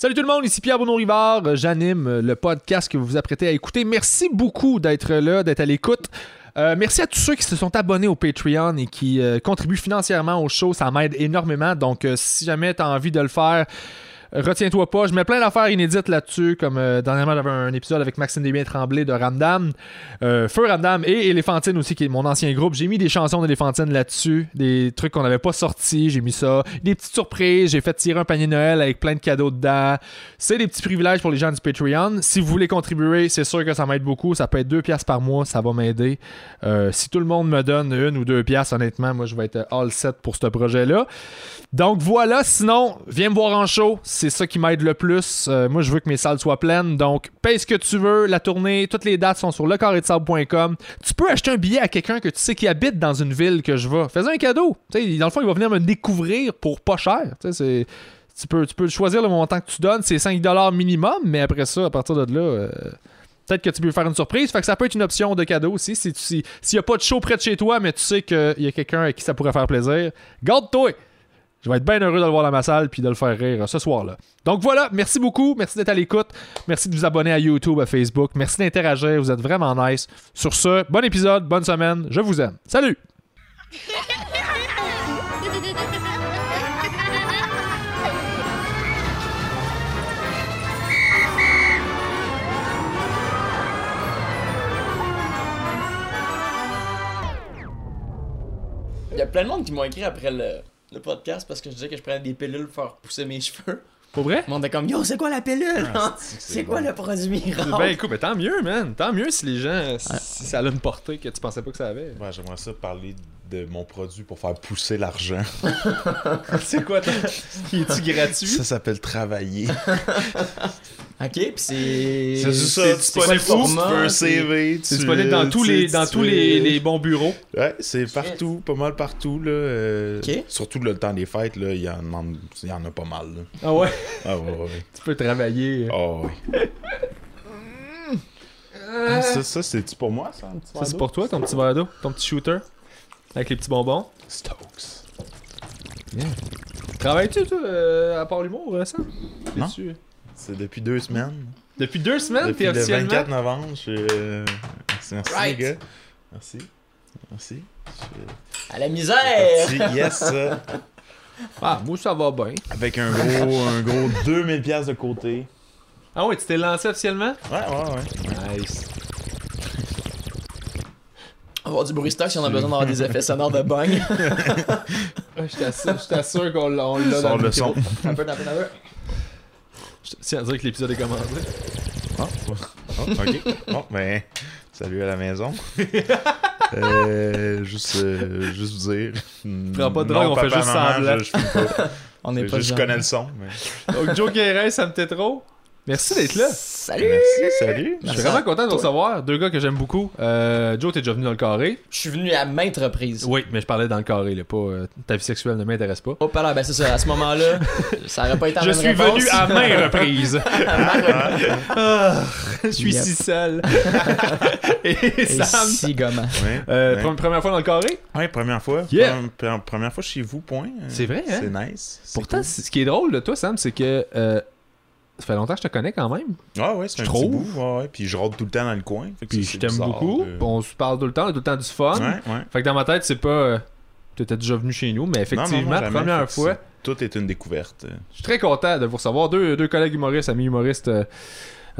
Salut tout le monde, ici Pierre Bono Rivard. J'anime le podcast que vous vous apprêtez à écouter. Merci beaucoup d'être là, d'être à l'écoute. Euh, merci à tous ceux qui se sont abonnés au Patreon et qui euh, contribuent financièrement au show. Ça m'aide énormément. Donc, euh, si jamais tu as envie de le faire, retiens-toi pas. Je mets plein d'affaires inédites là-dessus. Comme euh, dernièrement, j'avais un épisode avec Maxime Desbiens Tremblay de Ramdam. Euh, Feu Ramdam et Éléphantine aussi, qui est mon ancien groupe. J'ai mis des chansons d'Éléphantine là-dessus. Des trucs qu'on n'avait pas sortis. J'ai mis ça. Des petites surprises. J'ai fait tirer un panier Noël avec plein de cadeaux dedans. C'est des petits privilèges pour les gens du Patreon. Si vous voulez contribuer, c'est sûr que ça m'aide beaucoup. Ça peut être 2 piastres par mois. Ça va m'aider. Euh, si tout le monde me donne une ou deux piastres, honnêtement, moi, je vais être all set pour ce projet-là. Donc voilà, sinon, viens me voir en show, c'est ça qui m'aide le plus. Euh, moi, je veux que mes salles soient pleines, donc paye ce que tu veux, la tournée, toutes les dates sont sur lecarretsable.com. Tu peux acheter un billet à quelqu'un que tu sais qui habite dans une ville que je vais. Fais un cadeau. Dans le fond, il va venir me découvrir pour pas cher. Tu peux, tu peux choisir le montant que tu donnes, c'est 5$ minimum, mais après ça, à partir de là, euh, peut-être que tu peux faire une surprise. Fait que ça peut être une option de cadeau aussi. Si si- S'il n'y a pas de show près de chez toi, mais tu sais qu'il y a quelqu'un à qui ça pourrait faire plaisir, garde-toi! Je vais être bien heureux de le voir dans ma salle puis de le faire rire ce soir-là. Donc voilà, merci beaucoup, merci d'être à l'écoute, merci de vous abonner à YouTube, à Facebook, merci d'interagir, vous êtes vraiment nice. Sur ce, bon épisode, bonne semaine, je vous aime. Salut! Il y a plein de monde qui m'ont écrit après le, le podcast parce que je disais que je prenais des pilules pour faire pousser mes cheveux. Pour vrai? Le monde était comme Yo, c'est quoi la pilule? Ah, c'est quoi le produit miracle? Ben écoute, mais tant mieux, man. Tant mieux si les gens, si, si ça a une portée que tu pensais pas que ça avait. Ouais, j'aimerais ça parler de mon produit pour faire pousser l'argent. C'est quoi, ton... est-tu gratuit? Ça s'appelle travailler. ok, pis c'est. C'est juste ça, c'est tu quoi peux le tu format, peux un c'est- CV. C'est tu- disponible dans tous les, dans tous les, les bons bureaux. Ouais, c'est partout, pas mal partout, là. euh, Ok. Surtout le temps des fêtes, là, il y, en y en a pas mal, là. Ah ouais? Ah ouais, ouais, ouais. Tu peux travailler. Ah ouais. Ah, ça, ça c'est-tu pour moi, ça, un petit Ça, c'est pour toi, ton petit verre d'eau, ton petit shooter, avec les petits bonbons. Stokes. Travailles-tu, toi, euh, à part l'humour, euh, ça? Non. T'es-tu- C'est depuis deux semaines. Depuis deux semaines, Depuis t'es le officiellement... 24 novembre, je suis... euh, Merci, merci Right. les gars. Merci. Merci. Je À la misère! parti, yes. Ah, moi, ça va bien. Avec un gros, un gros 2000 pièces de côté. Ah ouais, tu t'es lancé officiellement? Ouais, ouais, ouais. Nice. On va avoir du bruit stock si on a besoin d'avoir des effets sonores de bang. Je t'assure, qu'on l'a dans le le son. un peu, un peu, un peu. Je tiens à dire que l'épisode est commencé. Ah, oh, ok. Bon, ben, salut à la maison. euh, juste, euh, juste vous dire. Prends pas de drogue, on fait papa, juste maman, semblant. Je, je. On est pas je connais le son. Mais... Donc, Joe Guérin, ça me tait trop. Merci d'être là. Salut! Merci, salut. Je suis vraiment content de vous recevoir. Deux gars que j'aime beaucoup. Euh, Joe, t'es déjà venu dans le carré. Je suis venu à maintes reprises. Oui, mais je parlais dans le carré, là, pas euh, ta vie sexuelle ne m'intéresse pas. Oh, là, ben c'est ça, à ce moment-là, ça aurait pas été la Je même suis réponse. venu à maintes reprises. Ah, je suis Yep. si seul. Et Et Sam, si gommant. Ouais, euh, ouais. première fois dans le carré? Ouais, première fois. Yeah. Pre- pre- Première fois chez vous, point. C'est vrai, hein? C'est nice. Pourtant, cool. ce qui est drôle de toi, Sam, c'est que euh, ça fait longtemps que je te connais quand même. Ah ouais, c'est un trouve. petit bout. Ouais, ouais. Puis je rôde tout le temps dans le coin. Fait que Puis ça, je t'aime beaucoup. de- On se parle tout le temps, on a tout le temps du fun. Ouais, ouais. Fait que dans ma tête, c'est pas. euh, T'étais déjà venu chez nous, mais effectivement, non, non, jamais. première fois. Tout est une découverte. Je suis très content de vous recevoir. Deux, deux collègues humoristes, amis humoristes euh,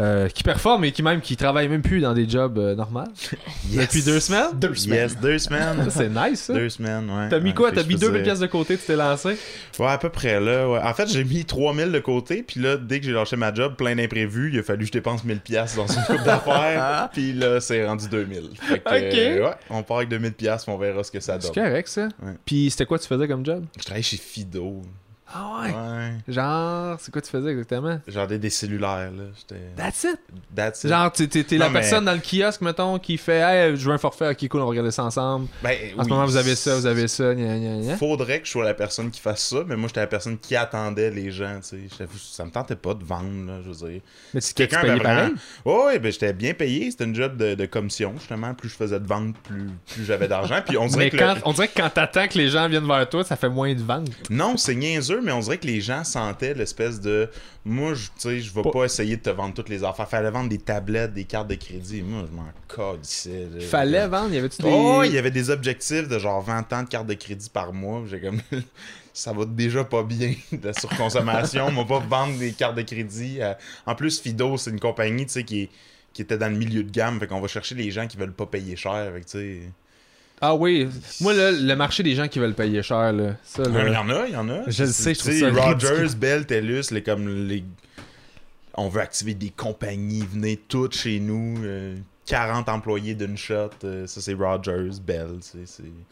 euh, qui performent et qui même qui travaillent même plus dans des jobs euh, normaux. Yes. Depuis deux semaines? Deux semaines. Yes, deux semaines. C'est nice, ça. deux semaines, ouais. T'as mis Ouais, quoi? T'as mis je 2000 faisais- pièces de côté, tu t'es lancé? Ouais, à peu près, là. Ouais. En fait, j'ai mis 3000 de côté, puis là, dès que j'ai lâché ma job, plein d'imprévus, il a fallu que je dépense 1000 pièces dans une coupe d'affaires, puis là, c'est rendu 2000. Fait que, Ok. euh, ouais, on part avec 2000 pièces, on verra ce que ça C'est donne. correct, ça. Ouais. Puis c'était quoi tu faisais comme job? Je travaille chez Fido. Ah Ouais? Genre, c'est quoi tu faisais exactement? Genre des, des cellulaires, là. J'étais. That's it. That's it. Genre, t'es, t'es- t'es la mais- personne dans le kiosque, mettons, qui fait Hey, je veux un forfait, ok, cool, on va regarder ça ensemble. Ben, En ce moment, vous avez ça, vous avez ça, gna gna gna. Faudrait que je sois la personne qui fasse ça, mais moi, j'étais la personne qui attendait les gens, tu sais. Ça me tentait pas de vendre, là, je veux dire. Mais si quelqu'un payé vraiment- ouais, ben j'étais bien payé. C'était une job de, de commission, justement. Plus je faisais de ventes, plus, plus j'avais d'argent. Puis on dirait Mais que. quand, le- on dirait que quand t'attends que les gens viennent vers toi, ça fait moins de ventes. Non, c'est niaiseux mais on dirait que les gens sentaient l'espèce de. Moi, je- tu sais, je vais Pas- pas essayer de te vendre toutes les affaires. Fallait vendre des tablettes, des cartes de crédit. Moi, je m'en calissais. Fallait vendre, y avait-tu des. Oh, il y avait des objectifs de genre 20 ans de cartes de crédit par mois. J'ai comme. Ça va déjà pas bien, la surconsommation. On va pas vendre des cartes de crédit. à- En plus, Fido, c'est une compagnie, tu sais, qui est qui était dans le milieu de gamme, fait qu'on va chercher les gens qui veulent pas payer cher, fait que tu sais... Ah oui. Moi, là, le marché des gens qui veulent payer cher, là. Ça, là. Il y en a, il y en a. Je le sais, je trouve Tu sais, ça Rogers, ridicule. Bell, TELUS, les, comme les... On veut activer des compagnies, venez toutes chez nous. euh, 40 employés d'une shot. euh, ça, c'est Rogers, Bell, c'est...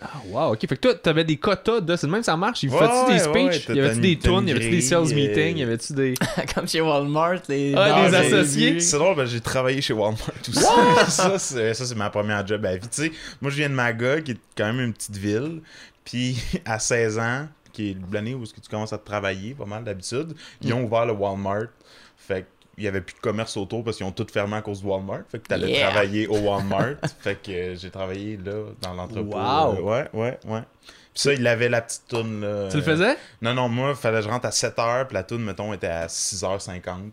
Ah, wow, ok. Fait que toi, t'avais des quotas de. C'est de même que ça marche? Il Ouais, fait-tu des ouais, ouais, speeches? t'as- Y avait-tu des tunes une Y avait-tu des sales euh, meetings? Y avait-tu des. Comme chez Walmart, les. Ah, les associés. C'est drôle, parce que j'ai travaillé chez Walmart aussi. ça, c'est, ça, c'est ma première job à vie. Tu sais, moi, je viens de Magog, qui est quand même une petite ville. Puis, à 16 ans, qui est l'année où est-ce que tu commences à travailler, pas mal d'habitude, ils ont ouvert le Walmart. Fait qu'il y avait plus de commerce autour parce qu'ils ont tout fermé à cause du Walmart. Fait que t'allais Yeah. travailler au Walmart. fait que euh, j'ai travaillé là, dans l'entrepôt. Wow. Euh, ouais, ouais, ouais. Puis ça, il avait la petite toune là. Tu le euh, faisais non, non, moi, fallait que je rentre à 7h, puis la toune, mettons, était à 6h50.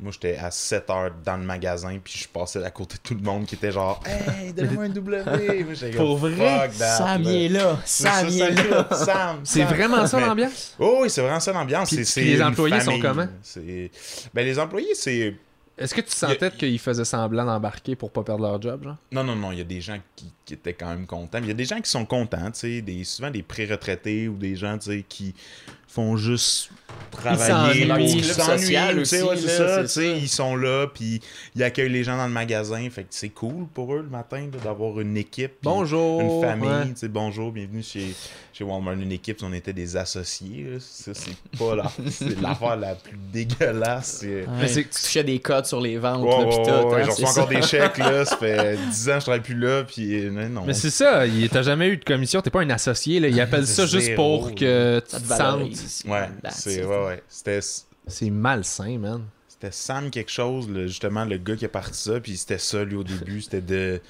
Moi, j'étais à 7h dans le magasin, puis je passais à côté de tout le monde qui était genre Hey, donne-moi un W! Moi, Pour vrai? Sam, il est là. C'est Sam, il est là. Sam, C'est vraiment ça Mais- l'ambiance? Oh, oui, c'est vraiment ça l'ambiance. Les employés sont comment? Ben, les employés, c'est. Est-ce que tu sentais qu'ils faisaient semblant d'embarquer pour pas perdre leur job, genre? Non, non, non, il y a des gens qui, qui étaient quand même contents. Il y a des gens qui sont contents, tu sais, des, souvent des pré-retraités ou des gens, tu sais, qui font juste travailler Ils social tu sais, aussi, ouais, là, ça, ça. ils sont là, puis ils accueillent les gens dans le magasin, fait que c'est cool pour eux le matin d'avoir une équipe, Bonjour une famille, ouais. tu sais, bonjour, bienvenue chez, chez Walmart, une équipe, on était des associés, là. ça c'est pas la, c'est l'affaire la plus dégueulasse, c'est... Ouais, Mais c'est- tu touchais des codes sur les ventes, Ouais, hein, j'en c'est reçois encore ça. des chèques, là. Ça fait 10 ans que je travaille plus là, puis non, non. Mais c'est ça, t'as jamais eu de commission, t'es pas un associé, là. Ils appellent ça juste pour que tu te sentes. Ouais, c'est, it. ouais, ouais. C'était, C'est malsain, man. c'était Sam quelque chose, le- justement, le gars qui a parti ça, puis c'était ça, lui, au début. C'était de,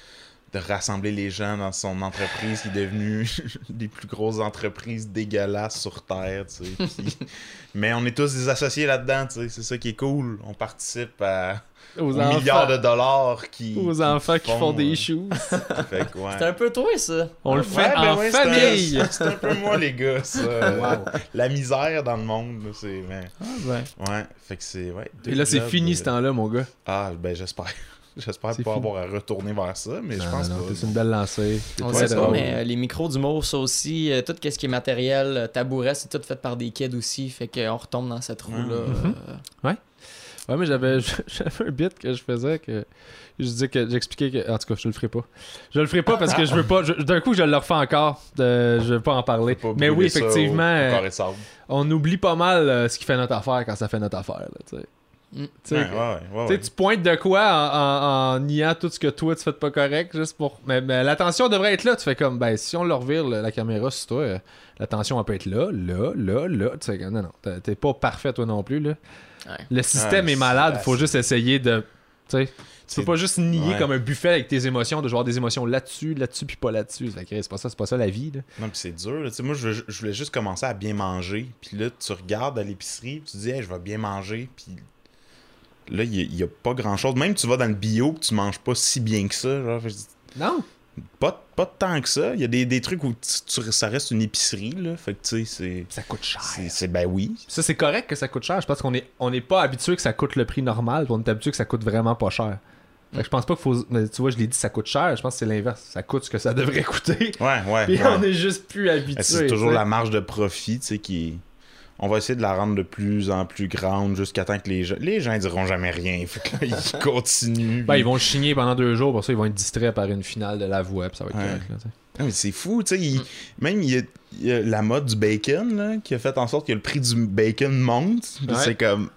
de rassembler les gens dans son entreprise qui est devenue des plus grosses entreprises dégueulasses sur Terre, tu sais. puis- Mais on est tous des associés là-dedans, tu sais. C'est ça qui est cool. On participe à Aux milliards de dollars qui. aux enfants qui font des euh, que, ouais. C'est un peu toi, ça. On le Ouais, fait ben en ouais, c'est un- famille. C'est un peu moi, les gars, ça. Wow. La misère dans le monde, là, c'est. Ah, ben. Ouais, fait que c'est. Et là, c'est fini euh, ce temps-là, mon gars. Ah, ben j'espère. J'espère pas avoir à retourner vers ça, mais je pense non, pas. C'est une belle lancée. On sait pas, mais euh, les micros d'humour, ça aussi, euh, tout ce qui est matériel, euh, tabouret, c'est tout fait par des kids aussi, fait qu'on retombe dans cette roue-là. Mhm. euh. Ouais, mais j'avais j'avais un bit que je faisais que je disais que j'expliquais que en tout cas, je le ferai pas. Je le ferai pas parce que je veux pas d'un coup je le refais encore, euh, je veux pas en parler. Pas Mais oui, au- effectivement, au euh, on oublie pas mal euh, ce qui fait notre affaire quand ça fait notre affaire là. Mm. Tu sais, Ouais, ouais, ouais, tu ouais, sais, ouais. tu pointes de quoi en, en- en niant tout ce que toi tu fais de pas correct juste pour mais, mais l'attention devrait être là, tu fais comme ben si on leur revire la, la caméra sur toi, euh, l'attention elle peut être là, là, là, là, tu sais non non, t'es- pas parfait toi non plus là. Ouais. Le système Ouais, est malade, faut juste essayer de. Tu sais, tu C'est- peux pas juste nier Ouais. comme un buffet avec tes émotions, de genre des émotions là-dessus, là-dessus, puis pas là-dessus. C'est pas ça, c'est pas ça la vie. Là. Non, puis c'est dur. là. Tu sais, moi, je, voulais juste commencer à bien manger. Puis là, tu regardes à l'épicerie, puis tu dis, hey, je vais bien manger. Puis là, il n'y a, pas grand-chose. Même tu vas dans le bio, tu manges pas si bien que ça. Genre, Non. pas, pas tant que ça. Il y a des, des trucs où tu- tu- ça reste une épicerie. Là. Fait que tu sais, c'est. Ça coûte cher. c'est- ben oui. Ça, c'est correct que ça coûte cher. Je pense qu'on est, on n'est pas habitué que ça coûte le prix normal, on est habitué que ça coûte vraiment pas cher. Fait que je pense pas qu'il faut. mais tu vois, je l'ai dit, ça coûte cher. Je pense que c'est l'inverse. Ça coûte ce que ça devrait coûter. Ouais, ouais. Puis ouais. on est juste plus habitué. Ben, C'est toujours la marge de profit, tu sais, qui est- On va essayer de la rendre de plus en plus grande jusqu'à temps que les gens... Les gens diront jamais rien. Fait que là, ils continuent. Ben, ils vont chigner pendant deux jours, pour ça, ils vont être distraits par une finale de la voix, puis ça va être Ouais. correct. Là, mais c'est fou, tu sais. il- Même il y, a, il y a la mode du bacon, là, qui a fait en sorte que le prix du bacon monte. Ouais. C'est comme...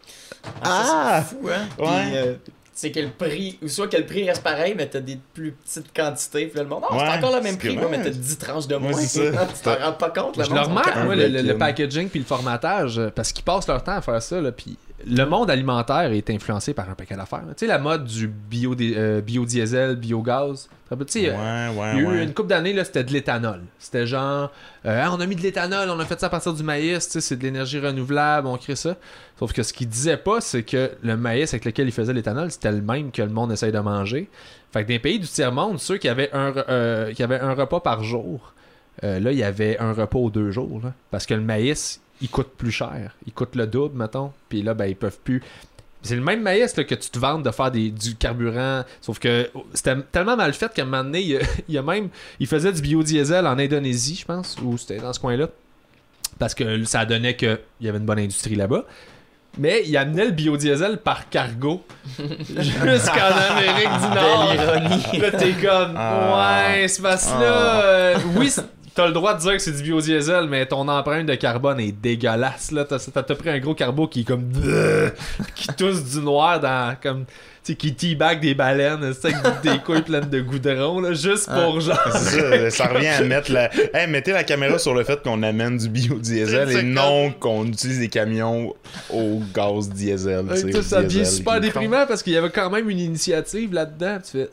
Ah, Ah! c'est fou, hein? Ouais. Puis, euh, c'est que le prix, ou soit que le prix reste pareil, mais t'as des plus petites quantités. Puis là, le monde, non, Ouais, c'est encore le même prix, ouais, mais t'as 10 tranches de Ouais, moins. c'est ça. tu t'en rends pas compte, le Je monde le remarque, moi, le, le packaging puis le formatage, euh, parce qu'ils passent leur temps à faire ça, là, puis le monde alimentaire est influencé par un paquet d'affaires. Tu sais, la mode du bio, euh, biodiesel, biogaz. Tu sais, Ouais, ouais, il y a eu ouais. une couple d'années, là, c'était de l'éthanol. C'était genre, euh, Ah, on a mis de l'éthanol, on a fait ça à partir du maïs, tu sais, c'est de l'énergie renouvelable, on crée ça. Sauf que ce qu'il disait pas, c'est que le maïs avec lequel il faisait l'éthanol, c'était le même que le monde essaye de manger. Fait que dans les pays du tiers-monde, ceux qui avaient un, euh, qui avaient un repas par jour, euh, là, il y avait un repas aux deux jours. là. parce que le maïs, il coûte plus cher. Il coûte le double, mettons. Puis là, ben, ils peuvent plus. C'est le même maïs que tu te vantes de faire du carburant. Sauf que c'était tellement mal fait qu'à un moment donné, il il a même. Il faisait du biodiesel en Indonésie, je pense, ou c'était dans ce coin-là. Parce que ça donnait qu'il y avait une bonne industrie là-bas. Mais il amenait le biodiesel par cargo jusqu'en Amérique du Nord. Là, t'es comme, Ah. ouais, c'est parce que Ah. là, euh, oui, t'as le droit de dire que c'est du biodiesel, mais ton empreinte de carbone est dégueulasse. Là, t'as, t'as, pris un gros carbo qui est comme, qui tousse du noir dans, comme, sais, qui teabag des baleines, avec des couilles pleines de goudron, là, juste pour genre. Ça, ça revient à mettre la. Hey, mettez la caméra sur le fait qu'on amène du biodiesel et non qu'on utilise des camions au gaz diesel. Ça, devient super qui- déprimant parce qu'il y avait quand même une initiative là-dedans. Tu fais!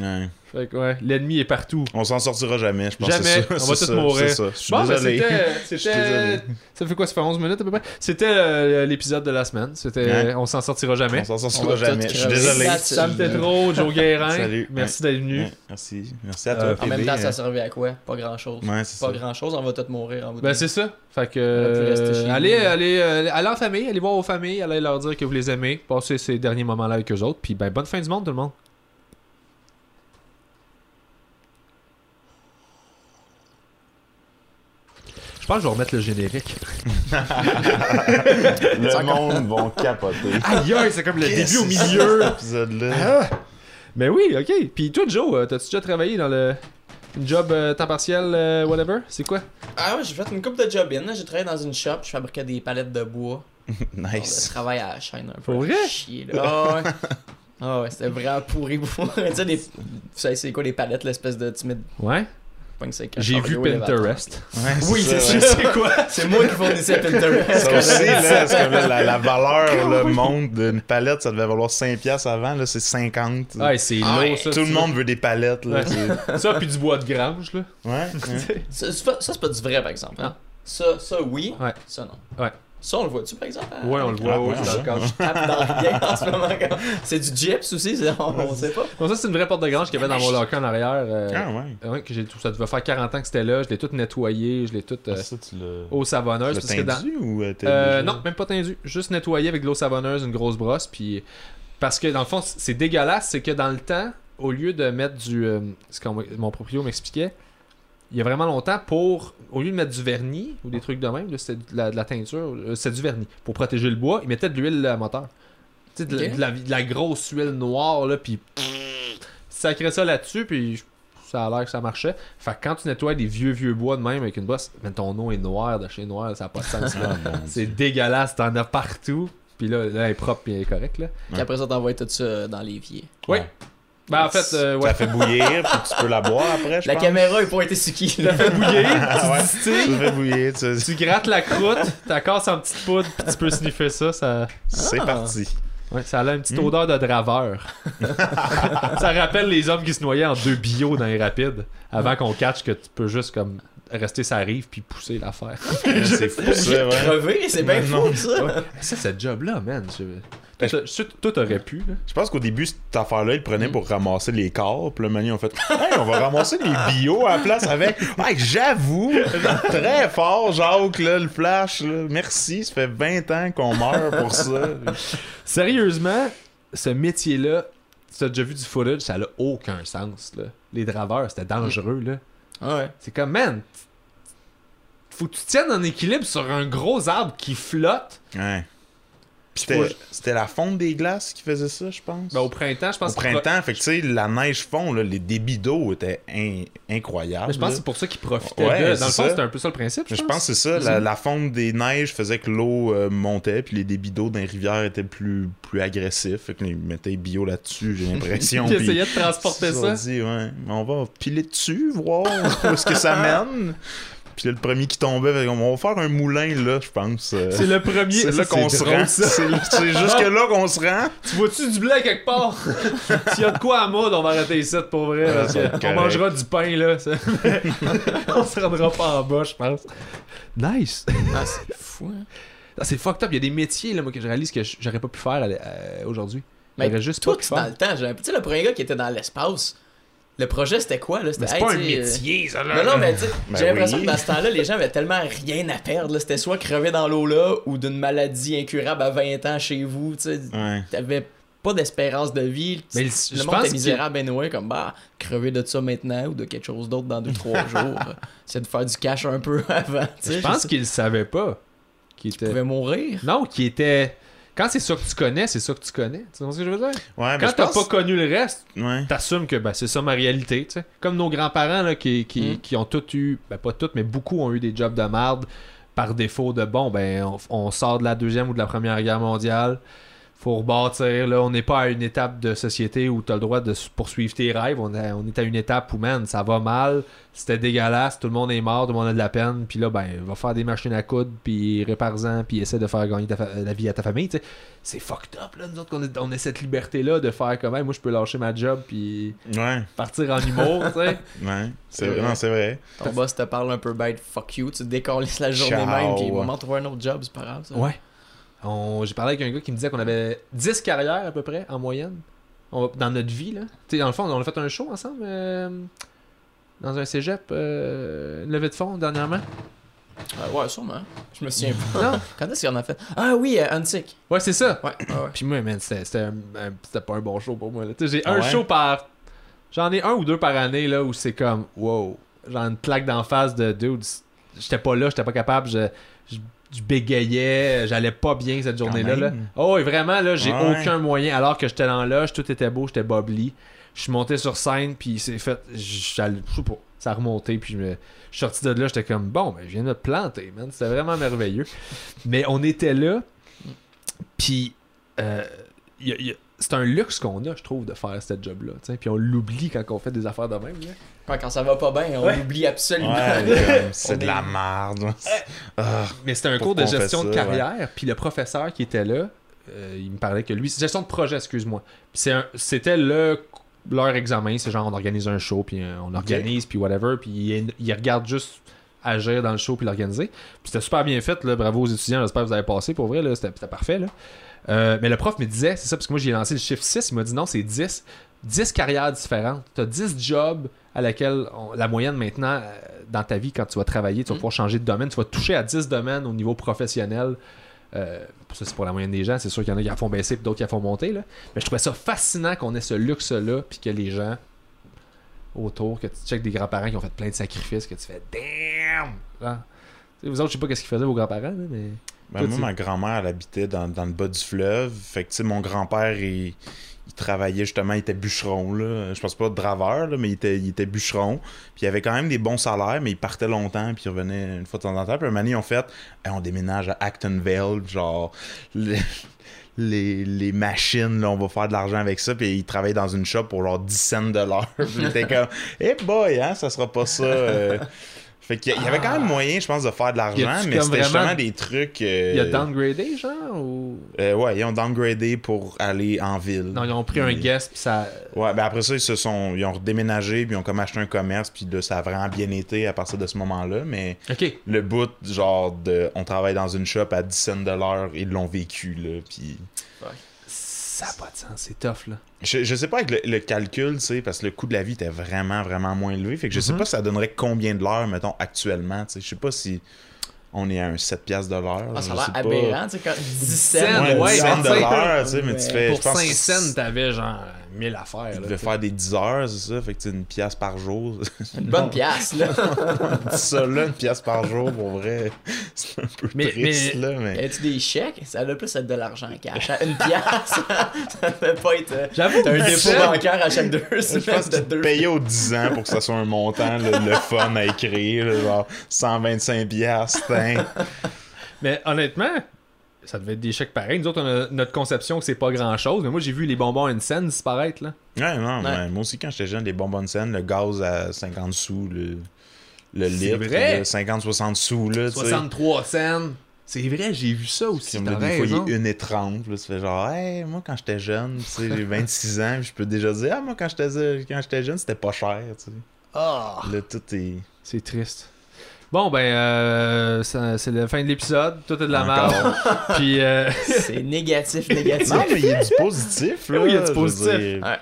Ouais. Fait que ouais, l'ennemi est partout. On s'en sortira jamais, je pense. Jamais. c'est ça, On va tous ça, mourir. ça. Je suis Bon, ben, désolé. c'était-. Ça fait quoi, ça fait 11 minutes à peu près? C'était euh, l'épisode de la semaine. C'était. On s'en sortira jamais. On s'en sortira jamais. Je suis désolé. That's- Sam Tétro, Joe Guérin. Salut. Merci d'être venu. Ouais, merci. Merci à toi. Euh, En même temps, ça servait à quoi? Pas grand chose. Ouais, c'est Pas ça. grand chose, on va tous mourir en bout de Ben c'est ça. Fait que euh, allez, allez, euh, allez en famille, allez voir vos familles, allez leur dire que vous les aimez, passez ces derniers moments-là avec eux autres, puis ben bonne fin du monde tout le monde. Pense que je vais remettre le générique. Le monde vont capoter. Aïe aïe, c'est comme le début au milieu. cet épisode-là? Ah! Mais oui, ok. Puis toi, Joe, euh, t'as-tu déjà travaillé dans le job euh, temps partiel, euh, whatever? C'est quoi? Ah ouais, j'ai fait une coupe de job in. là. J'ai travaillé dans une shop, je fabriquais des palettes de bois. Nice. travail à la chaîne un peu. Pour vrai? Chier, là. Ah ouais. Ah ouais, c'était vraiment pourri pour Tu sais, des... Vous savez, c'est quoi les palettes, l'espèce de timide Ouais. J'ai vu. Pinterest. Ouais, Oui, c'est ça. C'est quoi? C'est moi qui fournissais Pinterest. Ça aussi, j'avais là, 17 c'est ans. comme la, la valeur, le monde d'une palette, ça devait valoir 5$ avant, là, c'est 50. Ouais, c'est Ah lourd ouais. ça. Tout le monde veut des palettes, là. Ouais. c'est- Ça, puis du bois de grange, là. Ouais, ouais. Ça, c'est pas, ça, c'est pas du vrai, par exemple. hein. Ça, ça, oui. Ouais. Ça, non. Ouais. Ça, on le voit-tu, par exemple? à- Ouais, on le voit, Ah, ouais, ouais, je tape dans rien en ce moment. quand- C'est du gyps aussi, c'est- on, on sait pas. Bon, ça, c'est une vraie porte de grange qu'il y avait dans mon locker en arrière. euh, Ah, ouais. ouais, que j'ai tout, ça devait faire 40 ans que c'était là. Je l'ai tout nettoyé, je l'ai tout euh, Ah, ça, tu l'as. eau savonneuse. Tu parce que dans- ou euh, Euh, déjà- non, même pas tendu. Juste nettoyé avec de l'eau savonneuse, une grosse brosse. Puis parce que dans le fond, c'est dégueulasse, c'est que dans le temps, au lieu de mettre du, euh, ce que mon proprio m'expliquait, il y a vraiment longtemps pour, au lieu de mettre du vernis ou des trucs de même, là, c'était de la, de la teinture, euh, c'était du vernis pour protéger le bois. Ils mettaient de l'huile à moteur. Tu sais, de, la- Ok. de la, de la grosse huile noire là, puis sacrait ça là-dessus, puis ça a l'air que ça marchait. Fait que quand tu nettoies des vieux vieux bois de même avec une brosse, ben, ton eau est noire de chez noir, ça n'a pas de sens. là. Mon C'est dégueulasse, t'en as partout. Puis là, là, elle est propre et elle est correcte, là. Puis après ça, t'envoies tout ça dans l'évier. Oui. Ouais. Ben, en fait, euh, Ça ouais. fait bouillir, puis tu peux la boire après, je La pense. caméra est pas été sur qui? là. fait bouillir, Ah, ouais. tu fait bouillir, tu- tu grattes la croûte, casses en petite poudre, puis tu peux sniffer ça. Ça, c'est Ah. parti. ouais, ça a une petite Mm. odeur de draveur. ça rappelle les hommes qui se noyaient en deux bio dans les rapides, avant qu'on catch que tu peux juste comme rester sa rive puis pousser l'affaire. C'est fou, ça, ouais. Crever, c'est bien Non, fou ça. Ouais. Ça, cette job-là, man. Je... Je- toi, t'aurais pu, là. Je pense qu'au début, cette affaire-là, ils le Mm. prenaient pour ramasser les corps. Puis le manier, ont fait Hey, on va ramasser les bio à la place avec. Ouais, j'avoue, très fort, Jacques, là, le flash. Là. Merci, ça fait 20 ans qu'on meurt pour ça. Sérieusement, ce métier-là, tu as déjà vu du footage, ça n'a aucun sens. Là. Les draveurs, c'était dangereux. là. Ouais. C'est comme, man, faut que tu tiennes en équilibre sur un gros arbre qui flotte. Ouais. C'était la fonte des glaces qui faisait ça, je pense. Ben, au printemps, je pense Au printemps, fait que tu sais, la neige fond, là, les débits d'eau étaient in- incroyables. Je pense que c'est pour ça qu'ils profitaient Ouais, de. Dans le fond, c'était un peu ça le principe. Je pense que c'est ça, la, la fonte des neiges faisait que l'eau euh, montait, puis les débits d'eau dans les rivières étaient plus, plus agressifs. Fait qu'ils mettaient bio là-dessus, j'ai l'impression. Ils essayaient de transporter ça. sont dit, ouais, on va piler dessus, voir où est-ce que ça mène. Puis là, le premier qui tombait, on va faire un moulin là, je pense. euh, C'est le premier. C'est là qu'on se rend. C'est jusque là qu'on se rend. Tu vois-tu du blé quelque part? S'il y a de quoi à mode, on va arrêter ça pour vrai. Ah, parce que on mangera du pain, là. on se rendra pas en bas, je pense. Nice. Ah, c'est fou, hein. Ah, C'est fucked up. Il y a des métiers là, moi, que je réalise que j'aurais pas pu faire euh, aujourd'hui. Mais juste pu tu- dans le temps, tu sais, le premier gars qui était dans l'espace, le projet c'était quoi là? C'était, Mais c'est hey, pas un sais, euh, métier, ça, là. Non, non, mais tu sais, Ben j'ai l'impression oui. que dans ce temps-là, les gens avaient tellement rien à perdre. là. C'était soit crever dans l'eau là ou d'une maladie incurable à 20 ans chez vous. Tu sais, Ouais. t'avais pas d'espérance de vie. Mais le je monde qu'il- misérable, anyway, comme bah, crever de ça maintenant ou de quelque chose d'autre dans 2-3 jours. C'est de faire du cash un peu avant. Je pense qu'il savait pas. Qu'il tu était... pouvais mourir. Non, qui était. Quand c'est ça que tu connais, c'est ça que tu connais. Tu vois ce que je veux dire? Ouais, mais Quand t'as pense- pas connu le reste, Ouais. t'assumes que ben, c'est ça ma réalité. tu sais. Comme nos grands-parents là, qui, qui, Mm. qui ont tous eu, ben pas tous, mais beaucoup ont eu des jobs de merde par défaut de bon, ben on, on sort de la deuxième ou de la première guerre mondiale. Faut rebâtir, là, on n'est pas à une étape de société où tu as le droit de poursuivre tes rêves. On, a- on est à une étape où, man, ça va mal, c'était dégueulasse, tout le monde est mort, tout le monde a de la peine, puis là, ben, va faire des machines à coudre, puis répare-en, puis essaie de faire gagner ta fa- la vie à ta famille, tu sais. C'est fucked up, là, nous autres, qu'on ait- on ait cette liberté-là de faire comme, Hey, moi, je peux lâcher ma job, puis Ouais. partir en humour, tu sais. Ouais. C'est C'est vrai. c'est vrai. Ton boss te parle un peu bête, fuck you, tu décolles la journée Ciao. même, puis moment de trouver un autre job, c'est pas grave. Ça. Ouais. On- J'ai parlé avec un gars qui me disait qu'on avait 10 carrières à peu près en moyenne On- dans notre vie. Là. Tu sais, dans le fond, on a fait un show ensemble euh, dans un cégep, euh, une levée de fonds dernièrement. Euh, ouais, sûrement. Je me souviens pas. Non? Quand est-ce qu'il y en a fait? Ah oui, euh, Unsick. Ouais, c'est ça. Ouais. Puis moi, man, c'était pas un bon show pour moi. J'ai Ah un ouais? show par. J'en ai un ou deux par année là où c'est comme wow. Genre une claque d'en face de dude. J'étais pas là, j'étais pas capable. Je, je, je bégayais, j'allais pas bien cette journée-là. Là. Oh, et vraiment, là, j'ai Ouais. aucun moyen. Alors que j'étais dans la loge, tout était beau, j'étais bobli. Je suis monté sur scène, puis c'est fait. j'allais- Je sais pas. Ça a remonté, puis je me. Je suis sorti de là, j'étais comme bon, ben, je viens de me planter, man. C'était vraiment merveilleux. Mais on était là, puis euh, y a- y a- c'est un luxe qu'on a, je trouve, de faire cette job-là. Puis on l'oublie quand on fait des affaires de même. Là. Quand ça va pas bien, on Ouais. oublie absolument. Ouais, c'est de est- la merde. Ah, Mais c'était un cours de gestion de carrière, puis le professeur qui était là, euh, il me parlait que lui, gestion de projet, excuse-moi. C'était le leur examen, c'est genre on organise un show, puis euh, on organise, puis whatever, puis il, il regarde juste agir dans le show puis l'organiser. Puis c'était super bien fait, là, bravo aux étudiants, j'espère que vous avez passé pour vrai, c'était parfait. Là. Euh, mais le prof me disait, c'est ça, parce que moi j'ai lancé le chiffre 6, il m'a dit non, c'est 10. 10 carrières différentes. Tu as 10 jobs à laquelle on- la moyenne maintenant euh, dans ta vie, quand tu vas travailler, tu vas Mm. pouvoir changer de domaine. Tu vas toucher à 10 domaines au niveau professionnel. Euh, ça, c'est pour la moyenne des gens. C'est sûr qu'il y en a qui la font baisser et d'autres qui la font monter. Là. Mais je trouvais ça fascinant qu'on ait ce luxe-là, puis que les gens autour, que tu checkes des grands-parents qui ont fait plein de sacrifices, que tu fais damn! Tu sais, vous autres, je sais pas qu'est-ce qu'ils faisaient vos grands-parents, là, mais. Ben, Toi, moi, ma grand-mère, elle habitait dans, dans le bas du fleuve. Fait que, tu sais, mon grand-père, il, il travaillait justement, il était bûcheron, là. Je pense pas draveur, là, mais il était, il était bûcheron. Puis il avait quand même des bons salaires, mais il partait longtemps, puis il revenait une fois de temps en temps. Puis un moment donné, ils ont fait, Hey, on déménage à Actonville, genre, les, les, les machines, là, on va faire de l'argent avec ça. Puis il travaillait dans une shop pour genre 10 cents de l'heure. Puis il était comme, hey boy, hein, ça sera pas ça. euh. Fait qu'il y a- il y avait quand même moyen, je pense, de faire de l'argent, mais c'était vraiment- justement des trucs. euh, Il a downgradé, genre ou... euh, ouais, ils ont downgradé pour aller en ville. Non, ils ont pris un guest, puis ça. Ouais, ben après ça, ils se sont. Ils ont redéménagé, puis ils ont comme acheté un commerce, puis là, ça a vraiment bien été à partir de ce moment-là. Mais Ok. le bout, genre, de. On travaille dans une shop à 10 cents de l'heure, ils l'ont vécu, là. Puis. Ça n'a pas de sens, c'est tough, là. Je, je sais pas avec le, le calcul, tu sais, parce que le coût de la vie était vraiment, vraiment moins élevé. Fait que je sais Mhm. pas si ça donnerait combien de l'heure, mettons, actuellement, tu sais. Je sais pas si on est à un 7$ piastres de l'heure. Ah, ça a l'air aberrant, tu sais, quand 10 cents. cents, Ouais, Ouais, 10 cents tu de l'heure, tu sais, mais tu fais. Pour je pense 5 que cents, t'avais genre 1000 affaires. Tu là, devais tu sais. faire des 10 heures, c'est ça? Fait que une pièce par jour. Une bonne pièce, là. ça là, une pièce par jour, pour vrai, c'est un peu Mais- triste, mais- là, mais... As-tu des chèques? Ça doit plus être de l'argent cash. Une pièce, ça peut pas être. euh, J'avoue, T'as un dépôt bancaire à chaque deux Je semaines pense de deux. payais aux 10 ans pour que ça soit un montant, le, le fun à écrire, là, genre 125 piastres, hein. Mais honnêtement, ça devait être des chèques pareils. Nous autres, on a notre conception que c'est pas grand chose. Mais moi, j'ai vu les bonbons Hansen disparaître. Là. Ouais, non, Ouais. moi aussi, quand j'étais jeune, les bonbonnes scènes, le gaz à 50 sous, le... le litre, vrai? là, 50-60 sous, là, tu sais. 63 cents. C'est vrai, j'ai vu ça aussi. Comme là, des fois, il est 1,30. Là, ça fait genre, hey, moi, quand j'étais jeune, tu sais, j'ai 26 ans, je peux déjà dire, ah, moi, quand j'étais quand j'étais jeune, c'était pas cher, tu sais. Ah. Là, tout est. C'est triste. Bon, ben, euh, c'est la fin de l'épisode. Tout est de la merde. Puis, euh, C'est négatif, négatif. Non, mais il y a du positif, là. Oui, il y a du positif. dire. Ouais.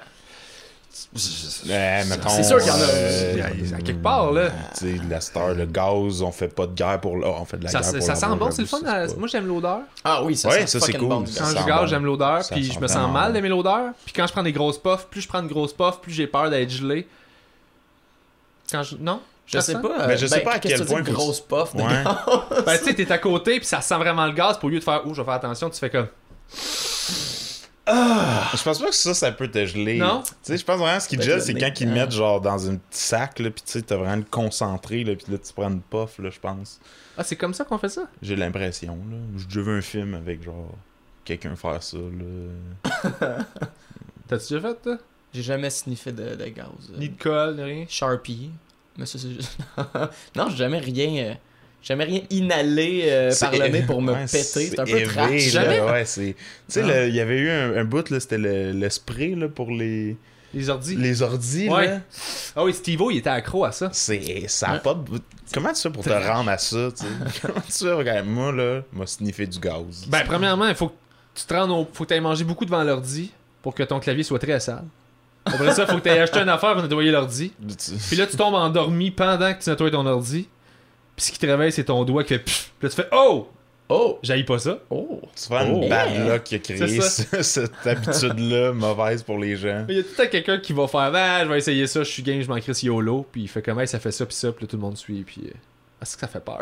Ouais, mettons, C'est sûr qu'il y en a. euh, quelque part, là. Tu sais, la star, le gaz, on fait pas de guerre pour là, on fait de la ça, guerre ça, pour ça la sent bon, c'est le fun. ça, c'est pas- Moi, j'aime l'odeur. Ah oui, ça Ouais, sent ça, c'est fucking cool, bon. ça Quand je bon. j'aime l'odeur. Puis je me sens mal d'aimer l'odeur. Puis quand je prends des grosses puffs, plus je prends de grosses puffs, plus j'ai peur d'être gelé. Quand je... Non? Je sais pas. Ben, je sais ben, pas à quel que point que grosse puff de Ouais. gaz? Ben, tu sais, t'es à côté, puis ça sent vraiment le gaz. Pour lieu de faire, oh, je vais faire attention, tu fais comme. Je pense pas que ça, ça peut te geler. Non? Tu sais, je pense vraiment ce qui te Ben, gèle, c'est quand ils Ah. mettent genre dans un petit sac, là, pis tu sais, t'as vraiment le concentré, là, pis là, tu prends une puff, là, je pense. Ah, c'est comme ça qu'on fait ça? J'ai l'impression, là. J'ai déjà vu un film avec genre quelqu'un faire ça, là. T'as-tu déjà fait, toi? J'ai jamais sniffé de, de gaz. euh, Ni de colle, ni rien? Sharpie. Mais ça, c'est juste. non, j'ai jamais rien. euh, jamais rien inhalé euh, par le nez pour me Ouais, péter. C'est un peu élevé, trash. là, Jamais? Ouais, c'est. Tu sais, il y avait eu un, un bout, là, c'était le, le spray, là, pour les, Les ordis. les ordis, Ouais. là. Ah oui, Steve-O, il était accro à ça. C'est. Ça a Ouais. pas de. Comment tu fais pour te rendre à ça, tu sais? Comment tu fais, regarde, moi, là, m'a sniffé du gaz. Ben, premièrement, il faut que tu te rendes au... faut que t'aies mangé beaucoup devant l'ordi pour que ton clavier soit très sale. Après ça, faut que t'aies acheté une affaire pour nettoyer l'ordi. Tu- Puis là, tu tombes endormi pendant que tu nettoies ton ordi. Puis ce qui te réveille, c'est ton doigt qui fait pfff. Puis là, tu fais Oh! Oh! J'haïs pas ça. Oh! C'est vraiment Oh. une bad luck qui a créé cette habitude-là mauvaise pour les gens. Il y a tout le temps quelqu'un qui va faire Ah, je vais essayer ça, je suis game, je m'en crisse YOLO. Puis il fait comme Hey, ça fait ça, puis ça, puis là, tout le monde suit. Puis. euh, Ah, c'est que ça fait peur.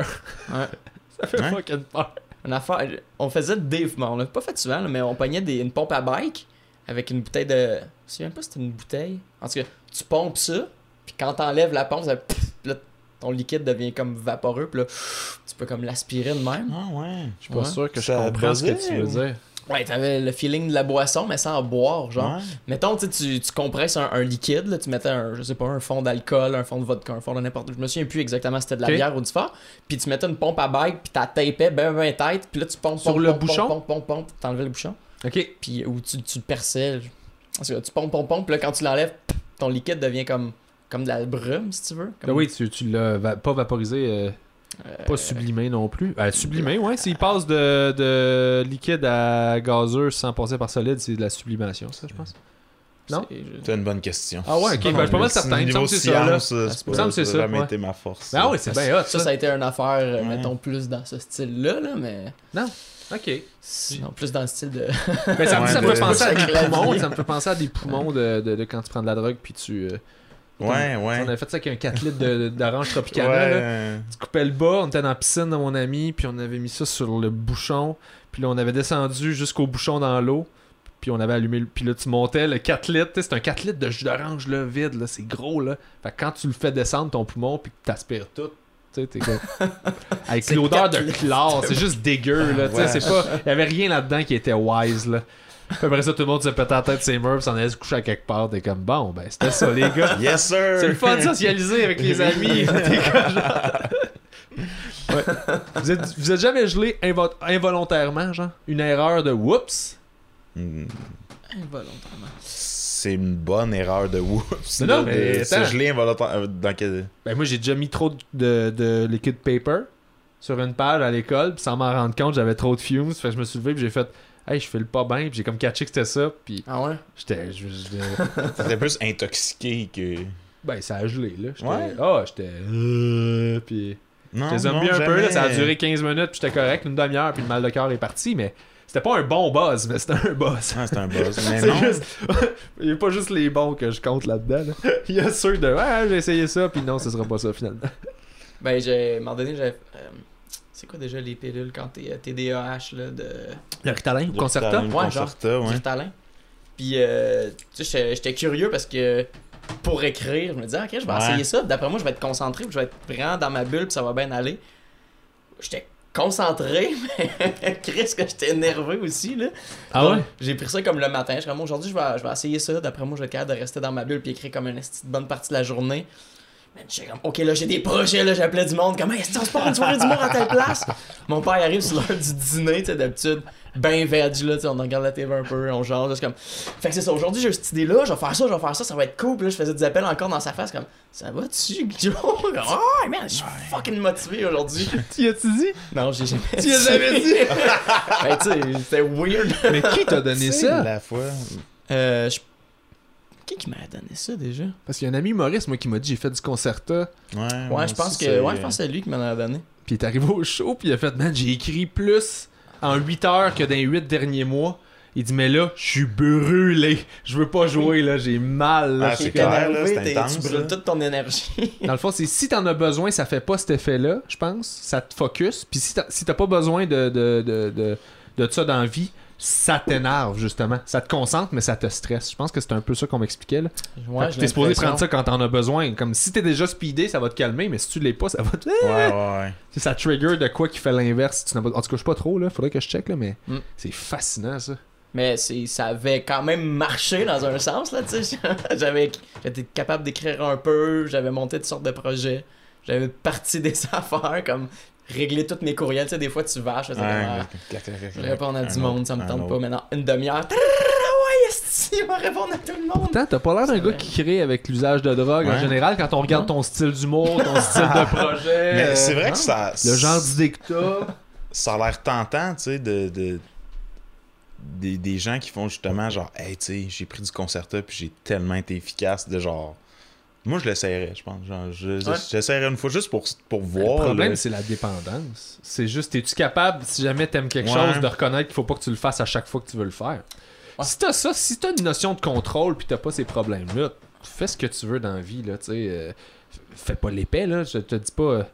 Ouais. ça fait fucking peur. Une affaire. On faisait des. bon, on l'a pas fait souvent, là, mais on pognait des, une pompe à bike avec une bouteille de. Je me souviens pas si c'était une bouteille. En tout cas, tu pompes ça, puis quand t'enlèves la pompe, ça... pff, là, ton liquide devient comme vaporeux, puis là, tu peux comme l'aspirer de même. Ah ouais. Je suis pas Ouais. sûr que je Ça comprends ce que tu veux dire. Ouais, t'avais le feeling de la boisson, mais sans boire, genre. Ouais. Mettons, tu, sais, tu compresses un, un liquide, là, tu mettais un, je sais pas, un fond d'alcool, un fond de vodka, un fond de n'importe Je me souviens plus exactement si c'était de la bière ou du fort. Puis tu mettais une pompe à bike, puis t'as tapé ben ben tête, puis là tu pompes, Sur pompes, le pompes, bouchon? Pompes, pompes, pompes, t'enlevais le bouchon. Ok. Puis ou tu, tu le cas, tu pompes, pompes, pompes, puis là quand tu l'enlèves, ton liquide devient comme, comme de la brume, si tu veux. Comme- Ben oui, tu, tu l'as va- pas vaporisé, euh, Euh, pas sublimé non plus. Euh, sublimé, ouais, s'il passe de, de liquide à gazeux sans passer par solide, c'est de la sublimation, ça, je pense. Non? c'est- une bonne question. Ah ouais, ok, ben, je suis pas mal certain. Il me semble c'est ça, ça. ça, a jamais ouais. été ma force. Ah ouais, c'est bien hot, Ça, ça. a été une affaire, euh, Ouais. mettons, plus dans ce style-là, là, mais. Ok. Sinon, plus dans le style de. Mais ça, Ouais, ça me de- fait penser à de des poumons. Ça me fait penser à des poumons de, de, de quand tu prends de la drogue puis tu. euh, Ouais, On ouais. avait fait ça avec un 4 litres de- d'orange tropicana. Ouais, là. Tu coupais le bas, on était dans la piscine de mon ami, puis on avait mis ça sur le bouchon, puis là on avait descendu jusqu'au bouchon dans l'eau, puis on avait allumé le... Puis là tu montais le 4 litres, c'est un 4 litres de jus d'orange là, vide, là, c'est gros là. Fait que quand tu le fais descendre ton poumon, puis que t'aspires tout, t'es comme... Avec l'odeur de 4 litres. chlore, c'est juste dégueu là, sais, Ouais. c'est pas... Il y avait rien là-dedans qui était wise là. Puis après ça, tout le monde se pétait la tête ses murs, s'en allait se coucher à quelque part. T'es comme, bon, ben, c'était ça, les gars. Yes, sir! C'est le fun de socialiser avec les amis. Ouais. Vous, êtes, vous êtes jamais gelé invo- involontairement, genre? Une erreur de whoops Hmm, Involontairement. C'est une bonne erreur de whoops. Mais non, mais de se attends. geler involontaire- euh, Dans quel... Ben, moi, j'ai déjà mis trop de, de liquid paper sur une page à l'école, puis sans m'en rendre compte, j'avais trop de fumes. Fait que je me suis levé, puis j'ai fait, hey, je fais le pas bien, puis j'ai comme catché que c'était ça, puis Ah ouais? j'étais. T'étais plus intoxiqué que... Ben, ça a gelé, là. J'étais. Ouais. Ah, j'étais. euh, puis. Non, J'étais zombie un peu, là, ça a duré 15 minutes, puis j'étais correct, une demi-heure, puis le mal de cœur est parti, mais c'était pas un bon buzz, mais c'était un buzz. Ah, c'est un buzz. Mais non. juste. Il n'y a pas juste les bons que je compte là-dedans. là. Il y a ceux de. Ouais, j'ai essayé ça, puis non, ce sera pas ça finalement. Ben, j'ai. À un moment donné, j'avais. euh, c'est quoi déjà les pilules quand t'es euh, TDAH, là, de. Le Ritalin ou Le Concerta? Ouais, Concerta, du ouais. Ritalin. Puis, euh, tu sais, j'étais- j'étais curieux parce que pour écrire, je me disais, ok, je vais Ouais. essayer ça. D'après moi, je vais être concentré, puis je vais être vraiment dans ma bulle, puis ça va bien aller. J'étais concentré, mais Chris, que j'étais nerveux aussi, là. Ah ouais? J'ai pris ça comme le matin. Je suis comme, aujourd'hui, je vais, je vais essayer ça. D'après moi, je vais être capable de rester dans ma bulle, puis écrire comme une bonne partie de la journée. Man, comme, ok, là, j'ai des projets, là, j'appelais du monde, comme, hey, est-ce qu'on se part une soirée d'humour à telle place? Mon père, arrive sur l'heure du dîner, tu sais, d'habitude, ben veg, là, tu sais, on regarde la TV un peu, on genre, juste comme. Fait que c'est ça, aujourd'hui, j'ai cette idée-là, je vais faire ça, je vais faire ça, ça va être cool, puis là, je faisais des appels encore dans sa face, comme, ça va-tu, Joe? Oh, man, je suis fucking motivé aujourd'hui. Tu as-tu dit? Non, j'ai jamais Tu as jamais dit? Ben, tu sais, c'était weird. Mais qui t'a donné ça? la fois. Euh, je- Qui qui m'a donné ça déjà? Parce qu'il y a un ami Maurice, moi, qui m'a dit j'ai fait du concerta. Ouais, Ouais, je pense que, ouais, je pense que c'est lui qui m'en a donné. Puis il est arrivé au show, puis il a fait Man, j'ai écrit plus en 8 heures que dans les 8 derniers mois. Il dit Mais là, je suis brûlé. Je veux pas jouer, là. J'ai mal. là. Ah, c'est clair, là, c'est intense, Tu brûles toute ton énergie. Dans le fond, c'est si t'en as besoin, ça fait pas cet effet-là, je pense. Ça te focus. Puis si t'as si t'as pas besoin de, de, de, de, de ça dans la vie, ça t'énerve, justement. Ça te concentre, mais ça te stresse. Je pense que c'est un peu ça qu'on m'expliquait. Là. Ouais, t'es supposé prendre ça quand t'en as besoin. Comme si t'es déjà speedé, ça va te calmer, mais si tu l'es pas, ça va te. Ouais, ouais, ça trigger de quoi qui fait l'inverse. si En tout cas, je sais pas trop, là. Faudrait que je check, là, mais Mm. c'est fascinant, ça. Mais c'est, ça avait quand même marché dans un sens, là, tu sais. J'avais, j'étais capable d'écrire un peu, j'avais monté toutes sortes de projets, j'avais parti des affaires, comme régler tous mes courriels, tu sais, des fois tu vaches, Ouais, ah, je vais répondre à du autre, monde, ça me tente pas maintenant. Une demi-heure, est on va répondre à tout le monde. Attends, t'as pas l'air d'un gars vrai. qui crée avec l'usage de drogue en général quand on regarde ton style d'humour, ton style de projet. Mais euh, c'est vrai hein? que ça. Le genre d'idée que t'as. ça a l'air tentant, tu sais, de, de- des, des gens qui font justement genre, hey, tu sais, j'ai pris du concerta puis j'ai tellement été efficace de genre. Moi, je l'essayerais, je pense. Genre, je, Ouais. une fois juste pour, pour Le voir. problème, là. c'est la dépendance. C'est juste, es-tu capable, si jamais t'aimes quelque Ouais. chose, de reconnaître qu'il faut pas que tu le fasses à chaque fois que tu veux le faire? Ouais. Si t'as ça, si t'as une notion de contrôle puis t'as pas ces problèmes-là, fais ce que tu veux dans la vie, là, tu sais. euh, fais pas l'épais, là. Je te dis pas.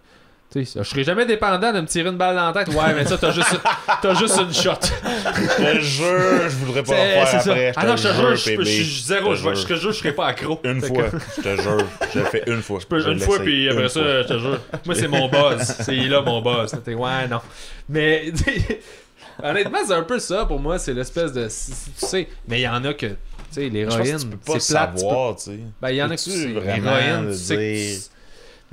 Je serai jamais dépendant de me tirer une balle dans la tête. Ouais, mais ça, t'as juste, juste une shot. Je te jure, je voudrais pas le faire après. Ah non, je te jure, je suis zéro. Je te jure, je serai pas accro. Une fois, je te jure, je le fais une fois. Je une fois, puis après ça, je te jure. Moi, c'est mon buzz. C'est là mon buzz. Ouais, non. Mais, honnêtement, c'est un peu ça pour moi. C'est l'espèce de. tu sais, mais il y en a que. Tu sais, l'héroïne, tu peux pas savoir, tu sais. Ben, il y en a que l'héroïne, tu sais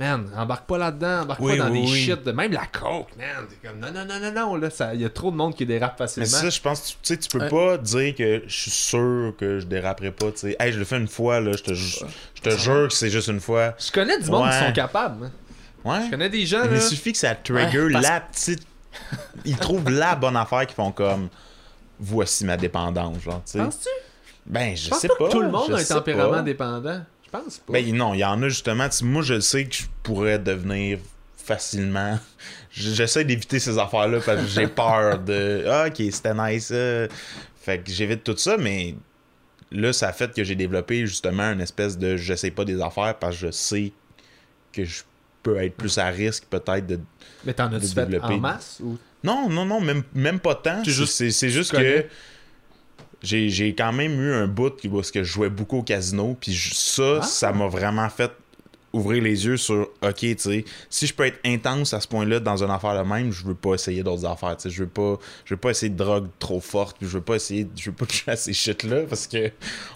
Man, embarque pas là-dedans, embarque Oui, pas dans oui, des oui. shit de même la coke, man. T'es comme non non non non non là, il y a trop de monde qui dérape Mais facilement. ça, je pense, tu tu sais, tu peux pas dire que je suis sûr que je déraperai pas, tu sais. Hey, je le fais une fois, là, je te, ju- jure que c'est juste une fois. Je connais du monde qui sont capables. hein. Ouais. Je connais des gens Mais là. il suffit que ça trigger Ouais, parce- la petite. Ils trouvent la bonne affaire qui font comme. Voici ma dépendance, genre, tu sais. Penses-tu? Ben, je, Je pense sais pas, pas. que tout le monde a un tempérament pas. dépendant. Je pense pas? Ben, non, il y en a justement. Moi, je sais que je pourrais devenir facilement. Je- J'essaie d'éviter ces affaires-là parce que j'ai peur de. Ah, ok, c'était nice. euh. Fait que j'évite tout ça, mais là, ça a fait que j'ai développé justement une espèce de. Je sais pas des affaires parce que je sais que je peux être plus à risque peut-être de. Mais t'en as-tu de fait développer. en masse ou? Non, non, non, même, même pas tant. C'est juste- c'est- que. J'ai j'ai quand même eu un bout est-ce que je jouais beaucoup au casino. Puis je- ça, Ah. ça m'a vraiment fait ouvrir les yeux sur OK, tu sais, si je peux être intense à ce point-là dans une affaire de même, je veux pas essayer d'autres affaires, tu sais, je veux pas je veux pas essayer de drogue trop forte, puis je veux pas essayer je veux pas toucher à ces shit là parce que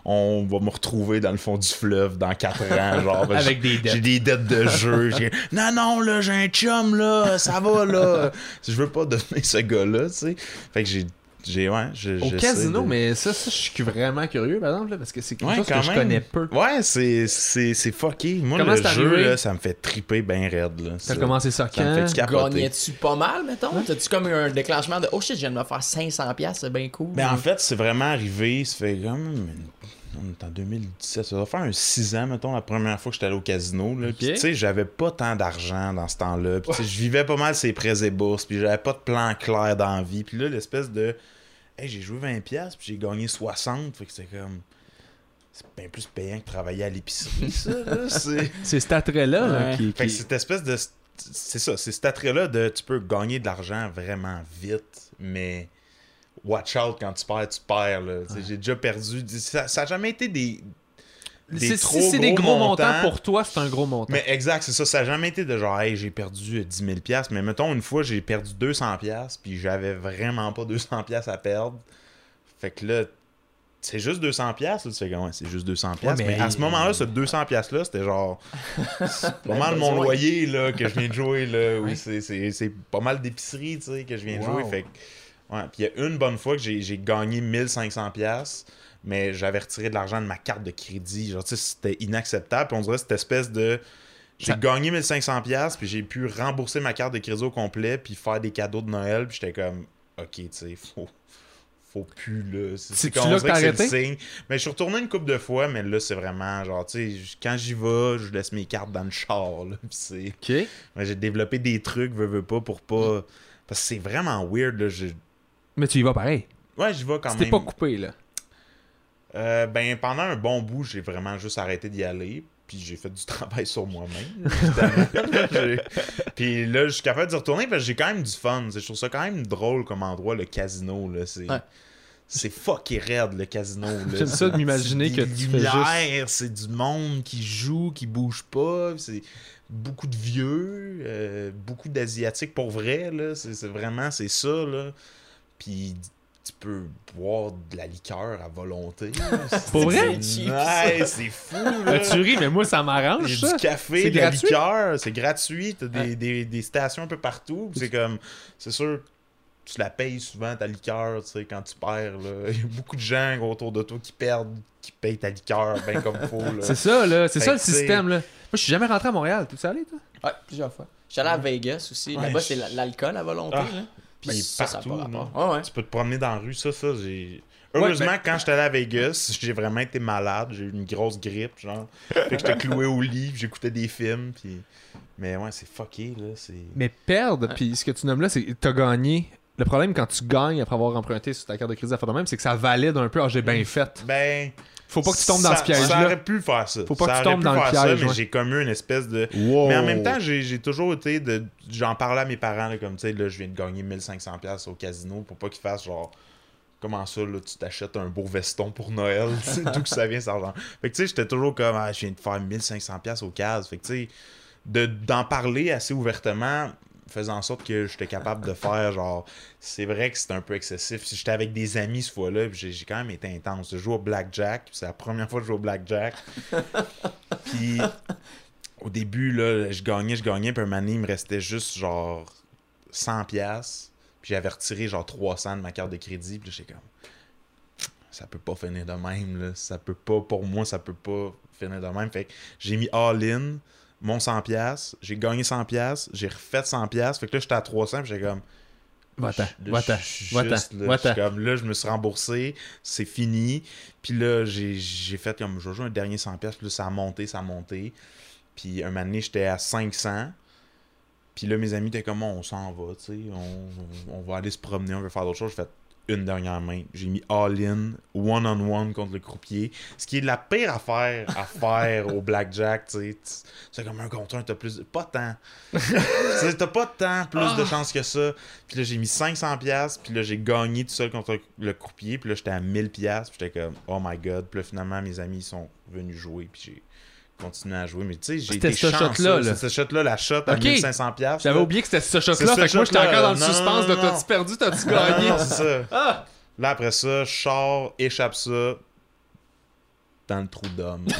on va me retrouver dans le fond du fleuve dans 4 ans genre parce que Avec des dettes. j'ai des dettes de jeu, j'ai non non là, j'ai un chum là, ça va là. je veux pas devenir ce gars-là, tu sais. Fait que j'ai j'ai ouais, je- au casino de- mais ça, ça je suis vraiment curieux par exemple là, parce que c'est quelque Ouais, chose que je connais peu. Ouais, c'est, c'est, c'est fucké. Moi, Comment le jeu, là, ça me fait triper bien raide. Là. T'as commencé ça ça me quand? fait. Gagnais-tu pas mal, mettons? T'as-tu comme eu un déclenchement de Oh shit, je viens de me faire 500$, c'est bien cool? Ben, en fait, c'est vraiment arrivé, ça fait comme... On est en 2017, ça va faire un 6 ans, mettons, la première fois que j'étais allé au casino. Là. Puis, Ok. tu sais, j'avais pas tant d'argent dans ce temps-là. Puis, je vivais pas mal ces prêts et bourses. Puis, j'avais pas de plan clair dans la vie. Puis là, l'espèce de... Hey, j'ai joué 20$, puis j'ai gagné 60$. Fait que c'est comme... C'est bien plus payant que travailler à l'épicerie, ça. C'est... Cet attrait-là là, Ouais. qui, Fait que cette espèce de. C'est ça, c'est cet attrait-là de tu peux gagner de l'argent vraiment vite, mais watch out quand tu perds, tu perds. sais, J'ai déjà perdu. Ça n'a jamais été des. des C'est- trop si c'est des gros montants montants. pour toi, c'est un gros montant. Mais exact, c'est ça. Ça n'a jamais été de genre, hey, j'ai perdu euh, 10 000 pièces Mais mettons, une fois, j'ai perdu 200 pièces puis j'avais vraiment pas 200 pièces à perdre. Fait que là, c'est juste 200 pièces tu fais ouais, c'est juste 200 pièces Ouais, mais... mais- à ce moment-là, ce 200 pièces là, c'était genre c'est pas mal mon loyer là que je viens de jouer là, oui, Ouais. c'est- c'est c'est pas mal d'épicerie, tu sais, que je viens de Wow. jouer, fait que ouais, puis il y a une bonne fois que j'ai gagné 1500 pièces mais j'avais retiré de l'argent de ma carte de crédit, genre tu sais, c'était inacceptable, puis on dirait cette espèce de j'ai gagné 1500 pièces puis j'ai pu rembourser ma carte de crédit au complet puis faire des cadeaux de Noël, puis j'étais comme OK, tu sais, faut faut plus là, c'est qu'on dirait que c'est le signe. Mais je suis retourné une couple de fois, mais là c'est vraiment genre tu sais, quand j'y vais, je laisse mes cartes dans le char là, puis c'est Ok. J'ai développé des trucs veux, veux pas pour pas parce que c'est vraiment weird là, je- Mais tu y vas pareil. Ouais, j'y vais quand C'était même. pas coupé, là. Euh, ben, pendant un bon bout, j'ai vraiment juste arrêté d'y aller. Puis j'ai fait du travail sur moi-même. évidemment. Puis là, je suis capable d'y retourner parce que j'ai quand même du fun. Je trouve ça quand même drôle comme endroit, le casino. Là. C'est, Ouais. c'est fucké raide, le casino. là. J'aime ça de m'imaginer que tu fais C'est du monde qui joue, qui bouge pas. C'est beaucoup de vieux, euh, beaucoup d'asiatiques pour vrai. Là. C'est, c'est vraiment, c'est ça. Là. Puis tu peux boire de la liqueur à volonté. Pour vrai? C'est fou. Là. Ben, tu ris, mais moi, ça m'arrange, du café, de la liqueur, c'est gratuit. T'as des, Ouais. des, des stations un peu partout. C'est comme, c'est sûr, tu la payes souvent ta liqueur, tu sais, quand tu perds. là. Il y a beaucoup de gens autour de toi qui perdent, qui payent ta liqueur bien comme faut. C'est ça, là. C'est ça le système, là. Moi, je suis jamais rentré à Montréal. T'es allé, toi? Ouais, plusieurs fois. J'étais allé à Vegas aussi. Ouais, Là-bas, je- c'est la- l'alcool à volonté. Ah. Puis Mais ça, ça partout, pas. Ouais, ouais. Tu peux te promener dans la rue, ça, ça, j'ai... Heureusement, quand j'étais allé à Vegas, j'ai vraiment été malade. J'ai eu une grosse grippe, genre. Fait que j'étais cloué au lit, puis j'écoutais des films, puis... Mais ouais, c'est fucké, là, c'est... Mais perdre, puis ce que tu nommes là, c'est que t'as gagné. Le problème quand tu gagnes après avoir emprunté sur ta carte de crédit à faire de même, c'est que ça valide un peu. Ah, j'ai bien fait. Ben... Faut pas que tu tombes dans ça- ce Ça piège-là. aurait pu faire ça. Faut pas Ça que tu tombes dans le ça, piège, mais ouais. j'ai comme eu une espèce de... Wow. Mais en même temps, j'ai toujours été de. J'en parlais à mes parents, là, comme tu sais, là, je viens de gagner 1500$ au casino pour pas qu'ils fassent genre. Comment ça, là, tu t'achètes un beau veston pour Noël? D'où que ça vient, cet argent? Fait que tu sais, j'étais toujours comme, ah, je viens de faire 1500$ au cas. Fait que tu sais, de- d'en parler assez ouvertement faisait en sorte que j'étais capable de faire genre c'est vrai que c'était un peu excessif. Si j'étais avec des amis cette fois-là j'ai quand même été intense. Je joue au blackjack c'est la première fois que je joue au blackjack. Puis au début, là, je gagnais, je gagnais, puis un moment donné, il me restait juste genre 100 pièces puis j'avais retiré genre 300 de ma carte de crédit, puis j'étais comme ça peut pas finir de même là, ça peut pas pour moi, ça peut pas finir de même. Fait que j'ai mis all in mon 100 pièces, j'ai gagné 100 pièces, j'ai refait 100 pièces, fait que là j'étais à 300, puis j'étais comme Va-t'en, comme là, je me suis remboursé, c'est fini. Puis là, j'ai j'ai fait comme je jouer un dernier 100$, pièces puis là, ça a monté, ça a monté. Puis un moment donné, j'étais à 500. Puis là, mes amis étaient comme, on s'en va, tu sais, on, on va aller se promener, on veut faire d'autres choses. J'ai fait une dernière main. J'ai mis all-in, one-on-one contre le croupier. Ce qui est la pire affaire à faire au blackjack, tu sais. C'est comme un contre un, t'as plus de... Pas tant. T'as pas tant plus de chance que ça. Puis là, j'ai mis 500$, piastres, puis là, j'ai gagné tout seul contre le croupier. Puis là, j'étais à 1000$, piastres, puis j'étais comme, oh my god. Puis là, finalement, mes amis ils sont venus jouer, puis j'ai continué à jouer. Mais tu sais, j'ai C'était été ce shot-là, là. C'est ce shot-là, la shot à Ok. 1500$. piastres, J'avais oublié que c'était ce shot-là. Fait que moi, j'étais encore dans le. Non, suspense non, de t'as-tu perdu, t'as-tu gagné? c'est ça. Ah! Là, après ça, je sors, échappe ça dans le trou d'homme.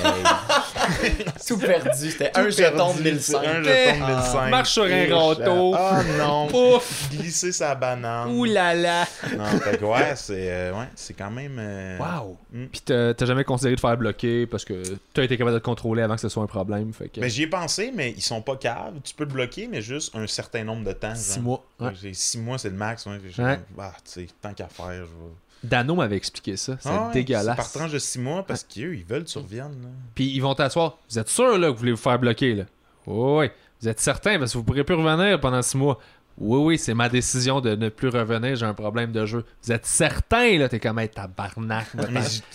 Hey. Tout perdu. C'était un jeton de perdu, 1005. Un jeton de Ah. 1005. Marche sur un râteau. Ah non. Pouf! Glisser sa banane. Ouh là là! Non, fait que ouais, c'est euh, ouais, c'est quand même. euh, Wow! Mm. Puis t'as jamais considéré de faire bloquer parce que t'as été capable de te contrôler avant que ce soit un problème. Fait que. Mais j'y ai pensé, mais ils sont pas caves. Tu peux le bloquer, mais juste un certain nombre de temps. Six genre. mois. Ouais. Six mois, c'est le max. Ouais. Comme, Ah, tant qu'à faire, je vais. Dano m'avait expliqué ça. C'est Ah ouais, dégueulasse. C'est par tranche de six mois parce qu'eux, ils veulent que tu reviennes. là. Puis ils vont t'asseoir. Vous êtes sûr là, que vous voulez vous faire bloquer là? Oui, oui. Vous êtes certain parce que vous pourrez plus revenir pendant six mois. Oui, oui, c'est ma décision de ne plus revenir, j'ai un problème de jeu. Vous êtes certain là, t'es comme hey, tabarnak.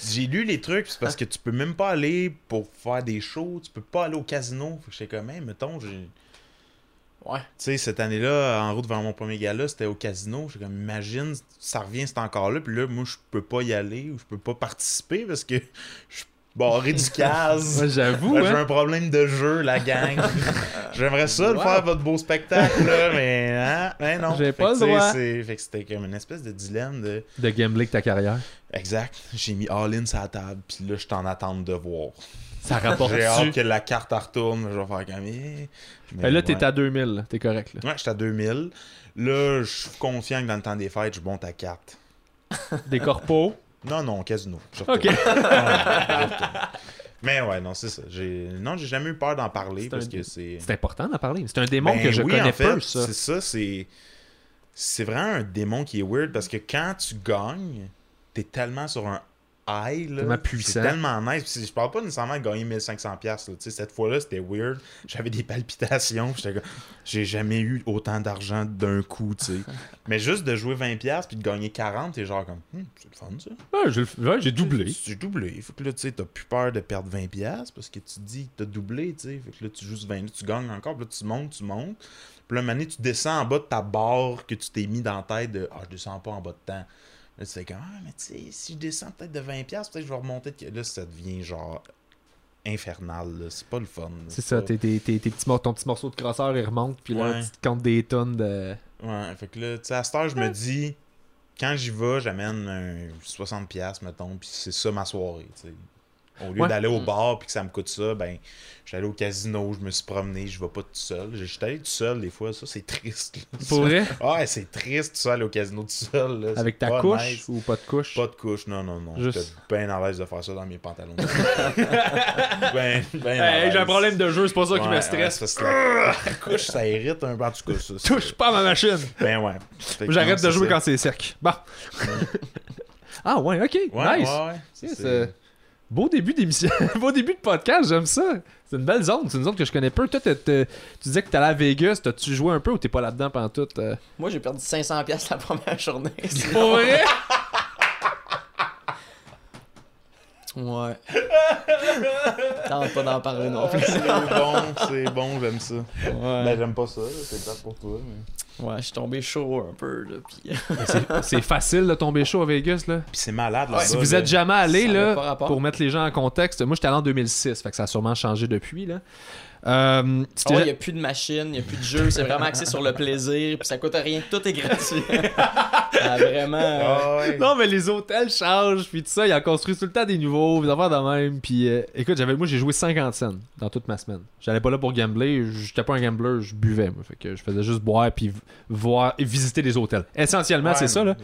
j'ai lu les trucs, c'est parce que tu peux même pas aller pour faire des shows, tu peux pas aller au casino. Fait que j'étais comme, hey, mettons, j'ai. Ouais. Tu sais, cette année-là, en route vers mon premier gala, c'était au casino. J'étais comme, imagine, ça revient, c'est encore là. Puis là, moi, je peux pas y aller ou je peux pas participer parce que je- barré du case. Ouais, J'avoue, J'ai hein. un problème de jeu, la gang. J'aimerais ça, le Wow. faire, votre beau spectacle, là, mais, hein, mais non. J'ai Fait pas que, le droit. Fait que c'était comme une espèce de dilemme de. De gambler que ta carrière. Exact. J'ai mis all-in sur la table, puis là, je suis en attente de voir. Ça rapporte J'ai hâte que la carte retourne, je vais faire comme. eh. Mais Là, ouais. t'es à 2000, là. t'es correct. Là. Ouais, j'étais à 2000. Là, je suis confiant que dans le temps des fêtes, je monte à 4. Des corpos? Non, non, casino. Je Ok. Mais ouais, non, c'est ça. J'ai... Non, j'ai jamais eu peur d'en parler C'est parce un- que c'est. C'est important d'en parler. C'est un démon Ben que je oui, connais en fait, peu, ça. C'est ça, c'est. C'est vraiment un démon qui est weird parce que quand tu gagnes, t'es tellement sur un high, là. Tellement puissant. C'est tellement nice. Je parle pas nécessairement de gagner 1500$. piastres, là. Tu sais, Cette fois-là, c'était weird. J'avais des palpitations. J'ai jamais eu autant d'argent d'un coup. Mais juste de jouer 20$ piastres puis de gagner 40$, t'es genre comme, Hmm, c'est le fun, ça. Ouais, j'ai ouais, doublé. J'ai doublé. Fait que là, tu sais, t'as plus peur de perdre 20$ piastres parce que tu te dis que t'as doublé, tu sais. Fait que là, tu joues 20$, là, tu gagnes encore. Puis là, tu montes, tu montes. Puis là, un moment donné, tu descends en bas de ta barre que tu t'es mis dans la tête de Ah, je descends pas en bas de temps. Là, tu fais comme Ah, mais tu sais, si je descends peut-être de 20$, piastres, peut-être que je vais remonter. De... Là, ça devient genre infernal. C'est pas le fun. C'est ça, tes, tes, tes, tes petits mor- ton petit morceau de crosseur, il remonte, puis là, Ouais. tu te comptes des tonnes de. Ouais, fait que là, tu sais, à cette heure, je me dis, quand j'y vais, j'amène un 60$, piastres, mettons, puis c'est ça ma soirée, tu sais. Au lieu Ouais. d'aller au bar puis que ça me coûte ça, ben, je suis allé au casino, je me suis promené, je vais pas tout seul. Je suis allé tout seul des fois, ça c'est triste. là. Pour vrai? Ah, ouais, c'est triste tout seul aller au casino tout seul. là. Avec ta pas couche nice. ou pas de couche? Pas de couche, non, non, non. Juste- J'étais bien à l'aise de faire ça dans mes pantalons. ben, ben Hey, j'ai un problème de jeu, c'est pas ça qui me stresse. la, la couche, ça irrite un peu. En tout cas, ça. Touche pas à ma machine! Ben ouais. J'arrête de jouer ça. quand c'est sec. Bon. ah ouais, ok. Ouais, nice. ouais, ouais. Yes, C'est- euh, beau début d'émission. beau début de podcast, j'aime ça. C'est une belle zone. C'est une zone que je connais peu. Toi, t'es- t'es- tu disais que t'allais à Vegas. T'as-tu joué un peu ou t'es pas là-dedans pendant tout? euh? Moi, j'ai perdu 500$ piastres la première journée. Pour vrai? Ouais. Tente pas d'en parler non plus. C'est bon, c'est bon, j'aime ça. Ouais. Ben, j'aime pas ça, c'est plate pour toi. Mais... Ouais, je suis tombé chaud un peu, là. Puis... C'est- facile de tomber chaud à Vegas, là. Puis c'est malade, là. Ouais, Si vous êtes jamais allé, là, pas pour mettre les gens en contexte, moi j'étais allé en 2006, fait que ça a sûrement changé depuis, là. Euh, c'était- il n'y a plus de machine, il n'y a plus de jeu, c'est vraiment axé sur le plaisir, puis ça coûte rien, tout est gratuit. Ah, vraiment. euh, Ah ouais. Non, mais les hôtels changent, puis tout ça, ils en construisent tout le temps des nouveaux, des affaires de même. Puis euh, écoute, j'avais, moi j'ai joué 50 cents dans toute ma semaine. J'allais pas là pour gambler, j'étais pas un gambler, je buvais, moi. Fait que je faisais juste boire, puis voir et visiter les hôtels. Essentiellement, Ouais, c'est ça, là.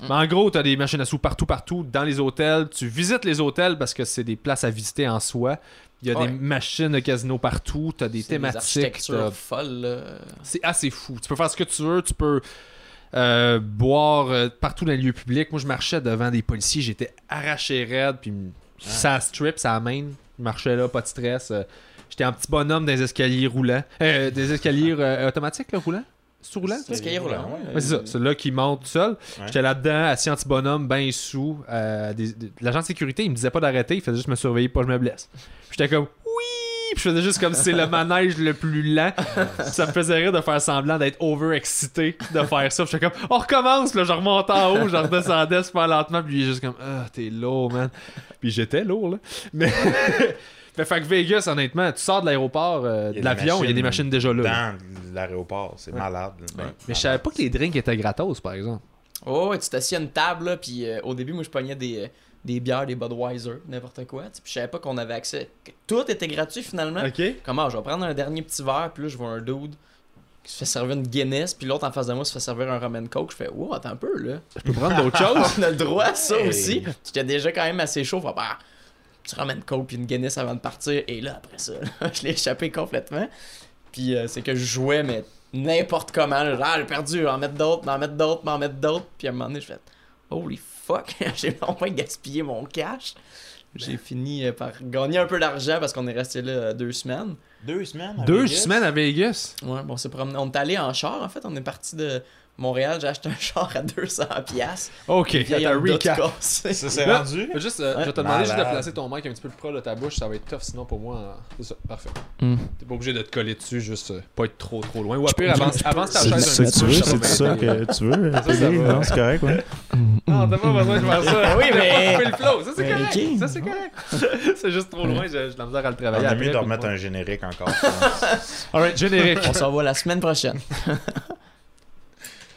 Mais en gros, t'as des machines à sous partout, partout, dans les hôtels. Tu visites les hôtels parce que c'est des places à visiter en soi. Il y a Ouais. des machines de casino partout, t'as des c'est thématiques. là. c'est assez fou. Tu peux faire ce que tu veux, tu peux euh, boire euh, partout dans les lieux publics. Moi, je marchais devant des policiers, j'étais arraché raide, puis ça strip, ça main. Je marchais là, pas de stress. euh, j'étais un petit bonhomme dans des escaliers roulants. Euh, des escaliers automatiques, là, roulants? C'est roulant? ça? Escalier roulant, c'est ça. C'est là qui monte tout seul. Ouais. J'étais là-dedans, assis en petit bonhomme, ben sous. Euh, L'agent de sécurité, il me disait pas d'arrêter, il faisait juste me surveiller, pas que je me blesse. Puis J'étais comme, oui! Puis je faisais juste comme si c'est le manège le plus lent. ça me faisait rire de faire semblant d'être over-excité de faire ça. Puis j'étais comme, on recommence, là, je remontais en haut, je redescendais super lentement, puis il est juste comme, ah, t'es lourd, man. Puis j'étais lourd, là. Mais. Mais fait que Vegas, honnêtement, tu sors de l'aéroport, euh, de l'avion, il y a des machines déjà là. Dans l'aéroport, c'est Ouais. malade. Mais je savais pas que les drinks étaient gratos, par exemple. Oh, ouais, tu t'assieds à une table, là, puis euh, au début, moi, je pognais des, euh, des bières, des Budweiser, n'importe quoi. tu sais, Puis je savais pas qu'on avait accès. que Tout était gratuit, finalement. Ok. Comment, je vais prendre un dernier petit verre, puis là, je vois un dude qui se fait servir une Guinness, puis l'autre en face de moi se fait servir un rum and coke. Je fais, wow, attends un peu, là. Je peux prendre d'autres choses. On a le droit à ça Hey. aussi. J'étais déjà quand même assez chaud. Fait, bah, tu ramènes coke puis une Guinness avant de partir. Et là, après ça, je l'ai échappé complètement. Puis euh, c'est que je jouais, mais n'importe comment. là, ah, j'ai perdu, m'en mettre d'autres, m'en mettre d'autres, m'en mettre d'autres. Puis à un moment donné, je fais, holy fuck, j'ai au moins gaspillé mon cash. J'ai fini euh, par gagner un peu d'argent parce qu'on est resté là euh, deux semaines. Deux semaines. à Deux Vegas? semaines à Vegas? Ouais, bon, c'est promené. On est allé en char en fait. On est parti de Montréal, j'ai acheté un char à 200$. piastres. Ok, attends, Honda recap. Ça s'est rendu? Juste, euh, Ouais. je vais te demander juste de placer ton mic un petit peu plus proche de ta bouche, ça va être tough sinon pour moi. C'est ça, parfait. Hmm. T'es pas obligé de te coller dessus, juste euh, pas être trop trop loin. Ou à peux- pire, je- avance, avance ta c'est- chaise c'est un que petit tu peu, c'est ça que tu veux. Non, c'est correct, ouais. Non, t'as pas besoin de faire ça. Oui, mais- Couper le flow, ça c'est correct. Ça c'est correct. c'est juste trop loin, j'ai de la misère à le On travailler. a après, mieux de remettre un générique encore. Alright, générique. On se revoit la semaine prochaine.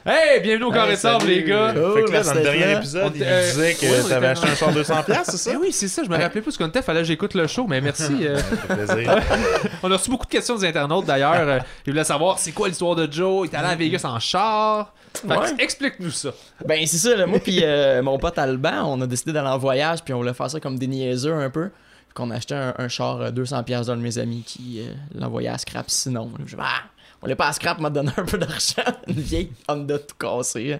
hey, bienvenue au carré sable, les gars. Oh, fait que là, merci dans le dernier épisode, On il euh, disait que était t'avais dans- acheté un char 200$, c'est ça? Eh oui, c'est ça, je me rappelais plus ce qu'on était, fallait que j'écoute le show, mais merci. euh, Ça fait plaisir. on a reçu beaucoup de questions des internautes d'ailleurs. Euh, ils voulaient savoir c'est quoi l'histoire de Joe, il est allé à Vegas en char. Ouais. explique-nous ça. Ben, c'est ça, là, moi puis euh, mon pote Alban, on a décidé d'aller en voyage, puis on voulait faire ça comme des niaiseux un peu. Puis qu'on a acheté un, un char euh, 200$ piastres d'un de mes amis qui euh, l'envoyait à scrap sinon. Je dis, ah, on l'est pas à scrap, m'a donné un peu d'argent. Une vieille Honda tout cassée. hein.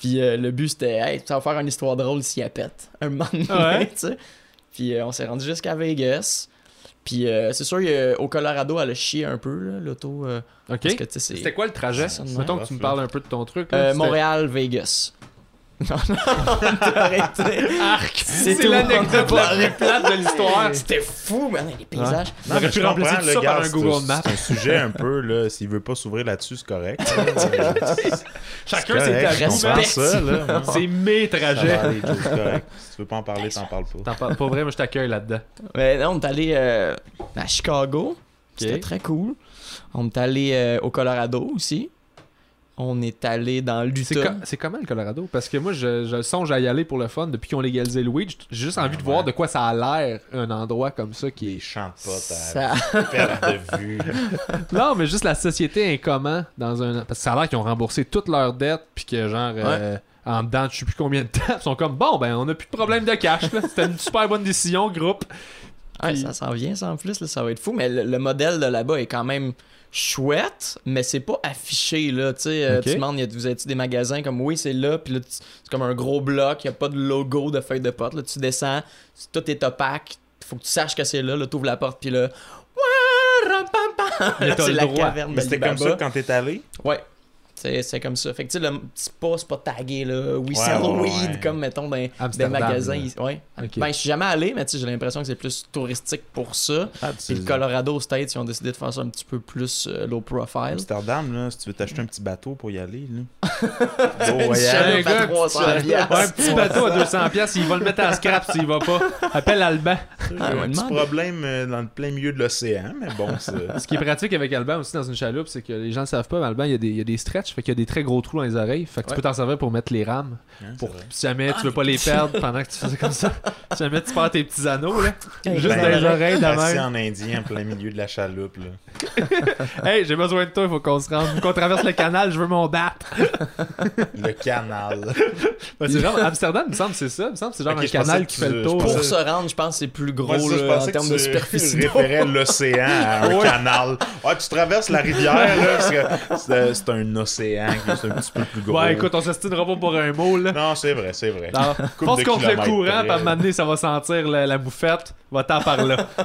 Puis euh, le but c'était, hey, ça va faire une histoire drôle si elle pète. Un moment donné, Ouais? tu sais. Puis euh, on s'est rendu jusqu'à Vegas. Puis euh, c'est sûr, a- au Colorado, elle a chié un peu, l'auto. euh, Ok. C'était quoi le trajet? Mettons que tu me parles un peu de ton truc. là. Euh, Montréal, Vegas. Non, non. Arc C'est l'anecdote la plus plate de l'histoire. C'était fou, man, les paysages. On aurait mais pu je remplacer comprends, tout ça le par gars, un c'est- Google Maps. C'est un sujet un peu, là. S'il veut pas s'ouvrir là-dessus, c'est correct. Chacun ses ça, là. C'est mes Ça trajets. Si tu veux pas en parler, t'en parles pas. T'en parles pas vrai, moi je t'accueille là-dedans. Mais là, on est allé euh, à Chicago. C'était très cool. On est allé euh, au Colorado aussi. On est allé dans C'est l'Utah. co- c'est comment le Colorado? Parce que moi, je, je songe à y aller pour le fun depuis qu'ils ont légalisé le weed. J'ai juste envie de Ouais. voir de quoi ça a l'air, un endroit comme ça qui est. de potes Ça- perte de vue. Non, mais juste la société est comment dans un. Parce que ça a l'air qu'ils ont remboursé toutes leurs dettes, puis que genre. euh, en dedans, je sais plus combien de temps, ils sont comme bon, ben on a plus de problème de cash. C'était une super bonne décision, groupe. Puis- ça s'en vient, ça en plus, là, ça va être fou. Mais le, le modèle de là-bas est quand même chouette, mais c'est pas affiché, là. Tu sais, euh, tu demandes, y a- vous avez-tu des magasins comme oui, c'est là, puis là, c'est comme un gros bloc, y a pas de logo de feuille de porte. Là, tu descends, tout est opaque, faut que tu saches que c'est là, là, t'ouvres la porte, puis là. C'est la droit. caverne Mais c'était comme ça quand t'es allé? Ouais. C'est, comme ça. Fait que tu sais, le- c'est pas, c'est pas tagué là. We Ouais, sell ouais, weed ouais. comme mettons dans des magasins. ici. Ouais. Ben, je suis jamais allé, mais tu sais, j'ai l'impression que c'est plus touristique pour ça. Ah, Puis le Colorado aux States, ils ont décidé de faire ça un petit peu plus euh, low profile. Amsterdam, là, si tu veux t'acheter un petit bateau pour y aller, là. Gros Une voyage. chaloupe à gars, 300 tu- piastres. Ouais, un petit bateau à 200$, piastres, il va le mettre à scrap s'il va pas. Appelle Alban. Ah, un petit problème euh, dans le plein milieu de l'océan, mais bon, c'est... Ce qui est pratique avec Alban aussi dans une chaloupe, c'est que les gens ne savent pas, mais Alban, il y a des, il y a des fait qu'il y a des très gros trous dans les oreilles. Fait que tu peux t'en servir pour mettre les rames. Hein, Pour, si jamais tu veux pas les perdre pendant que tu fais ça comme ça. Si jamais tu perds tes petits anneaux, là. Juste Ben, dans les oreilles de Assis même. en indien en plein milieu de la chaloupe, là. Hey, j'ai besoin de toi, il faut qu'on se rende. Faut qu'on traverse le canal, je veux mon bat. Le canal. Ben, c'est genre, Amsterdam, il me semble, c'est ça. Il me semble, c'est genre un canal qui tu- fait le tour. Pour se rendre, je pense que c'est plus gros là, en termes de tu superficie. d'eau. référais l'océan à un canal. Ouais, tu traverses la rivière, là, parce que c'est, c'est un océan qui est un petit peu plus gros. Ouais, écoute, on s'estimera pas pour un mot, là. Non, c'est vrai, c'est vrai. Non, Pense contre le courant, puis à un moment donné, ça va sentir la, la bouffette. Va-t'en par là.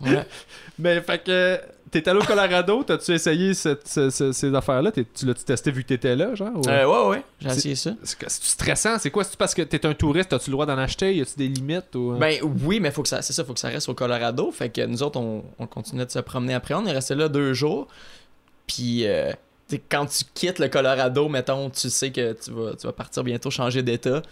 Ouais. Mais fait que. T'es allé au Colorado, t'as-tu essayé cette- ce- ce- ces affaires-là? Tu l'as-tu testé vu que t'étais là, genre? ou- Euh, ouais, ouais, j'ai essayé ça. C'est stressant? C'est quoi? C'est parce que t'es un touriste, as-tu le droit d'en acheter? Y a-tu des limites? Ou... Ben oui, mais faut que ça, c'est ça, faut que ça reste au Colorado. Fait que nous autres, on, on continuait de se promener après. On est resté là deux jours. Puis, euh, quand tu quittes le Colorado, mettons, tu sais que tu vas, tu vas partir bientôt changer d'état.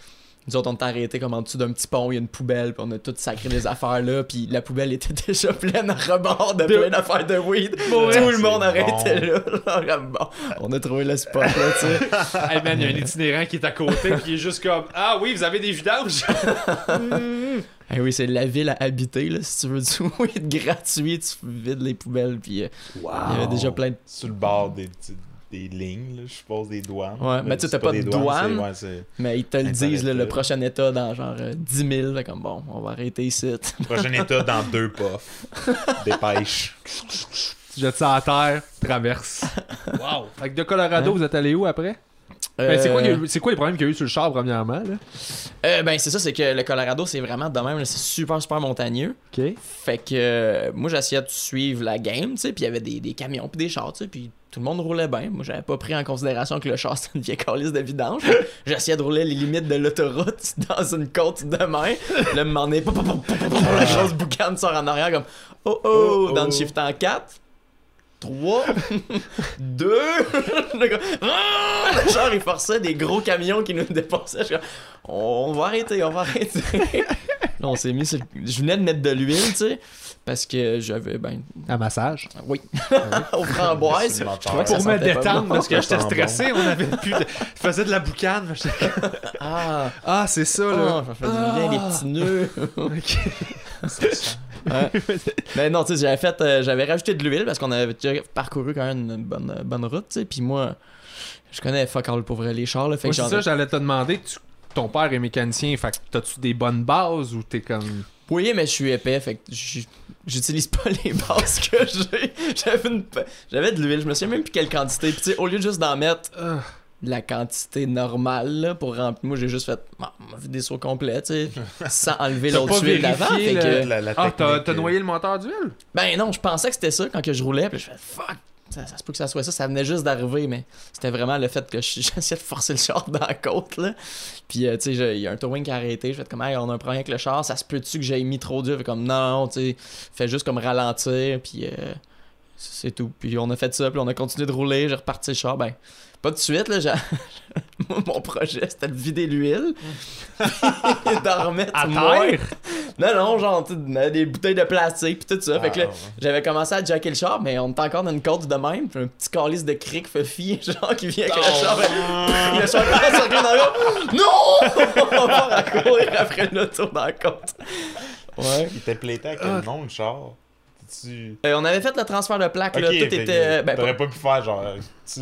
Nous autres, on t'a arrêté comme en dessous d'un petit pont, il y a une poubelle, puis on a tout sacré les affaires là, puis la poubelle était déjà pleine à rebord de De- plein d'affaires de weed. Bon, Tout ouais, le monde arrêtait bon. là. bon, on a trouvé le spot là, tu sais. Hey man, y a un itinérant qui est à côté, qui est juste comme Ah oui, vous avez des vidanges! Eh oui, c'est la ville à habiter, là. Si tu veux du weed gratuit, tu vides les poubelles, puis euh, il y avait déjà plein de Sur le bord des, petites- des lignes, là, je suppose, des douanes. Ouais, mais tu t'as pas des de douanes, douane. c'est- ouais, Mais ils te le disent, là, le prochain état dans genre euh, 10 000. Fait comme bon, on va arrêter ici. Prochain état dans deux puffs. Dépêche. Tu jettes ça à terre, traverse. Wow! Fait que de Colorado, Hein? vous êtes allé où après? Ben, c'est, quoi, Euh, c'est quoi les problèmes qu'il y a eu sur le char, premièrement? Là? Euh, ben, c'est ça, c'est que le Colorado, c'est vraiment de même, c'est super, super montagneux. Ok. Fait que euh, moi, j'essayais de suivre la game, tu sais, puis il y avait des, des camions puis des chars, tu sais, puis tout le monde roulait bien. Moi, j'avais pas pris en considération que le char, c'était une vieille calice de vidange. J'essayais de rouler les limites de l'autoroute dans une côte de main. Là, me m'en est... La grosse boucane sort en arrière comme... Oh oh! Oh, oh. Dans le shift en 4. 3, 2, le char il forçait des gros camions qui nous dépassaient. Je suis comme, on va arrêter, on va arrêter. Là, on s'est mis sur le- Je venais de mettre de l'huile, tu sais, parce que j'avais, ben, À massage. oui, au framboise. Je Pour me détendre, parce que j'étais stressé, on avait plus de... Je faisais de la boucane. Ah, Ah, c'est ça, là. ah, ça fait du bien, les petits nœuds. Ok. Ouais. Ben non, tu sais, j'avais fait, euh, j'avais rajouté de l'huile parce qu'on avait déjà parcouru quand même une bonne, bonne route, tu sais, puis moi, je connais fuck all pour vrai les chars, là, fait Moi, que c'est j'en ça, j'allais te demander, tu- ton père est mécanicien, fait que t'as-tu des bonnes bases ou t'es comme... Oui, mais je suis épais, fait que j'utilise pas les bases que j'ai. J'avais une... de l'huile, je me souviens même plus quelle quantité. Puis tu sais, au lieu de juste d'en mettre Ah. La quantité normale là, pour remplir, moi j'ai juste fait bah, m'a sauts complets, tu sais, sans enlever l'autre huile d'avant. vérifié fait le- que- La, la Ah, t'as euh, noyé le moteur d'huile? Ben non, je pensais que c'était ça quand que je roulais, puis je fais fuck. Ça, ça se peut que ça soit ça, ça venait juste d'arriver, mais c'était vraiment le fait que je- j'essayais de forcer le char dans la côte, là. Puis, euh, tu sais, il y a un towing qui a arrêté, je fais comme, hey, on a un problème avec le char, ça se peut-tu que j'ai mis trop dur? Fait comme, non, non, tu sais, fais juste comme ralentir, puis euh, c'est tout. Puis on a fait ça, puis on a continué de rouler, j'ai reparti le char, ben, pas de suite, là, j'ai- mon projet, c'était de vider l'huile, et d'en remettre À moins. terre? Non, non, genre, des bouteilles de plastique, puis tout ça. fait que là, Ah, ouais. j'avais commencé à jacker le char, mais on était encore dans une côte de même. Puis un petit calice de cric Fuffy, genre, qui vient avec le char. fait- le char commence à dans le. Non! On va courir après l'auto dans la côte. Ouais. Il était plaité à quel nom le char tu Euh, on avait fait le transfert de plaque, là. Tout fait était. Ben, T'aurais pas- pas pu faire genre,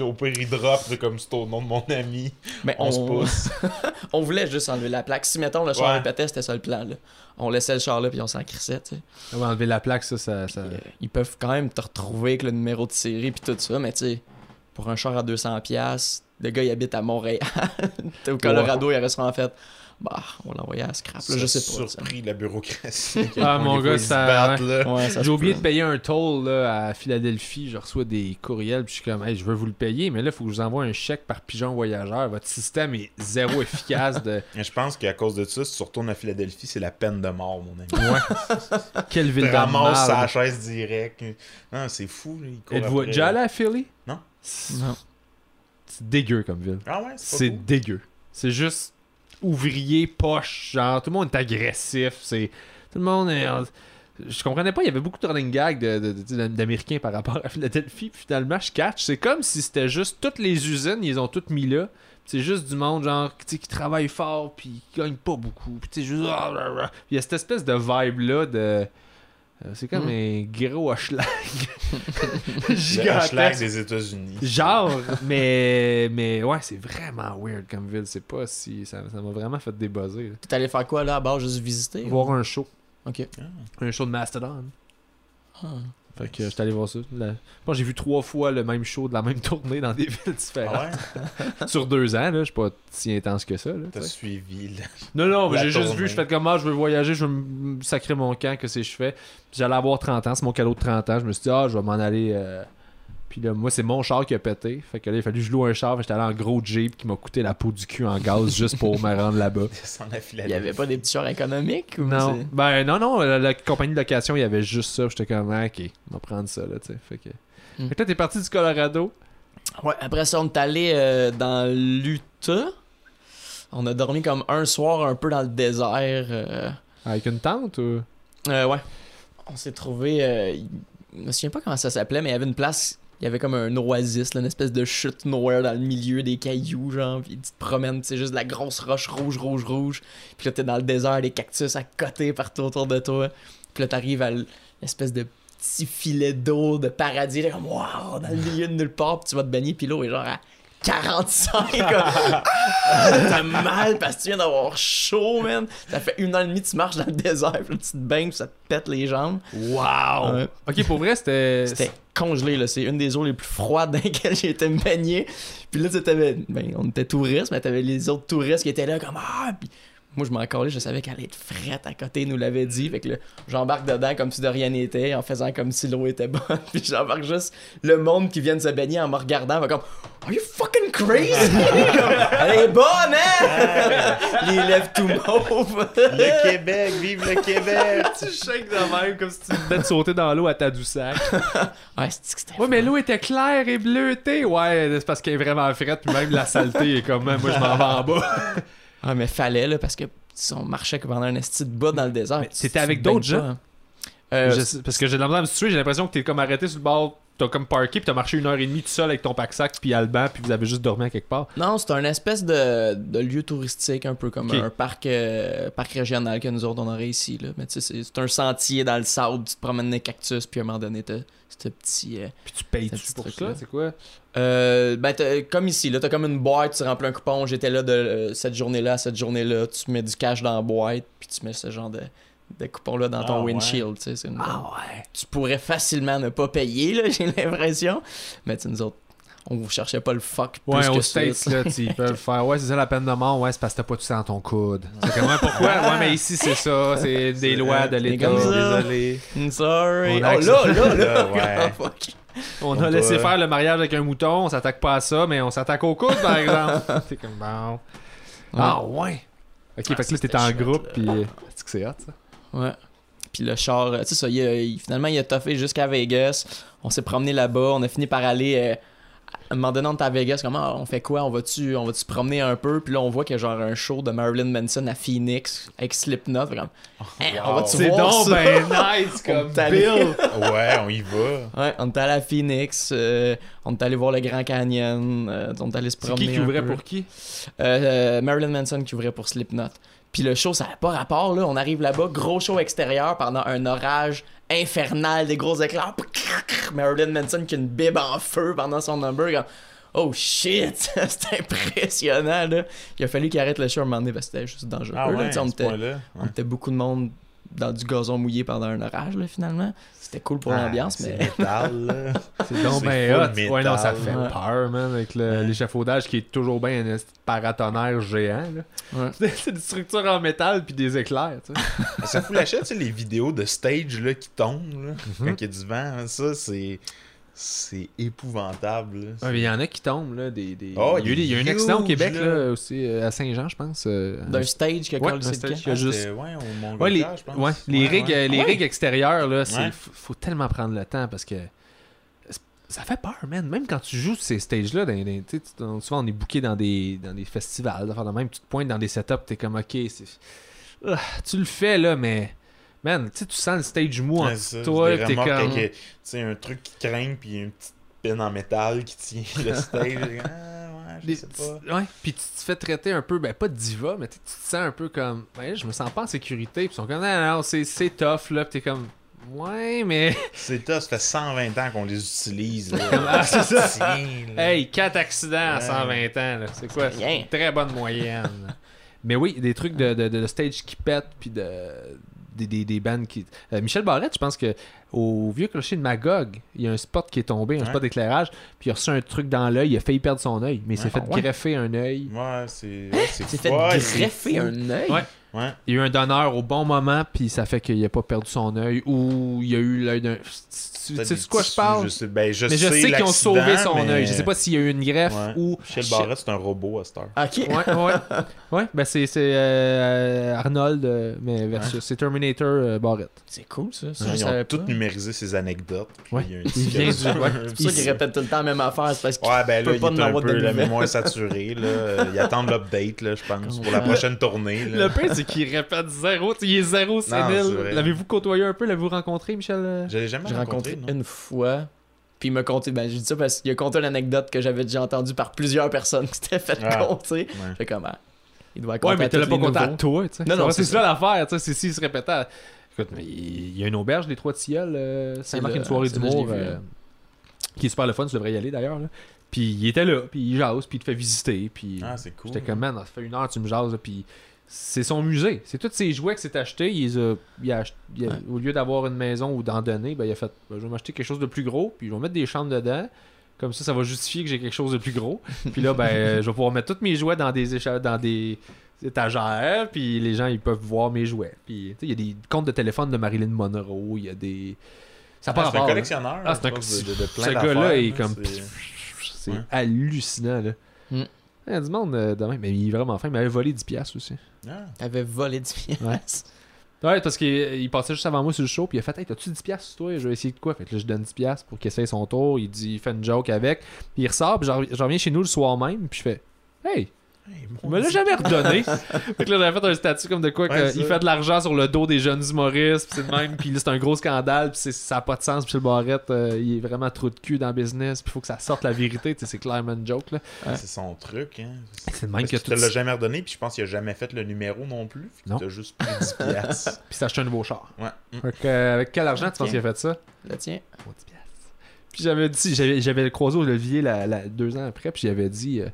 au pire il drop, comme c'est au nom de mon ami, ben, on, se pousse. on voulait juste enlever la plaque. Si, mettons, le char Ouais. répétait, c'était ça le plan, là. On laissait le char là, puis on s'en crissait, tu sais. Ouais, enlever la plaque, ça, ça... ça- Euh, ils peuvent quand même te retrouver avec le numéro de série puis tout ça, mais tu sais, pour un char à 200$, piastres, le gars il habite à Montréal. Au Colorado, il aurait sûrement fait Bah, on l'a envoyé à scrap, là, je sais pas. surpris la bureaucratie. Ah, mon gars, ça- là. Ouais, ça J'ai oublié de payer un toll là, à Philadelphie. Je reçois des courriels. Puis je suis comme, hey, je veux vous le payer. Mais là, il faut que je vous envoie un chèque par pigeon voyageur. Votre système est zéro efficace. de Je pense qu'à cause de ça, si tu retournes à Philadelphie, c'est la peine de mort, mon ami. Ouais. Quelle ville ramasses sa chaise direct. Non, c'est fou. Là. il court Êtes-vous déjà allé à Philly? Non. C'est Non. c'est dégueu comme ville. Ah ouais, c'est dégueu. C'est juste ouvrier, poche, genre tout le monde est agressif. C'est tout le monde est. Je comprenais pas, il y avait beaucoup de running gag de- de- d'Américains par rapport à Philadelphie. Puis finalement, je catch. C'est comme si c'était juste toutes les usines, ils ont toutes mis là. C'est juste du monde, genre, qui travaille fort, puis qui gagne pas beaucoup. Puis juste. ah, ah, ah. Il y a cette espèce de vibe-là de. Euh, C'est comme Mm. un gros hochelag. Hochelag des États-Unis. Genre, mais mais ouais, c'est vraiment weird comme ville. C'est pas si ça ça m'a vraiment fait débuzzer. T'es allé faire quoi là à bord, juste visiter ou- Voir un show, Ok. un show de Mastodon. Ah. Fait que j'étais allé voir ça. La- Moi, j'ai vu trois fois le même show de la même tournée dans des villes différentes. Ah ouais? Sur deux ans, là, je suis pas si intense que ça. T'as suivi, là. non, non, j'ai juste vu, je fais comme moi, je veux voyager, je veux me sacrer mon camp, que c'est je fais. J'allais avoir 30 ans, c'est mon cadeau de 30 ans. Je me suis dit, ah, je vais m'en aller. euh, Puis là, moi, c'est mon char qui a pété. Fait que là, il a fallu que je loue un char. J'étais allé en gros Jeep qui m'a coûté la peau du cul en gaz juste pour me rendre là-bas. Il Philadelphie. y avait pas des petits chars économiques ou Non. Ben non, non, la, la compagnie de location, il y avait juste ça. J'étais comme, ah, ok, on va prendre ça, là, tu sais. Fait que. Hmm. Fait que là, t'es parti du Colorado. Ouais, après ça, on est allé euh, dans l'Utah. On a dormi comme un soir un peu dans le désert. euh, Avec une tente ou? Euh, ouais. On s'est trouvé. euh, je me souviens pas comment ça s'appelait, mais il y avait une place. Il y avait comme un oasis, une espèce de chute nowhere dans le milieu des cailloux, genre. Puis tu te promènes, c'est juste de la grosse roche rouge, rouge, rouge. Puis là, t'es dans le désert, des cactus à côté partout autour de toi. Puis là, t'arrives à l'espèce de petit filet d'eau de paradis, là, comme waouh, dans le milieu de nulle part. Puis tu vas te baigner, puis l'eau est genre à 45. comme, ah, T'as mal parce que tu viens d'avoir chaud, man. Ça fait une heure et demie que tu marches dans le désert, puis là, tu te baignes, puis ça te pète les jambes. Wow! Ok, pour vrai, c'était. C'était congelé, là. C'est une des eaux les plus froides dans lesquelles j'ai été me baigner. Puis là, t'avais. Ben, on était touristes, mais t'avais les autres touristes qui étaient là, comme Ah! Puis moi, je m'en collais, je savais qu'elle allait être frette à côté, il nous l'avait dit. Fait que là, j'embarque dedans comme si de rien n'était, en faisant comme si l'eau était bonne. Puis j'embarque juste le monde qui vient de se baigner en me regardant, fait comme Are you fucking crazy? Elle est bonne, hein? les lèvres tout mauves. Le Québec, vive le Québec! Tu shakes de même comme si tu venais de sauter dans l'eau à Tadoussac. Ouais, c'est que c'était. Ouais, mais l'eau était claire et bleutée. Ouais, c'est parce qu'elle est vraiment frette, puis même la saleté est comme, moi, je m'en vais en bas. Ah, mais fallait, là, parce que si on marchait pendant un esti de bas dans le désert. Tu avec d'autres gens? hein. Euh, Je parce que j'ai l'impression que t'es comme arrêté sur le bord, t'as comme parké, puis t'as marché une heure et demie tout seul avec ton pack-sac, puis Alban, puis vous avez juste dormi à quelque part? Non, c'est un espèce de, de lieu touristique, un peu comme un parc, euh, parc régional que nous autres on aurait ici. Là. Mais tu sais, c'est- un sentier dans le sable, tu te promènes les cactus, puis à un moment donné, t'as ce petit. euh, Puis tu payes Ce tu petit pour ça, c'est quoi? euh, ben, comme ici, là, t'as comme une boîte, tu remplis un coupon. J'étais là de euh, cette journée-là à cette journée-là. Tu mets du cash dans la boîte, puis tu mets ce genre de, de coupon-là dans ton Ah, ouais. windshield. tu sais, c'est une- ouais. tu pourrais facilement ne pas payer, là, j'ai l'impression. Mais tu sais, nous autres, on vous cherchait pas le fuck plus Ouais, que aux ça, States, tu sais. là, tu ils peuvent faire, ouais, c'est ça la peine de mort, ouais, c'est parce que t'as pas tout ça dans ton coude. C'est comme, ouais, pourquoi? Ouais, mais ici, c'est ça, c'est des lois de l'État. Désolé. Mm, Sorry. On a oh là, là, là. Là, ouais. Oh, fuck. On a laissé ouais. faire le mariage avec un mouton, on s'attaque pas à ça, mais on s'attaque au coude, par exemple. c'est comme, bon. Ah, ouais. Ok, fait que là, c'était t'étais en chouette, groupe, puis. C'est que c'est hot, ça. Ouais. Puis le char, euh, tu sais ça, il a- il- finalement, il a toffé jusqu'à Vegas. On s'est promené là-bas. On a fini par aller. euh, à un moment donné, on était à Vegas. Comment on fait quoi? On va-tu on va se promener un peu? Puis là, on voit qu'il y a genre un show de Marilyn Manson à Phoenix avec Slipknot. Fait comme, Hein, on va-tu C'est voir donc ça? ben nice On comme est Bill. Ouais, on y va. Ouais, on est allé à Phoenix. euh, on est allé voir le Grand Canyon. euh, on est allé se C'est promener. qui qui ouvrait peu. pour qui? Euh, euh, Marilyn Manson qui ouvrait pour Slipknot. Puis le show, ça n'a pas rapport, là. On arrive là-bas, gros show extérieur pendant un orage infernal, des gros éclairs. Marilyn Manson qui a une bib en feu pendant son number. Oh shit, c'est impressionnant, là. Il a fallu qu'il arrête le show à un moment donné parce que c'était juste dangereux. Ah ouais, était, on était beaucoup de monde dans du gazon mouillé pendant un orage, là, finalement. C'était cool pour Ah, l'ambiance, c'est mais. métal, là. C'est donc C'est ben full hot. métal, Ouais, non, ça fait ouais. peur, man, avec Ouais. l'échafaudage qui est toujours bien un paratonnerre géant. C'est- des structures en métal puis des éclairs, tu sais. Ça fout la chaîne, tu sais, les vidéos de stage là, qui tombent là, Mhm. quand il y a du vent. hein, Ça, c'est. C'est épouvantable. là. Ouais, mais il y en a qui tombent, là. Des, des... Oh, il, y a eu, des- il y a eu un accident au Québec, là. là, aussi, euh, à Saint-Jean, je pense. euh, D'un stage qui a Ouais, stage a Ah, juste- Ouais, au Mont Ouais, les, je pense. ouais, les rigs, les extérieurs, là, faut, tellement prendre le temps parce que ça fait peur, man. Même quand tu joues ces stages-là, souvent on est booké dans des, dans des festivals, de même, tu te pointes dans des setups, t'es comme, ok, c'est... Ah, tu le fais, là, mais... Man, tu sais, tu sens le stage mou en ça, toi, t'es comme... euh, tu sais, un truc qui craint, puis une petite pine en métal qui tient le stage. ah, ouais, je sais pas. Ouais, puis tu te fais traiter un peu, ben pas de diva, mais tu te sens un peu comme, ben je me sens pas en sécurité, puis ils sont comme, non, non, c'est, tough, là, pis t'es comme, ouais, mais, C'est ça, ça fait 120 ans qu'on les utilise. Là. Ah, c'est ça. Tiens, là. hey, 4 accidents à Ouais. 120 ans, là, c'est quoi, c'est Rien. une très bonne moyenne. mais oui, des trucs de, de, de stage qui pètent, puis de, des, des, des bands qui... Euh, Michel Barrette, je pense que au vieux clocher de Magog, il y a un spot qui est tombé, un Ouais. spot d'éclairage, puis il a reçu un truc dans l'œil, il a failli perdre son œil, mais il s'est Ouais. fait Ah ouais? greffer un œil. Ouais, c'est. C'est fait greffer un œil? Ouais. Il y a eu un donneur au bon moment, puis ça fait qu'il a pas perdu son œil, ou il y a eu l'œil d'un. Tu sais de quoi je parle? Je sais, ben, je mais je sais sais qu'ils ont sauvé son mais- œil. Je sais pas s'il y a eu une greffe Ouais. ou. Michel Barrette, c'est un robot à cette heure. Ok. Ouais, ouais. ouais, ben c'est c'est, euh, Arnold, euh, mais versus. C'est Terminator euh, Barrett. C'est cool ça. ça Ouais, je ils savais ont tout pas. Ses anecdotes. Ouais. Il, y a un Il petit vient gars- du- ouais. C'est pour ça qu'il répète tout le temps la même affaire. C'est parce qu'il Ouais, ben là, peut il pas est un avoir de peu la mémoire saturée. Là. Il attend l'update, là, je pense, pour la prochaine tournée. Là. Le pire, c'est qu'il répète zéro. Il est zéro c'est sénile. vrai. L'avez-vous côtoyé un peu? L'avez-vous rencontré, Michel? Je l'ai jamais J'ai rencontré. rencontré une fois. Puis il m'a conté, ben j'ai dit ça parce qu'il a conté l'anecdote que j'avais déjà entendue par plusieurs personnes qui s'étaient fait Ah. compter. Ouais. Fait comme, ah, il doit Ouais, mais à tu l'as tous pas content à toi, tu sais. Non, non, c'est c'est ça l'affaire, tu sais. C'est s'il se répétait. À- Écoute, mais il y a une auberge des Trois Tilleuls, euh, Saint-Marc, là, une soirée c'est là, d'humour euh, là. qui est super le fun, tu devrais y aller d'ailleurs. Puis il était là, puis il jase, puis il te fait visiter. Puis Ah, c'est cool. j'étais comme, man, ça fait une heure, tu me jases, puis c'est son musée. C'est tous ses jouets que c'est acheté. Il les a- il a ach- il a- Ouais. Au lieu d'avoir une maison ou d'en donner, ben, il a fait, ben, je vais m'acheter quelque chose de plus gros, puis je vais mettre des chambres dedans. Comme ça, ça va justifier que j'ai quelque chose de plus gros. Puis là, ben, euh, je vais pouvoir mettre tous mes jouets dans des, écha- dans des étagères, puis les gens, ils peuvent voir mes jouets. Puis, il y a des comptes de téléphone de Marilyn Monroe, il y a des... Ça Ah, c'est un collectionneur. Ah, c'est un- pense, de, de plein Ce gars-là est comme... c'est- Ouais. hallucinant, là. Mm. Il y a du monde euh, de même, mais il est vraiment fin. Il m'avait volé 10$ piastres aussi. Ah. T'avais volé du pièces. Ouais, parce qu'il il passait juste avant moi sur le show, puis il a fait Hey, t'as-tu 10$ piastres sur toi? Je vais essayer de quoi Fait que là, je donne 10$ piastres pour qu'il essaye son tour. Il dit, il fait une joke avec. Puis il ressort, puis je rev- je reviens chez nous le soir même, puis je fais Hey, Hey, il me l'a jamais redonné. fait que là, j'avais fait un statut comme de quoi Ouais, qu'il fait de l'argent sur le dos des jeunes humoristes, puis c'est de même, puis là, c'est un gros scandale, puis ça n'a pas de sens, puis le Barrette, euh, il est vraiment trop de cul dans le business, puis il faut que ça sorte la vérité, tu sais, c'est clairement une joke, là. C'est son truc, hein. C'est de même Parce que que tu tout. te l'as jamais redonné, puis je pense qu'il a jamais fait le numéro non plus. Non. Tu juste pris 10 piastres. Puis acheté un nouveau char. Ouais. Mm. Fait que, euh, avec quel argent tu penses qu'il a fait ça? Là, tiens. Oh, 10 piastres. Puis j'avais dit, j'avais, j'avais croisé au levier la, la- deux ans après, puis j'avais dit, euh,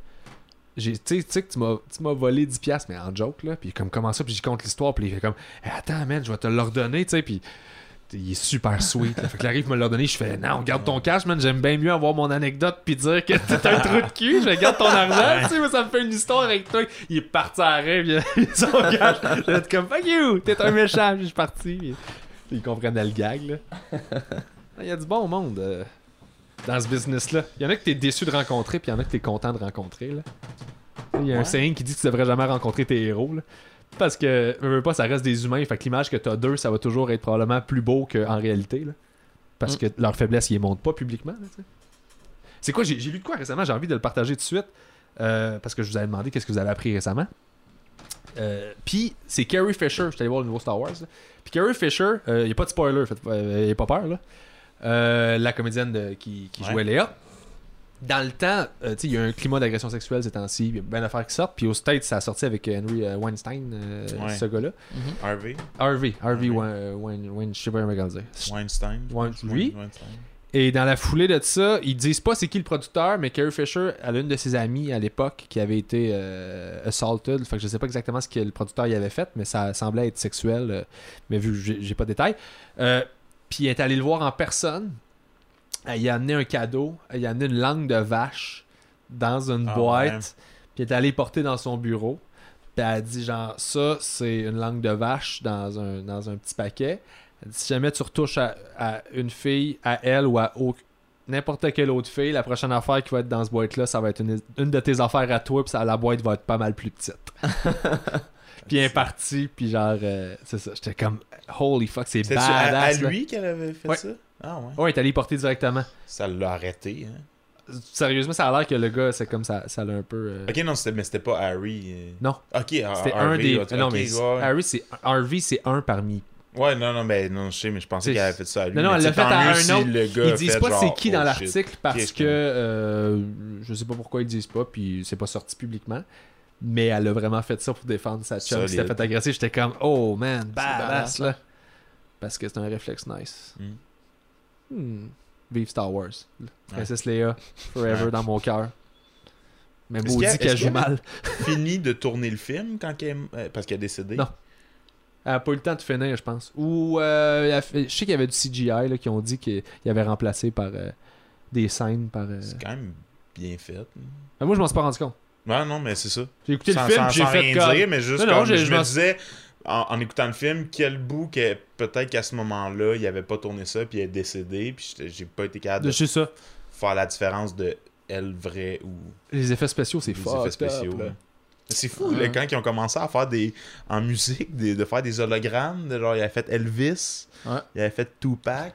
tu sais- tu sais que tu m'as, volé 10 piastres, mais en joke, là. Puis comme, comment ça, puis j'y compte l'histoire, puis il fait comme, Hey, attends, man, je vais te l'ordonner, tu sais, puis il est super sweet. Là. Fait que là, arrive me l'ordonner, je fais, non, garde ton cash, man, j'aime bien mieux avoir mon anecdote, puis dire que t'es un trou de cul, je vais garde ton argent, tu sais, mais ça me fait une histoire avec toi. Il est parti à rêve, il a son cash. J'étais comme, fuck you, t'es un méchant, puis je suis parti. Puis, ils comprenaient le gag, là. Il y a du bon monde euh, dans ce business-là. Il y en a que t'es déçu de rencontrer, puis il y en a que t'es content de rencontrer. Là. Il y a un saying qui dit que tu devrais jamais rencontrer tes héros. Là. Parce que, veux, pas, ça reste des humains. Fait que l'image que t'as d'eux, ça va toujours être probablement plus beau qu'en réalité. Là. Parce Mm. que leur faiblesse, ils les montrent pas publiquement. C'est quoi, j'ai lu de quoi récemment, j'ai envie de le partager tout de suite. euh, parce que je vous avais demandé qu'est-ce que vous avez appris récemment. Euh, Puis c'est Carrie Fisher, je suis allé voir le nouveau Star Wars. Puis Carrie Fisher, il n'y a pas de spoiler, faites, euh, y a pas peur là. Euh, la comédienne de- qui, qui Ouais. jouait Léa. Dans le temps, euh, tu sais, il y a un climat d'agression sexuelle ces temps-ci, il y a bien d'affaires qui sortent. Puis au States, ça a sorti avec Henry euh, Weinstein, euh, Ouais. ce gars-là. Harvey, Harvey, Harvey Harvey. Wein- Wein- Wein- je sais pas comment dire. Weinstein. Lui? Weinstein. Et dans la foulée de ça, ils disent pas c'est qui le producteur, mais Carrie Fisher, elle a une de ses amies à l'époque qui avait été euh, assaulted. Fait que je sais pas exactement ce que le producteur y avait fait, mais ça semblait être sexuel. euh, mais vu que j'ai j'ai pas de détails. Euh, puis elle est allée le voir en personne. Elle y a amené un cadeau. Elle y a amené une langue de vache dans une Ah, boîte. Puis elle est allée porter dans son bureau. Puis elle a dit genre ça c'est une langue de vache dans un, dans un petit paquet. Elle dit, si jamais tu retouches à, à une fille, à elle ou à n'importe quelle autre fille, la prochaine affaire qui va être dans ce boîte-là, ça va être une, une de tes affaires à toi, puis la boîte va être pas mal plus petite. puis est partie, puis genre, euh, c'est ça, j'étais comme, holy fuck, c'est C'est à, à badass. là. lui qu'elle avait fait Ouais. ça? Ah ouais. Ouais, il est allé porter directement. Ça l'a arrêté, hein? Sérieusement, ça a l'air que le gars, c'est comme ça, ça l'a un peu. euh, Ok, non, mais c'était pas Harry. euh. Non. Ok, Har- C'était un des. non, mais ouais. Harry, c'est Harvey, c'est un parmi. Ouais, non, non, mais non, je sais, mais je pensais qu'elle avait fait ça à lui. Non, non, elle l'a fait à un autre. Ils disent pas c'est qui dans oh, l'article parce que euh, je sais pas pourquoi ils disent pas, puis c'est pas sorti publiquement. Mais elle a vraiment fait ça pour défendre sa chum qui s'était fait agresser. J'étais comme, oh man, badass là. Parce que c'est un réflexe nice. Hmm. Vive Star Wars. Princesse Leia, forever Ouais. dans mon cœur. Mais maudit qu'elle- joue qu'elle- mal. Fini de tourner le film quand qu'elle, euh, parce qu'elle est décédée? Non. Elle a pas eu le temps de finir, je pense. Ou euh, fait- je sais qu'il y avait du CGI là, qui ont dit qu'il y avait remplacé par euh, des scènes par. euh, C'est quand même bien fait. Ah, moi, je m'en suis pas rendu compte. Ouais, non, mais c'est ça. J'ai écouté sans, le film, j'ai fait rien comme... dire, mais juste Non, non, comme je, je me disais, en, en écoutant le film, quel bout que peut-être qu'à ce moment-là, il avait pas tourné ça, puis elle est décédée, puis j'ai pas été capable de ça. faire la différence de elle vraie ou Les effets spéciaux, c'est les fucked effets spéciaux. là. C'est fou, Ouais. là, quand ils ont commencé à faire des. en musique, des- de faire des hologrammes, genre, il avait fait Elvis, il avait fait Tupac.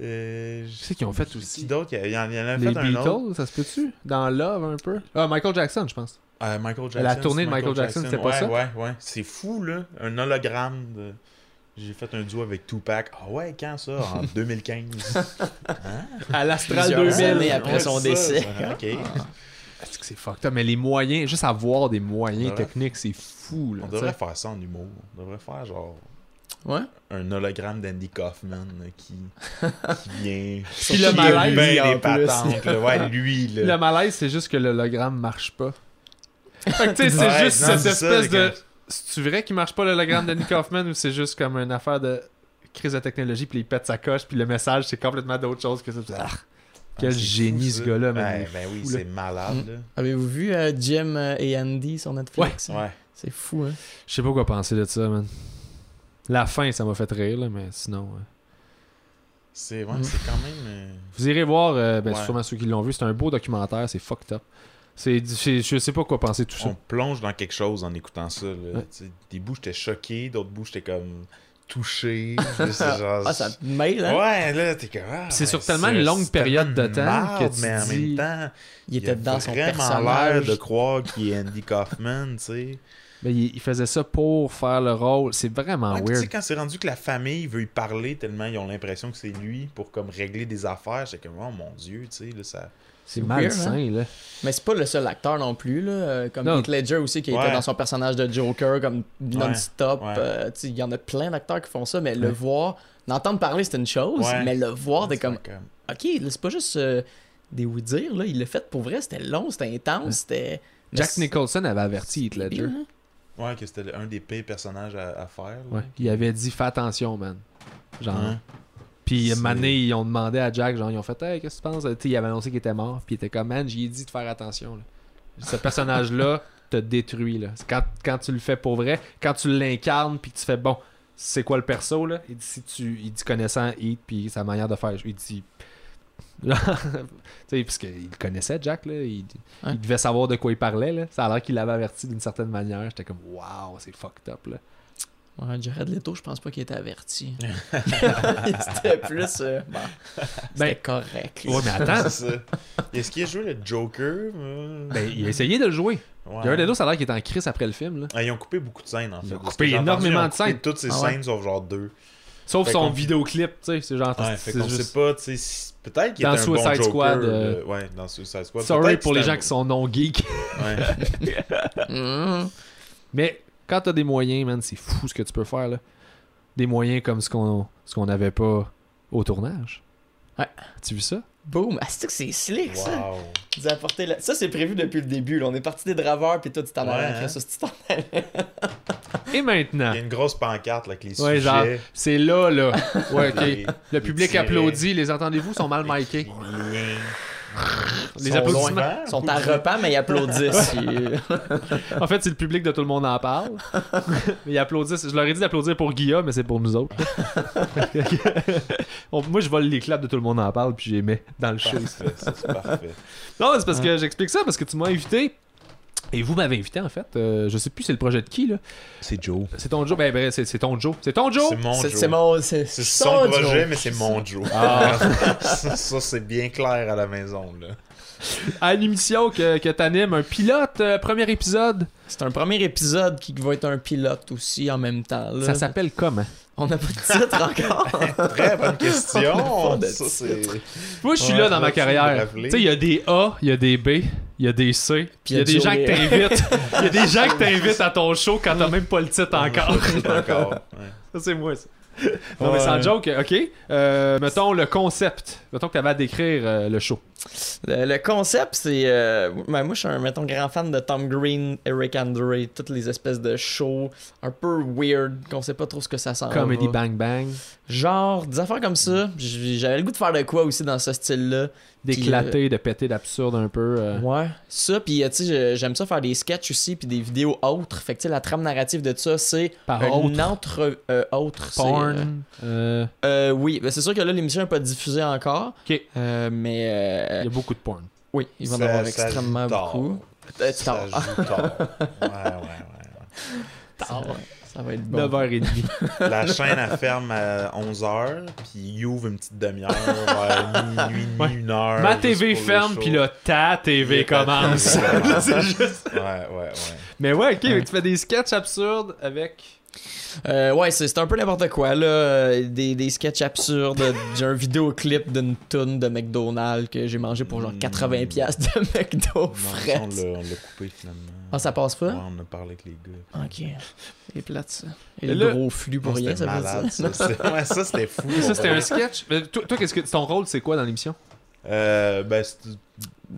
Euh, Tu sais qu'ils ont fait qui aussi d'autre Il y en, il y en avait les fait un autre. Beatles, ça se peut-tu? Dans Love, un peu? Ah, Michael Jackson, je pense. Euh, Michael Jackson. La tournée de Michael Jackson, c'était pas ouais, ça? Ouais, ouais, C'est fou, là. Un hologramme de. J'ai fait un duo avec Tupac. Ah ouais, quand ça? En 2015. Hein? À l'Astral Plusieurs 2000. années après Ouais, son décès. Ah, ok. Est-ce que c'est fucked up? Mais les moyens, juste avoir des moyens devrait- techniques, c'est fou, là. On devrait faire ça en humour. On devrait faire genre. Ouais. un hologramme d'Andy Kaufman là, qui, qui vient. Puis le malaise, ben lui, en les plus. patentes, là. Ouais, lui, là. Le malaise, c'est juste que l'hologramme marche pas. Fait que tu sais, c'est Ouais, juste non, cette ça, espèce de. C'est-tu vrai qu'il marche pas l'hologramme d'Andy Kaufman ou c'est juste comme une affaire de crise de technologie, puis il pète sa coche, puis le message, c'est complètement d'autre chose que ça? Ah, quel Ah, c'est génie fou, ce gars-là, man. Ouais, ben oui, c'est malade, là. Avez-vous vu euh, Jim euh, et Andy sur Netflix? Ouais. C'est fou, hein? Je sais pas quoi penser de ça, man. La fin, ça m'a fait rire, là, mais sinon. ouais. C'est ouais, Mm. c'est quand même. euh, Vous irez voir, euh, ben, Ouais. sûrement ceux qui l'ont vu, c'est un beau documentaire, c'est fucked up. C'est, je sais pas quoi penser de tout ça. On plonge dans quelque chose en écoutant ça. Là. Ouais. Des bouts, j'étais choqué, d'autres bouts, j'étais comme touché. Genre- Ah, ça te mêle, hein? Ouais, là, t'es comme. ah, C'est sur tellement une longue période de temps marde, que tu mais en dis- même temps, Il était dans son vraiment l'air personnage. de croire qu'il est Andy Kaufman, tu sais. Mais il, il faisait ça pour faire le rôle. C'est vraiment Ouais, puis tu sais, weird. quand c'est rendu que la famille veut y parler tellement ils ont l'impression que c'est lui pour comme régler des affaires, c'est comme, oh mon dieu, tu sais, là, ça. C'est malsain, weird, là. Mais c'est pas le seul acteur non plus, là. euh, Comme Non. Heath Ledger aussi, qui Ouais. était dans son personnage de Joker, comme non-stop. Ouais. euh, Il y en a plein d'acteurs qui font ça, mais le voir, l'entendre parler, c'est une chose, Ouais. mais le voir, C'est comme, ok, c'est pas juste euh, des oui-dire, là. Il l'a fait pour vrai, c'était long, c'était intense, Ouais. c'était. Jack Nicholson avait averti Heath Ledger. hein? Ouais, que c'était un des pires personnages à, à faire. là. Ouais. Il avait dit fais attention, man. Genre. Puis, année, ils ont demandé à Jack, genre, ils ont fait, hey, qu'est-ce que tu penses? Il avait annoncé qu'il était mort, puis il était comme, man, j'ai dit de faire attention. Là. Ce personnage-là te détruit. Là. Quand, quand tu le fais pour vrai, quand tu l'incarnes, puis que tu fais, bon, c'est quoi le perso, là? Il dit, si tu, il dit connaissant Heath, puis sa manière de faire, il dit. tu sais, parce qu'il connaissait Jack, là. Il, devait savoir de quoi il parlait, là. Ça a l'air qu'il l'avait averti d'une certaine manière. J'étais comme, waouh, c'est fucked up, là. Ouais, Jared Leto, je pense pas qu'il était averti. c'était plus. euh, bon, c'était correct. Ouais, mais attends. Est-ce qu'il a joué le Joker ben, il a essayé de le jouer. Ouais. Jared Leto, ça a l'air qu'il est en crise après le film, là. Ah, ils ont coupé beaucoup de scènes en Ils fait. ont De ce coupé énormément ils ont de coupé scènes. Toutes ces Ah ouais. scènes sauf genre deux. Sauf Fait son vidéoclip, tu sais, c'est genre. Ouais, fait c'est qu'on juste- sait pas, tu sais, peut-être qu'il Dans était un bon Suicide Joker. Squad, euh, le- Ouais, dans Suicide Squad. Sorry pour les gens qui sont non geeks. Ouais. Mhm. Mais quand t'as des moyens, man, c'est fou ce que tu peux faire, là. Des moyens comme ce qu'on ce qu'on n'avait pas au tournage. Ouais. Tu vu ça? Boum! Ah, c'est que c'est slick, ça! Wow. Vous apportez la- Ça, c'est prévu depuis le début. Là. On est parti des draveurs, puis toi, tu t'en Ouais, allais hein? après ça. Si tu t'en allais. Et maintenant, Il y a une grosse pancarte là, avec les Ouais, sujets. genre, c'est là, là. Ouais, ok. les- Le les public applaudit, les entendez-vous sont mal micés. Les Sont applaudissements. loin, sont à repas, mais ils applaudissent. Ils- En fait, c'est le public de tout le monde en parle. Ils applaudissent. Je leur ai dit d'applaudir pour Guilla, mais c'est pour nous autres. Moi, je vole les claps de tout le monde en parle, puis je les mets dans le show. Parfait, ça, c'est parfait. Non, c'est parce que j'explique ça parce que tu m'as invité. Et vous m'avez invité en fait. Euh, je sais plus c'est le projet de qui là. C'est Joe. C'est ton Joe. Ben, ben c'est c'est ton Joe. C'est ton Joe? C'est mon C'est Joe. c'est mon. C'est C'est son Joe. projet, mais c'est mon Joe. Ah. ça, ça, c'est bien clair à la maison. Là. À une émission que, que t'animes, un pilote, euh, premier épisode? C'est un premier épisode qui va être un pilote aussi en même temps. là. Ça s'appelle comment? On n'a pas de titre encore. Très bonne question. On a pas de Ça, c'est... Moi, je suis Ouais, là dans ma carrière. Tu sais, il y a des A, il y a des B, il y a des C, puis il y a des gens que t'invites. Il y a des gens que t'invites à ton show quand t'as même pas le titre encore. Ça, c'est moi, ça. Non, mais sans joke, ok. Euh, mettons le concept. Mettons que t'avais à décrire euh, le show. Le, le concept, c'est. euh, ben, moi, je suis un mettons, grand fan de Tom Green, Eric Andre, toutes les espèces de shows un peu weird, qu'on sait pas trop ce que ça sent. Comedy Bang Bang. Genre, des affaires comme ça. J'avais le goût de faire de quoi aussi dans ce style-là. D'éclater, de péter d'absurde un peu. euh. Ouais. Ça, puis euh, tu sais, j'aime ça faire des sketchs aussi, puis des vidéos autres. Fait que tu sais, la trame narrative de ça, c'est Par un autre. entre euh, autre. Porn. euh, euh, euh, oui, ben, c'est sûr que là, l'émission n'est pas diffusée encore. Ok. Euh, mais euh, Il y a beaucoup de porn. oui, il va en avoir ça extrêmement joue tard. beaucoup. Peut-être Ça tard. joue tard. Ouais, ouais, ouais. Tard. Ça va être bon. 9h30. La chaîne, elle ferme à 11h, puis il ouvre une petite demi-heure, vers minuit, Ouais. une heure. Ma TV ferme, puis là, ta TV commence. TV commence. c'est juste. Ouais, ouais, ouais. Mais ouais, ok, Ouais. tu fais des sketchs absurdes avec. Euh, ouais, c'est c'est un peu n'importe quoi, là. Des, des sketchs absurdes. J'ai un vidéoclip d'une toune de McDonald's que j'ai mangé pour genre Mm. 80$ piastres de McDo Non, frais. on l'a coupé finalement. Ah, ça passe Ouais, pas? on a parlé avec les gars. Ok. C'est plate, ça. Et le gros flux pour Non, rien, ça malade, ça. Ouais, ça c'était fou. Ça, c'était un sketch. Mais toi, toi, qu'est-ce que ton rôle, c'est quoi dans l'émission? Euh, ben,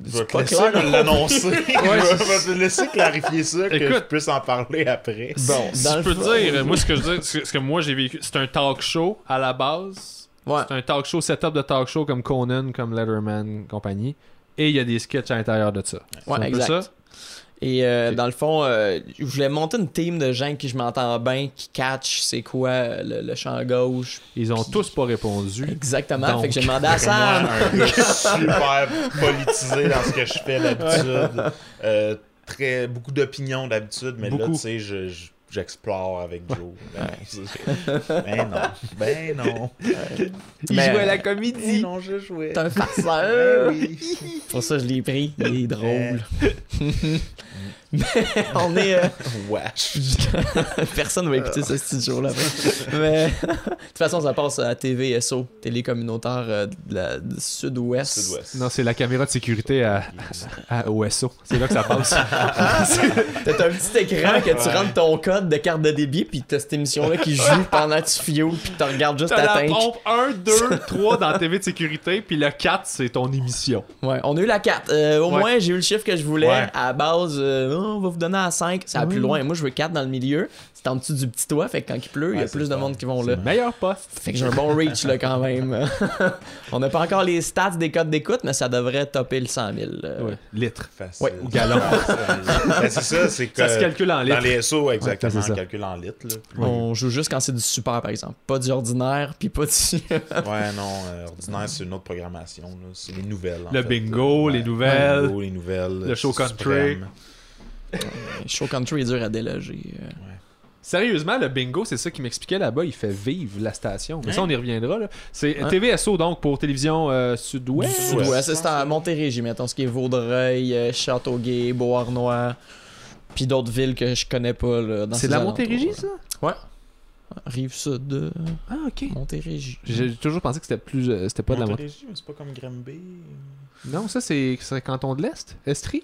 c'est- pas clair. l'annoncer. je Ouais, vais- je vais te laisser clarifier ça, que Écoute. je puisse en parler après. Bon, Si dans je peux fond- te dire, moi, ce que je dis, ce que- ce que moi j'ai vécu, c'est un talk show à la base. Ouais. C'est un talk show, setup de talk show comme Conan, comme Letterman, compagnie. Et il y a des sketchs à l'intérieur de ça. Ouais, un peu exact. ça? Et euh, dans le fond, euh, je voulais monter une team de gens qui je m'entends bien, qui catch c'est quoi le, le champ gauche. Ils ont tous pas répondu. Exactement. Donc, fait que j'ai demandé à moi, Sam. un super politisé dans ce que je fais d'habitude. Euh, très, beaucoup d'opinions d'habitude, mais là, tu sais, je- je- j'explore avec Joe. Ben, ben non. Ben non. Ils Mais- jouaient à la Ben comédie. non, je jouais. T'es un farceur. Ben oui. Pour ça, je l'ai pris. Il est drôle. Mais on est. euh, Wesh. Personne va écouter ce petit jour-là. Mais de toute façon, ça passe à TVSO, télé communautaire euh, de la du sud-ouest. Sud-ouest. Non, c'est la caméra de sécurité à, à OSO. C'est là que ça passe. T'as un petit écran que tu Ouais. rentres ton code de carte de débit, puis t'as cette émission-là qui joue pendant que tu fioules, puis tu regardes juste ta tank. pompe 1, 2, 3 dans la TV de sécurité, puis le 4, c'est ton émission. Ouais, on a eu la 4. Euh, au Ouais. moins, j'ai eu le chiffre que je voulais. Ouais. À la base, euh, Oh, on va vous donner à 5. C'est à plus Ouais. loin. Moi, je veux 4 dans le milieu. C'est en dessous du petit toit. Fait que quand il pleut, il y a plus de monde qui vont là. le meilleur poste. Fait que j'ai un bon reach là quand même. on n'a pas encore les stats des codes d'écoute, mais ça devrait topper le 100 000. euh. Ouais. Litre. Facile. Ouais, ou gallon. Ben, c'est ça, c'est que. Ça se calcule en Dans litres. les SO, exactement, Ouais, c'est ça. on calcule en litres. Là. On joue juste quand c'est du super, par exemple. Pas du ordinaire, puis pas du. Ouais, non, euh, ordinaire, c'est une autre programmation. C'est les nouvelles. Le fait. bingo, Ouais. les nouvelles. Le bingo, les nouvelles. Le show country. Show country est dur à déloger. euh. Sérieusement, le bingo, c'est ça qui m'expliquait là-bas. Il fait vivre la station. Mais ça, Hein? on y reviendra. là. C'est Ouais. TVSO, donc, pour télévision euh, sud-ouest. Ouais, Sud-Ouest. c'est en Montérégie, mettons, ce qui est Vaudreuil, euh, Châteauguay, Beauharnois, puis d'autres villes que je connais pas. là, dans C'est ces de la Montérégie, ça? Rive sud, euh, Ah, ok. Montérégie. J'ai toujours pensé que c'était plus. euh, c'était pas de la Montérégie. Montérégie, mais c'est pas comme Granby. Non, ça, c'est c'est canton de l'Est. Estrie?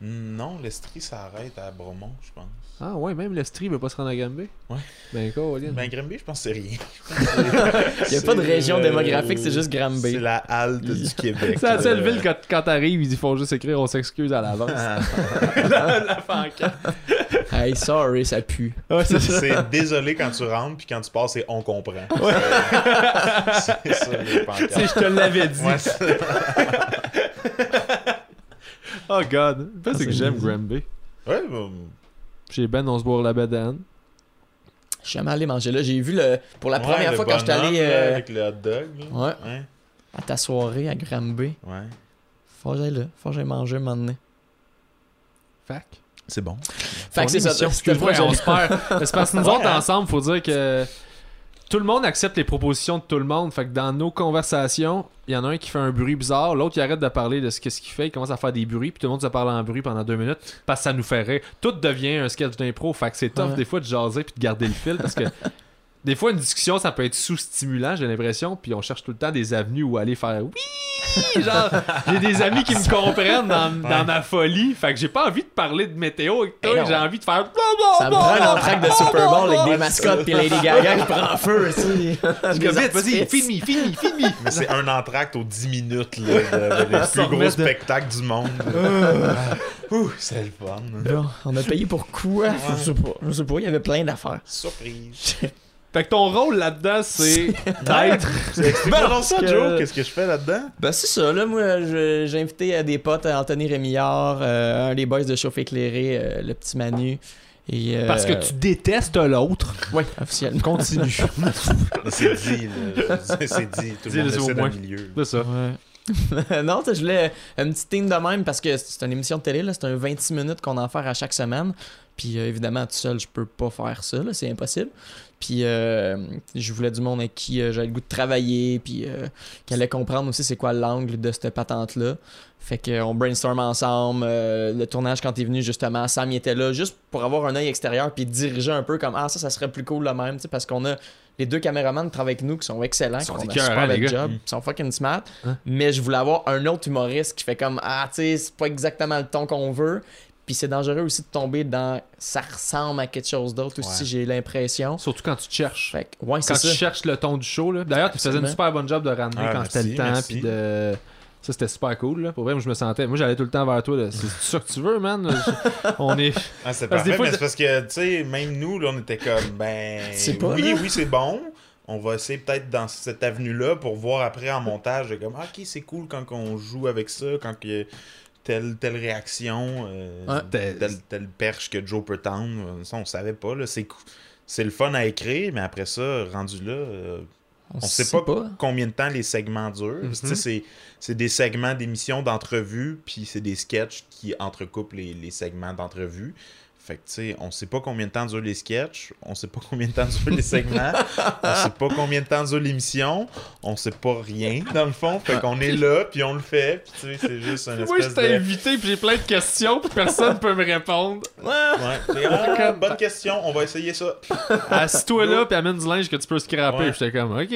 Non, l'Estrie s'arrête à Bromont, je pense. Ah, ouais, même l'Estrie veut pas se rendre à Granby. Ouais. Ben, Colin. Ben, Granby, je pense que c'est rien. Il y a pas de région euh, démographique, c'est juste Granby. C'est la halte du Québec. C'est la seule ville, quand, quand t'arrives, ils font juste écrire on s'excuse à l'avance. Ah. la, la pancarte. Hey, sorry, ça pue. Ouais, c'est désolé quand tu rentres, puis quand tu passes, c'est on comprend. c'est ça, les pancartes. C'est je te l'avais dit. Ouais, Oh god. Le pire, c'est que j'aime. Granby. ouais, bon, Chez Ben, on se boit la bédane. Je suis jamais allé manger là. J'ai vu le pour la ouais, première le fois quand j'étais allé euh, avec le hot dog. là. Ouais. Ouais. à ta soirée à Granby. ouais. Faut que j'aille là. Faut que j'aille manger un moment donné. Fac. C'est bon. Que c'est ça. excuse-moi, on que se perd. Parce que nous Ouais, autres, hein. ensemble, faut dire que tout le monde accepte les propositions de tout le monde. Fait que dans nos conversations, il y en a un qui fait un bruit bizarre, l'autre il arrête de parler de ce qu'est-ce qu'il fait, il commence à faire des bruits, puis tout le monde se parle en bruit pendant deux minutes parce que ça nous fait rire. Tout devient un sketch d'impro. Fait que c'est tough Ouais. des fois de jaser puis de garder le fil parce que des fois une discussion ça peut être sous-stimulant, j'ai l'impression, puis on cherche tout le temps des avenues où aller faire oui. Genre, j'ai des amis qui me comprennent dans, ma folie. Fait que j'ai pas envie de parler de météo avec toi, Eh j'ai envie de faire Ça me prend un entraque de Super Bowl avec des mascottes pis Lady Gaga qui prend feu, que vite, vas-y, fini, fini, fini. Mais c'est un entracte aux 10 minutes, là, de- de- le plus gros de- spectacle du monde. Ouh, c'est le fun. Bon, on a payé pour quoi? Je sais pas. Je sais pas, il y avait plein d'affaires. Surprise. Fait que ton rôle là-dedans, c'est d'être. Ben, ça, que- Joe, qu'est-ce que je fais là-dedans? Ben c'est ça, là, moi, je- j'ai invité euh, des potes, euh, Anthony Rémillard, euh, un des boys de Chauffe éclairé, euh, le petit Manu. Et, euh, Parce que tu détestes l'autre. Ouais, officiellement. Continue. C'est dit, là. C'est dit. Tout le monde dans le milieu. C'est ça. Ouais. non, je voulais une petite team de même parce que c'est une émission de télé, là, c'est un 26 minutes qu'on en fait à chaque semaine. Puis euh, évidemment, tout seul, je peux pas faire ça, là, c'est impossible. Puis euh, je voulais du monde avec qui euh, j'avais le goût de travailler, puis euh, qui allait comprendre aussi c'est quoi l'angle de cette patente-là. Fait qu'on brainstorm ensemble. le tournage, quand t'es venu, justement, Sam il était là juste pour avoir un œil extérieur, puis diriger un peu comme Ah, ça, ça serait plus cool le même, tu sais, parce qu'on a les deux caméramans qui travaillent avec nous qui sont excellents, sont qui un écœurants, super bel job, Mm. qui sont fucking smart. Hein? Mais je voulais avoir un autre humoriste qui fait comme Ah, tu sais, c'est pas exactement le ton qu'on veut. Puis c'est dangereux aussi de tomber dans ça ressemble à quelque chose d'autre aussi, Ouais. j'ai l'impression. Surtout quand tu te cherches. Fait que, ouais, c'est Quand ça. tu cherches le ton du show. là. D'ailleurs, tu faisais une super bonne job de ramener Ah, quand c'était le temps. Puis de... Ça, c'était super cool. Là. Pour vrai, moi, je me sentais. Moi, j'allais tout le temps vers toi. C'est ça que tu veux, man? Je- On est. Ah, c'est Parce que des parfait, fois, mais c'est parce que, tu sais, même nous, là, on était comme, ben. C'est pas, Oui, là. oui, c'est bon. On va essayer peut-être dans cette avenue-là pour voir après en montage, comme, ah, ok, c'est cool quand on joue avec ça, quand il y a telle, telle réaction, euh, Ouais. telle, telle perche que Joe peut tendre. Ça, on savait pas, là. C'est le fun à écrire, mais après ça, rendu là, euh, on sait pas, combien de temps les segments durent. Mhm. Sais, c'est- C'est des segments d'émissions d'entrevue, puis c'est des sketchs qui entrecoupent les, les segments d'entrevue. Fait que, tu sais, on sait pas combien de temps durent les sketchs, on sait pas combien de temps durent les segments, on sait pas combien de temps dure l'émission, on sait pas rien, dans le fond. Fait qu'on est là, puis on le fait, puis tu sais, c'est juste un Moi, je espèce t'ai de... invité, puis j'ai plein de questions, puis personne peut me répondre. Ouais. Ah, bonne question, on va essayer ça. Assis-toi là, puis amène du linge que tu peux scraper. Ouais. Puis J'étais comme, ok.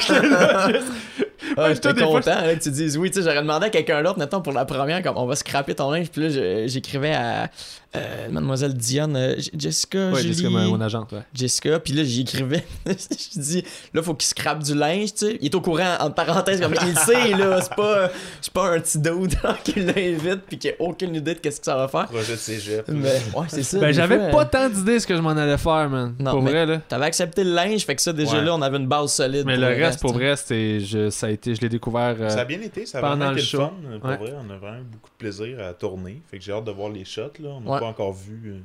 Ah, j'étais fois, content là, que tu dises oui. Tu sais, j'aurais demandé à quelqu'un d'autre, mettons, pour la première, comme on va scraper ton linge. Puis là, j'écrivais à euh, Mademoiselle Diane, euh, Jessica, Ouais, Julie, Jessica, mon, mon agente, ouais. Jessica. Puis là, j'y écrivais. je dis, là, faut qu'il scrape du linge, tu sais. Il est au courant, entre parenthèses, comme il le sait, là. C'est pas, c'est pas un petit dude qui l'invite, puis qui a aucune idée de qu'est-ce que ça va faire. Projet de cégep. Mais ouais, c'est ça. Ben, j'avais fois, pas euh, tant d'idées ce que je m'en allais faire, man. Non, pour mais- vrai, là. T'avais accepté le linge, fait que ça, déjà Ouais. là, on avait une base solide. Mais pour le reste, pour vrai, c'était, je, ça a été, je l'ai découvert. euh, Ça a bien été, ça a pendant vraiment le été show. le fun. Pour Ouais. vrai, on a vraiment beaucoup de plaisir à tourner. Fait que j'ai hâte de voir les shots, là. On Ouais. pas encore vu. euh,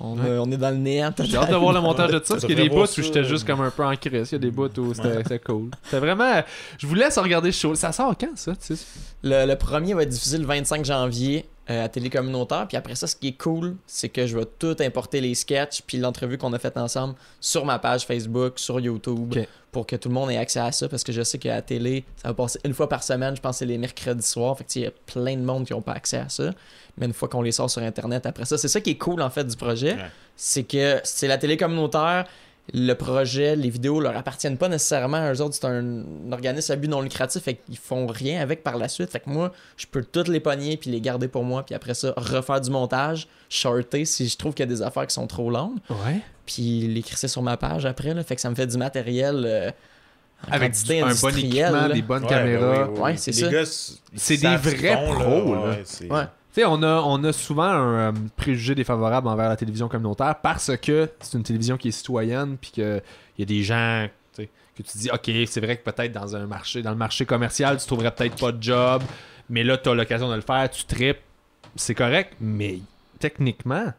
On, a- on est dans le néant. J'ai hâte de voir le montage de ça, parce qu'il y a des bouts où j'étais euh, juste comme un peu en crise. Il y a des bouts où c'était cool. C'était vraiment. Je vous laisse regarder show. Ça sort quand, ça, tu sais? Le, le premier va être diffusé le 25 janvier euh, à Télé Communautaire. Puis après ça, ce qui est cool, c'est que je vais tout importer les sketchs puis l'entrevue qu'on a faite ensemble sur ma page Facebook, sur YouTube, pour que tout le monde ait accès à ça. Parce que je sais qu'à la télé, ça va passer une fois par semaine. Je pense que c'est les mercredis soirs. Fait que tu sais, il y a plein de monde qui n'ont pas accès à ça. Mais une fois qu'on les sort sur Internet, après ça, c'est ça qui est cool en fait du projet. Ouais. C'est que c'est la télé communautaire. Le projet, les vidéos leur appartiennent pas nécessairement à eux autres. C'est un, un organisme à but non lucratif. Fait qu'ils font rien avec par la suite. Fait que moi, je peux toutes les pogner puis les garder pour moi. Puis après ça, refaire du montage, shorter si je trouve qu'il y a des affaires qui sont trop longues. Ouais. Puis les crisser sur ma page après. Là. Fait que ça me fait du matériel euh, Avec du- un bon industrielle, équipement, là. des bonnes Ouais, caméras. ben oui, oui, Ouais, c'est Les ça. C'est des vrais pros, là. Ouais, sais, on a, on a souvent un euh, préjugé défavorable envers la télévision communautaire parce que c'est une télévision qui est citoyenne, puis qu'il y a des gens que tu dis, OK, c'est vrai que peut-être dans un marché, dans le marché commercial, tu trouverais peut-être pas de job, mais là, tu as l'occasion de le faire, tu tripes, c'est correct, mais techniquement,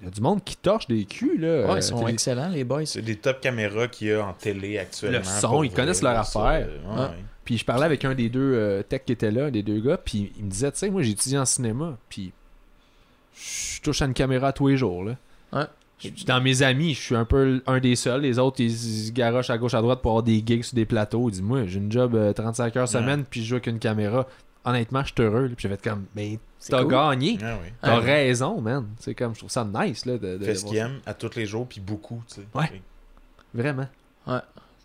il y a du monde qui torche des culs, là. Ouais, ils sont excellents, les boys. C'est des top caméras qu'il y a en télé actuellement. Le son, ils connaissent leur affaire. ouais, ouais. Puis je parlais avec un des deux euh, techs qui était là, un des deux gars, puis il me disait, tu sais, moi j'ai étudié en cinéma, puis je touche à une caméra tous les jours, là. Ouais. Je- Dans mes amis, je suis un peu un des seuls. Les autres, ils, se garochent à gauche, à droite pour avoir des gigs sur des plateaux. Ils disent, moi, j'ai une job euh, 35 heures semaine, puis je joue avec une caméra. Honnêtement, je suis heureux. là. Puis j'ai fait comme, mais t'as cool. gagné. Ah oui. T'as Ouais. raison, man. C'est comme, je trouve ça nice, là. De, de- Fait de ce ça. aiment à tous les jours, puis beaucoup, tu sais. Ouais. Vraiment.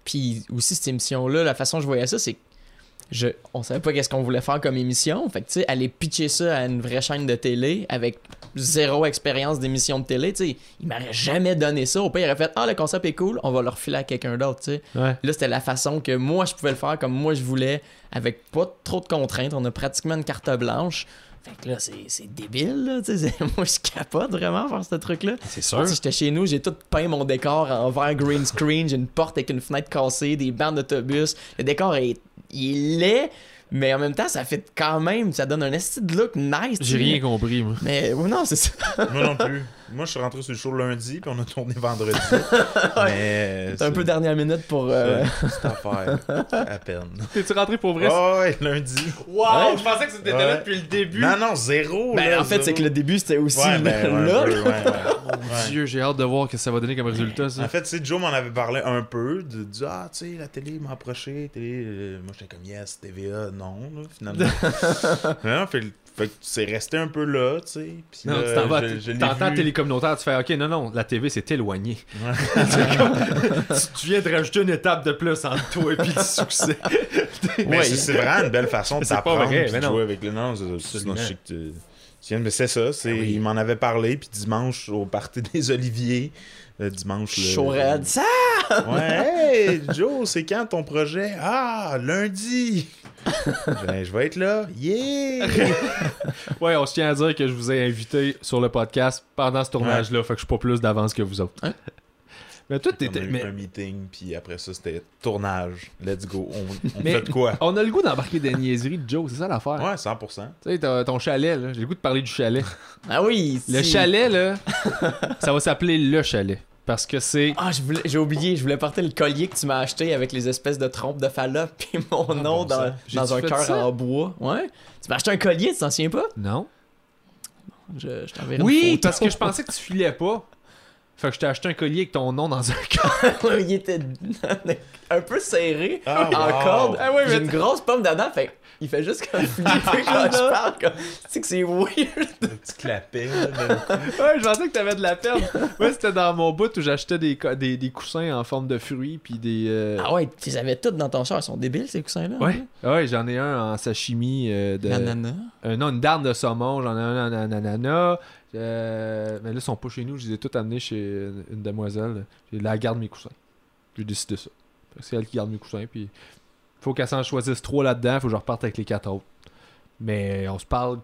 Puis aussi, cette émission-là, la façon dont je voyais ça, c'est que je, on savait pas qu'est-ce qu'on voulait faire comme émission. Fait que, tu sais, aller pitcher ça à une vraie chaîne de télé avec zéro expérience d'émission de télé, tu sais, il m'aurait jamais donné ça. Au pire, il aurait fait Ah, le concept est cool, on va le refiler à quelqu'un d'autre, tu sais. Ouais. Là, c'était la façon que moi, je pouvais le faire comme moi, je voulais, avec pas trop de contraintes. On a pratiquement une carte blanche. Fait que là, c'est débile, là, tu sais. Moi, je capote vraiment faire ce truc-là. C'est sais, J'étais chez nous, j'ai tout peint mon décor en vert green screen, j'ai une porte avec une fenêtre cassée, des bancs d'autobus. Le décor est, il est mais en même temps, ça fait quand même, ça donne un esti de look nice. J'ai rien compris, moi. Mais non, c'est ça. Moi non plus. Moi, je suis rentré sur le show lundi, puis on a tourné vendredi. mais. C'est un peu dernière minute pour. euh, C'est affaire. À peine. T'es-tu rentré pour vrai? Oh, ouais, lundi. Wow! Ouais. Je pensais que c'était Ouais. là depuis le début. Non, non, zéro. Ben, là, en fait, c'est que le début, c'était aussi Ouais, ben, ouais, là. peu, ouais, ouais. Mon Ouais. Dieu, j'ai hâte de voir ce que ça va donner comme résultat, ça. En fait, tu sais, Joe m'en avait parlé un peu, de dire Ah, tu sais, la télé m'a approché, télé. euh, moi, j'étais comme Yes, TVA, non, là, finalement. non, fait, fait que c'est resté un peu là, tu sais. Puis non, là, tu t'en vas, t'entends. Télécommunautaire, tu fais OK, non, non, la TV c'est éloigné. Ouais. C'est comme- tu, viens de rajouter une étape de plus entre toi et puis le succès. Mais Ouais. c'est- vraiment une belle façon de t'apprendre de jouer avec le nom. c'est- Sinon, je sais que tu- tu viens- Mais c'est ça, c'est, Ah oui. il m'en avait parlé, puis dimanche, au party des Oliviers, le dimanche... Chaud. Ça! Ouais, hey, Joe, c'est quand ton projet? Ah, lundi! ben, je vais être là. Yeah! Ouais, on se tient à dire que je vous ai invité sur le podcast pendant ce tournage-là, fait que je suis pas plus d'avance que vous autres. Hein? Mais toi, On a t'étais. eu Mais un meeting, puis après ça, c'était tournage. Let's go. On, on Mais- fait de quoi? on a le goût d'embarquer des niaiseries de Joe, c'est ça l'affaire. Ouais, 100%. Tu sais, t'as- ton chalet, là, j'ai le goût de parler du chalet. Ah oui! Le si. chalet, là, ça va s'appeler le chalet. Parce que c'est. Ah, j'ai oublié, je voulais porter le collier que tu m'as acheté avec les espèces de trompes de Fallope puis mon nom bon dans, un cœur en bois. Ouais. Tu m'as acheté un collier, tu t'en souviens pas? Non. Je, Oui, parce que je pensais que tu filais pas. Fait que je t'ai acheté un collier avec ton nom dans un cœur. Il était un peu serré Ah, en wow. corde. Ah ouais, mais J'ai une grosse pomme dedans, fait il fait juste comme flipper quand je parle. Comme... Tu sais que c'est weird. Le petit clapet. là. Ouais, je pensais que t'avais de la peine. Moi, c'était dans mon bout où j'achetais des, co- des, des coussins en forme de fruits, puis des. euh, Ah ouais, tu les avais toutes dans ton char. Ils sont débiles, ces coussins-là. Ouais, ouais, j'en ai un en sashimi euh, de. Nanana. Euh, non, une dame de saumon, j'en ai un en ananas. Euh, mais là, ils sont pas chez nous, je les ai tous amenés chez une demoiselle. J'ai la garde mes coussins. J'ai décidé ça. C'est elle qui garde mes coussins, puis faut qu'elle s'en choisisse trois là-dedans, faut que je reparte avec les quatre autres. Mais on se parle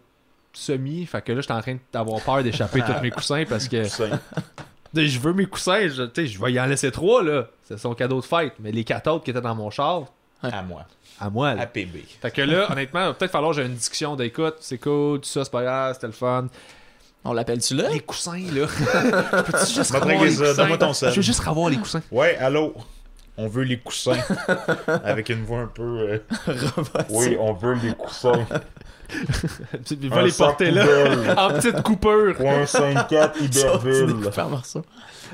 semi, fait que là, j'étais en train d'avoir peur d'échapper tous mes coussins parce que je veux mes coussins, je, tu sais, je vais y en laisser trois, là. C'est son cadeau de fête. Mais les quatre autres qui étaient dans mon char, À moi. à moi, là. APB. Fait que là, honnêtement, il va peut-être falloir que j'ai une discussion d'écoute. C'est cool, tout ça, c'est pas grave, c'était le fun. On l'appelle-tu là? Les coussins, là. Je peux-tu juste régler les ça, coussins? donne-moi ton sel. Je veux juste avoir les coussins. Ouais, allô? On veut les coussins. Avec une voix un peu. euh, Oui, on veut les coussins. Il va Un les sac porter là, en petite coupure. Point 54 Iberville.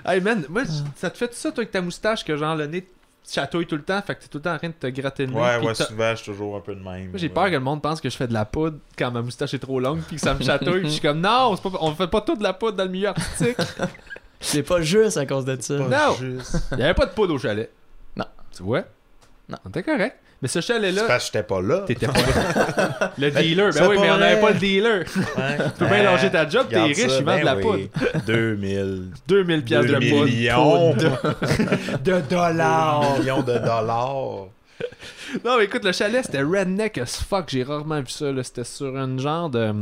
Hey man, moi, ça te fait ça, toi, avec ta moustache, que genre le nez te chatouille tout le temps, fait que t'es tout le temps en train de te gratter le nez. Ouais, ouais, souvent, je suis toujours un peu de même. Moi, j'ai peur que le monde pense que je fais de la poudre quand ma moustache est trop longue puis que ça me chatouille. puis je suis comme, non, pas, on fait pas tout de la poudre dans le milieu artistique. C'est pas juste à cause de ça. Pas Non. juste. Il y avait pas de poudre au chalet. Non. Tu vois? Non. On était correct. Mais ce C'est chalet-là, parce que j'étais pas là. t'étais pas. le dealer, c'est ben oui, mais on vrai. avait pas le dealer. Ouais. Tu peux bien lâcher ta job, t'es riche, ça, ils vendent ben de la oui. poudre. 2000. 2000 piastres de 2 poudre. millions. De dollars. 2 millions de dollars. Non, mais écoute, le chalet, c'était redneck as fuck. J'ai rarement vu ça. là. C'était sur un genre de.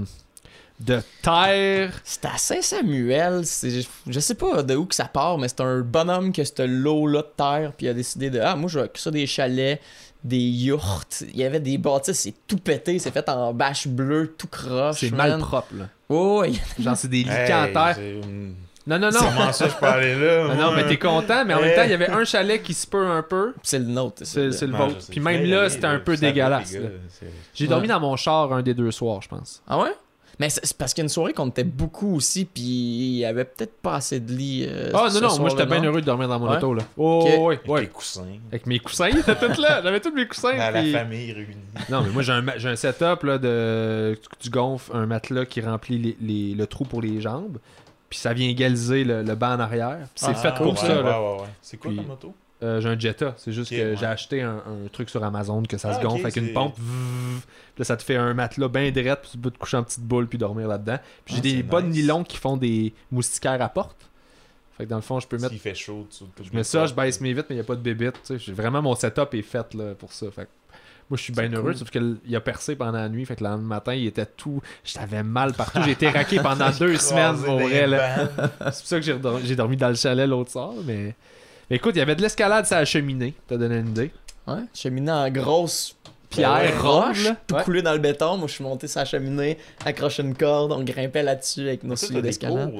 de terre. C'est à Saint-Samuel, c'est- je sais pas de où que ça part, mais c'est un bonhomme qui a ce lot-là de terre, puis il a décidé de Ah, moi je veux que ça des chalets, des yourtes. Il y avait des bâtisses, c'est tout pété, c'est fait en bâche bleue, tout croche. C'est mal propre, là. Oh, ouais. Genre, c'est des liquants Hey, en terre. c'est une- Non, non, non. Comment ça, je peux aller là? Non, mais t'es content, mais en même temps, il y avait un chalet qui se peut un peu. c'est le nôtre. C'est le vôtre. Puis même là, c'était un peu dégueulasse. J'ai Ouais. dormi dans mon char un des deux soirs, je pense. Ah ouais? Mais c'est parce qu'il y a une soirée qu'on était beaucoup aussi, puis il y avait peut-être pas assez de lits. euh, Ah, non, non, moi j'étais bien heureux de dormir dans mon Ouais. auto, là. Oh, ouais, Avec ouais. les coussins. Avec mes coussins, ils étaient tous là. J'avais tous mes coussins. La, puis- la famille réunie. Non, mais moi j'ai un, un setup là, de. Tu gonfles un matelas qui remplit les, les- le trou pour les jambes. Puis ça vient égaliser le, le banc en arrière. Puis c'est Ah, fait pour ça. ouais, là. Ouais, ouais, ouais. C'est quoi Puis- ta moto? Euh, j'ai un Jetta. C'est juste que ouais. j'ai acheté un, un truc sur Amazon que ça se Ah, gonfle ok, avec une pompe. Vvv. Là, ça te fait un matelas bien direct. Puis tu peux te coucher en petite boule puis dormir là-dedans. Puis j'ai Ah, des nice. nylon qui font des moustiquaires à porte. Fait que dans le fond, je peux mettre. S'il fait chaud, tu Je mets ça, je baisse mes vitres, mais il n'y a pas de bébite. J'ai Vraiment, mon setup est fait là, pour ça. Fait que moi, je suis bien heureux, cool. sauf qu'il a percé pendant la nuit. Fait que le lendemain matin, il était tout. J'avais mal partout. J'ai été raqué pendant deux semaines pour vrai. C'est pour ça que j'ai dormi dans le chalet l'autre soir. Mais... écoute, il y avait de l'escalade sur la cheminée. T'as donné une idée. Ouais, cheminée en grosse Pierre, ouais, roche, là. tout Ouais. coulé dans le béton. Moi, je suis monté sur la cheminée, accroché une corde, on grimpait là-dessus avec nos souliers d'escalade.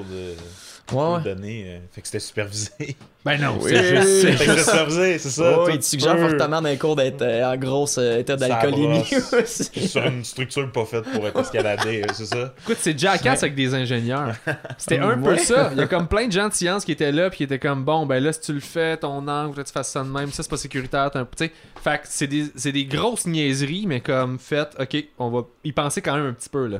Ouais, ouais. donner. euh, fait que c'était supervisé. Ben non, Oui. c'est juste. c'est fait que c'était supervisé, c'est ça. Ouais, tout il te suggère fortement dans les cours d'être euh, en gros euh, état d'alcoolémie aussi. sur une structure pas faite pour être escaladé, euh, c'est ça? Écoute, c'est Jackass avec des ingénieurs. C'était un peu ça. Il y a comme plein de gens de science qui étaient là, puis qui étaient comme bon, ben là, si tu le fais, ton angle, tu fasses ça de même, ça c'est pas sécuritaire. t'as un- fait que c'est des, c'est des grosses niaiseries, mais comme fait, ok, on va y penser quand même un petit peu là.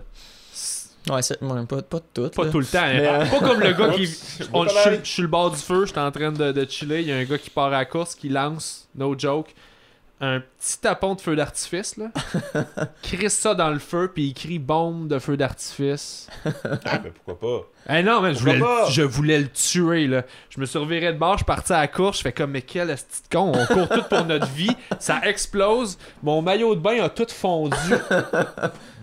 Ouais, c'est ouais, pas, pas tout. Pas là. tout le temps. hein. Mais, euh, Pas comme le gars qui. Je, suis- mal. je suis le bord du feu, je suis en train de, de chiller. Il y a un gars qui part à la course, qui lance, no joke, un petit tapon de feu d'artifice, là. crisse ça dans le feu, puis il crie bombe de feu d'artifice. Ah, ben pourquoi pas? Eh non, mais je voulais, le, pas? je voulais le tuer, là. Je me suis reviré de bord, je parti à la course, je fais comme, mais quel de con, on court tout pour notre vie, ça explose, mon maillot de bain a tout fondu.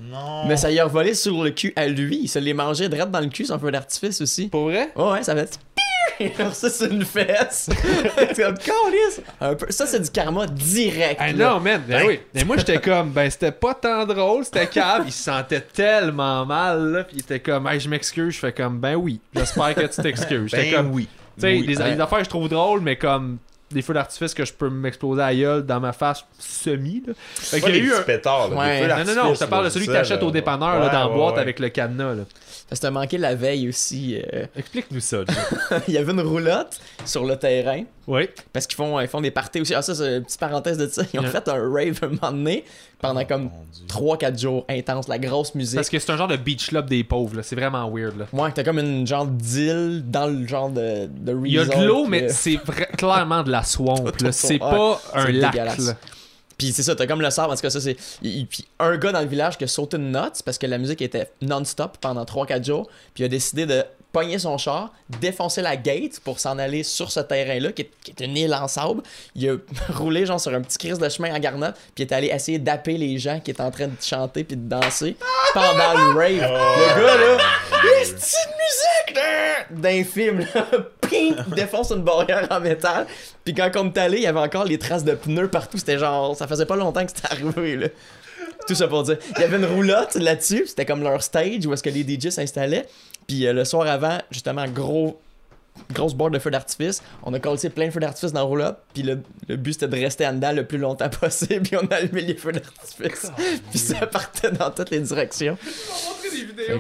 Non. Mais ça y a revolé sur le cul à lui. Il se l'est mangé direct dans le cul sans feu d'artifice aussi. Pour vrai? Ouais, ouais, ça fait. Alors ça, c'est une fesse. c'est comme, Câlisse! Un peu- Ça, c'est du karma direct. Non, man, ben oui. Mais moi, j'étais comme, ben c'était pas tant drôle, c'était cave. Il se sentait tellement mal, là. Puis il était comme, hey, je m'excuse. Je fais comme, ben oui, j'espère que tu t'excuses. J'étais Ben comme, oui. tu sais, Oui. des, Ouais. des affaires que je trouve drôles, mais comme des feux d'artifice que je peux m'exploser à la gueule dans ma face semi, là. Fait Pas qu'il y a eu un. pétards, là, Ouais. des feux Non, non, non, je te parle de celui que t'achètes là. au dépanneur, là, Ouais, dans la ouais, boîte ouais. avec le cadenas, là. Parce que t'as manqué la veille aussi. euh, Explique-nous ça, il y avait une roulotte sur le terrain. Oui. Parce qu'ils font, ils font des parties aussi. Ah, ça, c'est une petite parenthèse de ça. Ils ont Yeah. fait un rave un moment donné pendant comme Mon Dieu. 3-4 jours intense, la grosse musique. Parce que c'est un genre de beach club des pauvres, là. C'est vraiment weird, là. Ouais, t'as comme une genre d'île dans le genre de, de Il y a de l'eau, mais c'est clairement de la swamp, là. C'est Ouais. pas un C'est lac, là. Puis c'est ça, t'as comme le sable, parce que ça, c'est. Puis un gars dans le village qui a sauté une note parce que la musique était non-stop pendant 3-4 jours. Puis il a décidé de pogner son char, défoncer la gate pour s'en aller sur ce terrain-là, qui est, qui est une île en sable. Il a roulé genre sur un petit crise de chemin en garnotte, puis il est allé essayer d'appeler les gens qui étaient en train de chanter puis de danser pendant le rave. Le gars là, c'est une musique d'un film là, Ping! il défonce une barrière en métal. Puis quand on est allé, il y avait encore les traces de pneus partout. C'était genre, ça faisait pas longtemps que c'était arrivé là. Tout ça pour dire. Il y avait une roulotte là-dessus, c'était comme leur stage où est-ce que les DJ s'installaient. Puis euh, le soir avant, justement, gros grosse boîte de feux d'artifice. On a collé plein de feux d'artifice dans la roulotte. Puis le, le but c'était de rester en dedans le plus longtemps possible. Puis on a allumé les feux d'artifice. Puis ça partait dans toutes les directions.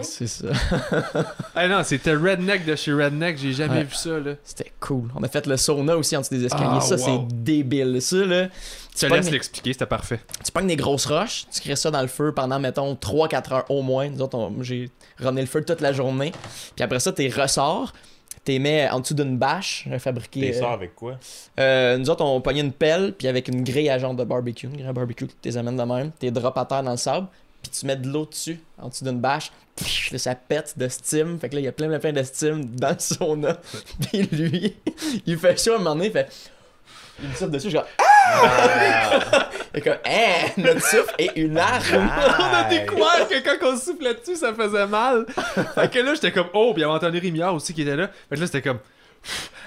C'est ça. Ah non, c'était Redneck de chez Redneck, j'ai jamais Ouais. vu ça, là. C'était cool. On a fait le sauna aussi en dessous des escaliers. Ah, ça, wow. c'est débile. Ça, là. Je te pognes- laisse l'expliquer, c'était parfait. tu pognes des grosses roches, tu crées ça dans le feu pendant, mettons, 3-4 heures au moins. Nous autres, on- j'ai ramené le feu toute la journée. Puis après ça, t'es ressors, t'es mets en dessous d'une bâche euh, fabriquée. T'es euh, sort avec quoi? euh, nous autres, on pognait une pelle, puis avec une grille à genre de barbecue, une grille à barbecue, tu les amènes de même, t'es drop à terre dans le sable, puis tu mets de l'eau dessus, en dessous d'une bâche, pff, là, ça pète de steam, fait que là, il y a plein, plein, plein de steam dans le sauna. puis lui, il fait chaud à un moment donné, il fait. Il me souffle dessus, je suis comme. Ah! Il est comme, hein, notre souffle est une arme. On a découvert que quand on soufflait dessus, ça faisait mal. fait que là, j'étais comme, oh, puis il y avait Anthony Rémillard aussi qui était là. Fait que là, c'était comme,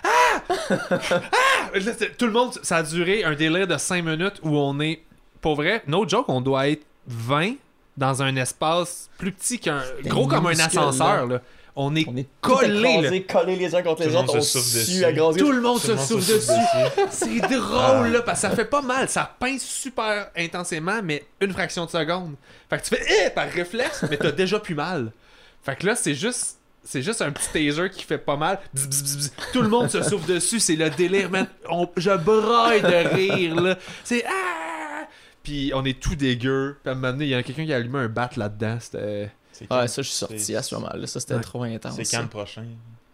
ah! Ah! Là, c'était- tout le monde, ça a duré un délai de 5 minutes où on est, pour vrai, no joke, on doit être 20 dans un espace plus petit qu'un, gros comme un ascenseur, là. On est, On est collés, là. collés, collés les uns contre Tout les le monde autres, on se dessus. à Tout le monde Tout se monde souffle se dessus. C'est drôle, là, parce que ça fait pas mal. Ça pince super intensément, mais une fraction de seconde. Fait que tu fais eh, par réflexe, mais t'as déjà plus mal. Fait que là, c'est juste. C'est juste un petit taser qui fait pas mal. Bzz, bzz, bzz. Tout le monde se souffle dessus. C'est le délire, man. On- je braille de rire, là. C'est ah! Puis on est tout dégueu. Puis à un moment donné, il y a quelqu'un qui a allumé un bat là-dedans. C'était. Quand- ça, je suis sorti à ce moment-là. Ça, c'était Ouais. trop intense. C'est quand le prochain?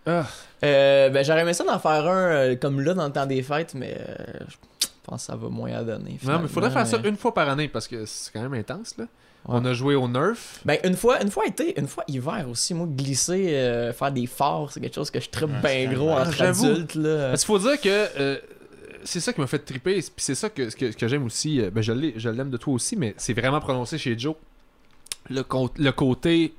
Ah. Euh, ben, j'aurais aimé ça d'en faire un euh, comme là dans le temps des fêtes, mais euh, je pense que ça va moins à donner. Non, mais faudrait faire ça une fois par année parce que c'est quand même intense, là. Ouais. On a joué au Nerf. Ben, une fois, une fois été, une fois hiver aussi. Moi, glisser, euh, faire des forts, c'est quelque chose que je tripe Ouais, bien gros entre Ah, adultes. Là. Parce qu'il faut dire que euh, c'est ça qui m'a fait triper, puis c'est ça que, que, que j'aime aussi. Ben, je l'aime de toi aussi, mais c'est vraiment prononcé chez Joe. Le, côté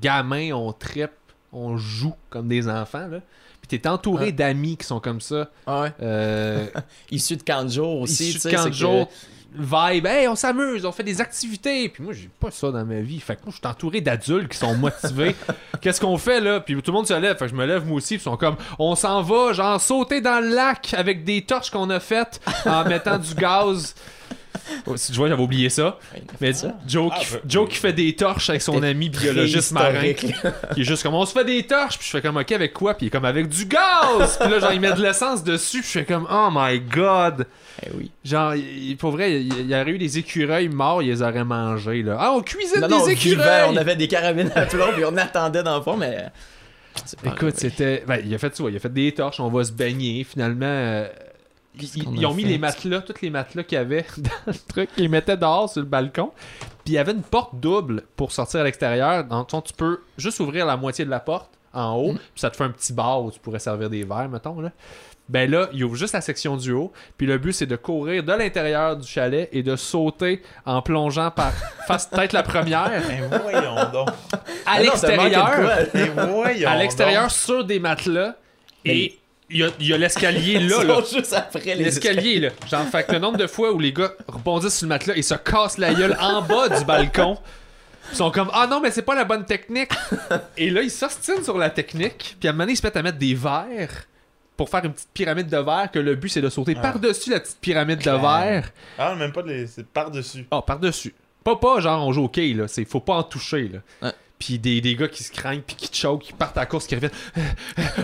gamin, on tripe, on joue comme des enfants. Là. Puis t'es entouré Ouais. d'amis qui sont comme ça. Ah ouais. Euh, Issu de jour aussi. issus de que- jour, vibe, hey, on s'amuse, on fait des activités. Puis moi, j'ai pas ça dans ma vie. Fait que moi, je suis entouré d'adultes qui sont motivés. Qu'est-ce qu'on fait là? Puis tout le monde se lève. Fait que je me lève moi aussi. Puis ils sont comme, on s'en va, genre, sauter dans le lac avec des torches qu'on a faites en mettant du gaz. Oh, si tu vois, j'avais oublié ça. Mais fait ça. Joe, Ah, qui, ben, Joe oui. qui fait des torches avec son ami biologiste marin. Il est juste comme on se fait des torches, puis je fais comme ok avec quoi, puis il est comme avec du gaz, puis là genre il met de l'essence dessus, puis je fais comme oh my god, Eh oui. genre il- pour vrai il il y aurait eu des écureuils morts, ils les auraient mangés là. Ah on cuisine Non, non, des écureuils. on avait des carabines à plomb, puis on attendait dans le fond, mais. Écoute c'était, ben, il a fait ça, il a fait des torches, on va se baigner finalement. euh, ils, ont mis fait? les matelas, tous les matelas qu'il y avait dans le truc, ils les mettaient dehors sur le balcon. Puis il y avait une porte double pour sortir à l'extérieur. Dans le fond, tu peux juste ouvrir la moitié de la porte en haut, Mm. puis ça te fait un petit bar où tu pourrais servir des verres, mettons. Là. Ben là, il ouvre juste la section du haut. Puis le but, c'est de courir de l'intérieur du chalet et de sauter en plongeant par face tête la première Mais voyons donc. à l'extérieur. À l'extérieur sur des matelas. Et il y a, il y a l'escalier Ils là. sont là. juste après les L'escalier, là. Genre, fait que le nombre de fois où les gars rebondissent sur le matelas et se cassent la gueule en bas du balcon. Ils sont comme Ah non, mais c'est pas la bonne technique. Et là, ils s'ostinent sur la technique. Puis à un moment donné, ils se mettent à mettre des verres pour faire une petite pyramide de verre. Que le but, c'est de sauter Ah. par-dessus la petite pyramide de verre. Ah, même pas de les. C'est par-dessus. Ah, par-dessus. Pas, pas genre on joue au quai, là. C'est, faut pas en toucher, là. Ouais. Puis des, des gars qui se craignent, puis qui te choquent, qui partent à la course, qui reviennent.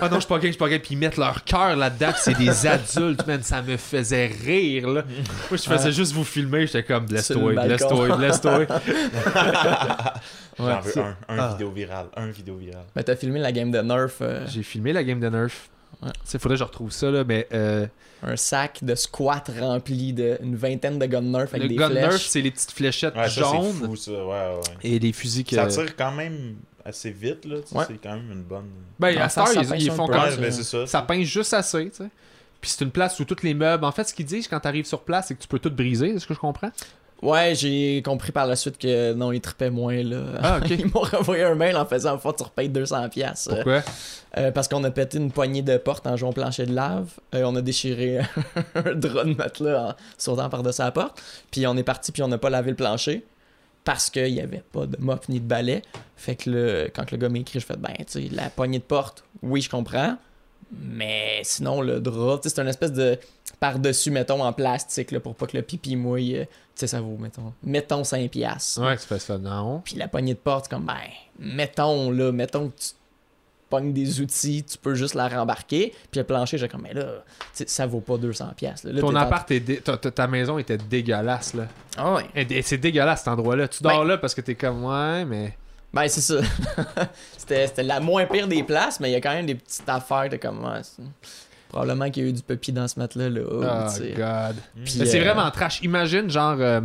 Ah non, je suis pas gay, je suis pas gay. Puis ils mettent leur cœur là-dedans, c'est des adultes, man. Ça me faisait rire, là. Moi, je faisais juste vous filmer, j'étais comme, blesse-toi, blesse-toi, blesse-toi. J'en veux un. Un Ah. vidéo viral. Un vidéo viral. Mais t'as filmé la game de Nerf, euh, J'ai filmé la game de Nerf. Ouais. Il faudrait que je retrouve ça, là, mais euh, un sac de squat rempli d'une vingtaine de guns Nerf avec le des gun flèches. Nerf, c'est les petites fléchettes Ouais, ça, c'est jaunes fou, ça. Ouais, ouais. et des fusils que. Ça tire quand même assez vite, là. tu. C'est quand même une bonne. Ben, à ça, ils, font Ouais, ça. ben ça. pince juste assez, tu sais. Puis c'est une place où tous les meubles. En fait, ce qu'ils disent quand t'arrives sur place, c'est que tu peux tout briser, est-ce que je comprends? Ouais, j'ai compris par la suite que non, ils tripaient moins là. Ah, ok. ils m'ont renvoyé un mail en faisant faut que tu repayes 200 pièces Pourquoi? parce qu'on a pété une poignée de porte en jouant au plancher de lave. Euh, on a déchiré un drap de matelas en sautant par-dessus la porte. Puis on est parti puis on n'a pas lavé le plancher parce qu'il n'y avait pas de mop ni de balai. Fait que le, quand le gars m'écrit, je fais ben tu sais la poignée de porte, oui je comprends. Mais sinon le drap, c'est une espèce de par-dessus mettons en plastique là, pour pas que le pipi mouille. euh, Tu sais ça vaut mettons mettons 5 piastres. Ouais, tu fais ça, non. Puis la poignée de porte, comme, ben, mettons, là, mettons que tu pognes des outils, tu peux juste la rembarquer. Puis le plancher, j'ai comme, mais là, ça vaut pas 200$. piastres, Là, Là, Ton appart, est dé- ta, ta- maison était dégueulasse, là. Ah ouais. Et- c'est dégueulasse, cet endroit-là. Tu dors là parce que t'es comme, ouais, mais. Ben, c'est ça. c'était, c'était la moins pire des places, mais il y a quand même des petites affaires de comme, ouais, probablement qu'il y a eu du papier dans ce matelas-là. Oh, tu sais. God. Mais c'est euh, vraiment trash. Imagine, genre. euh,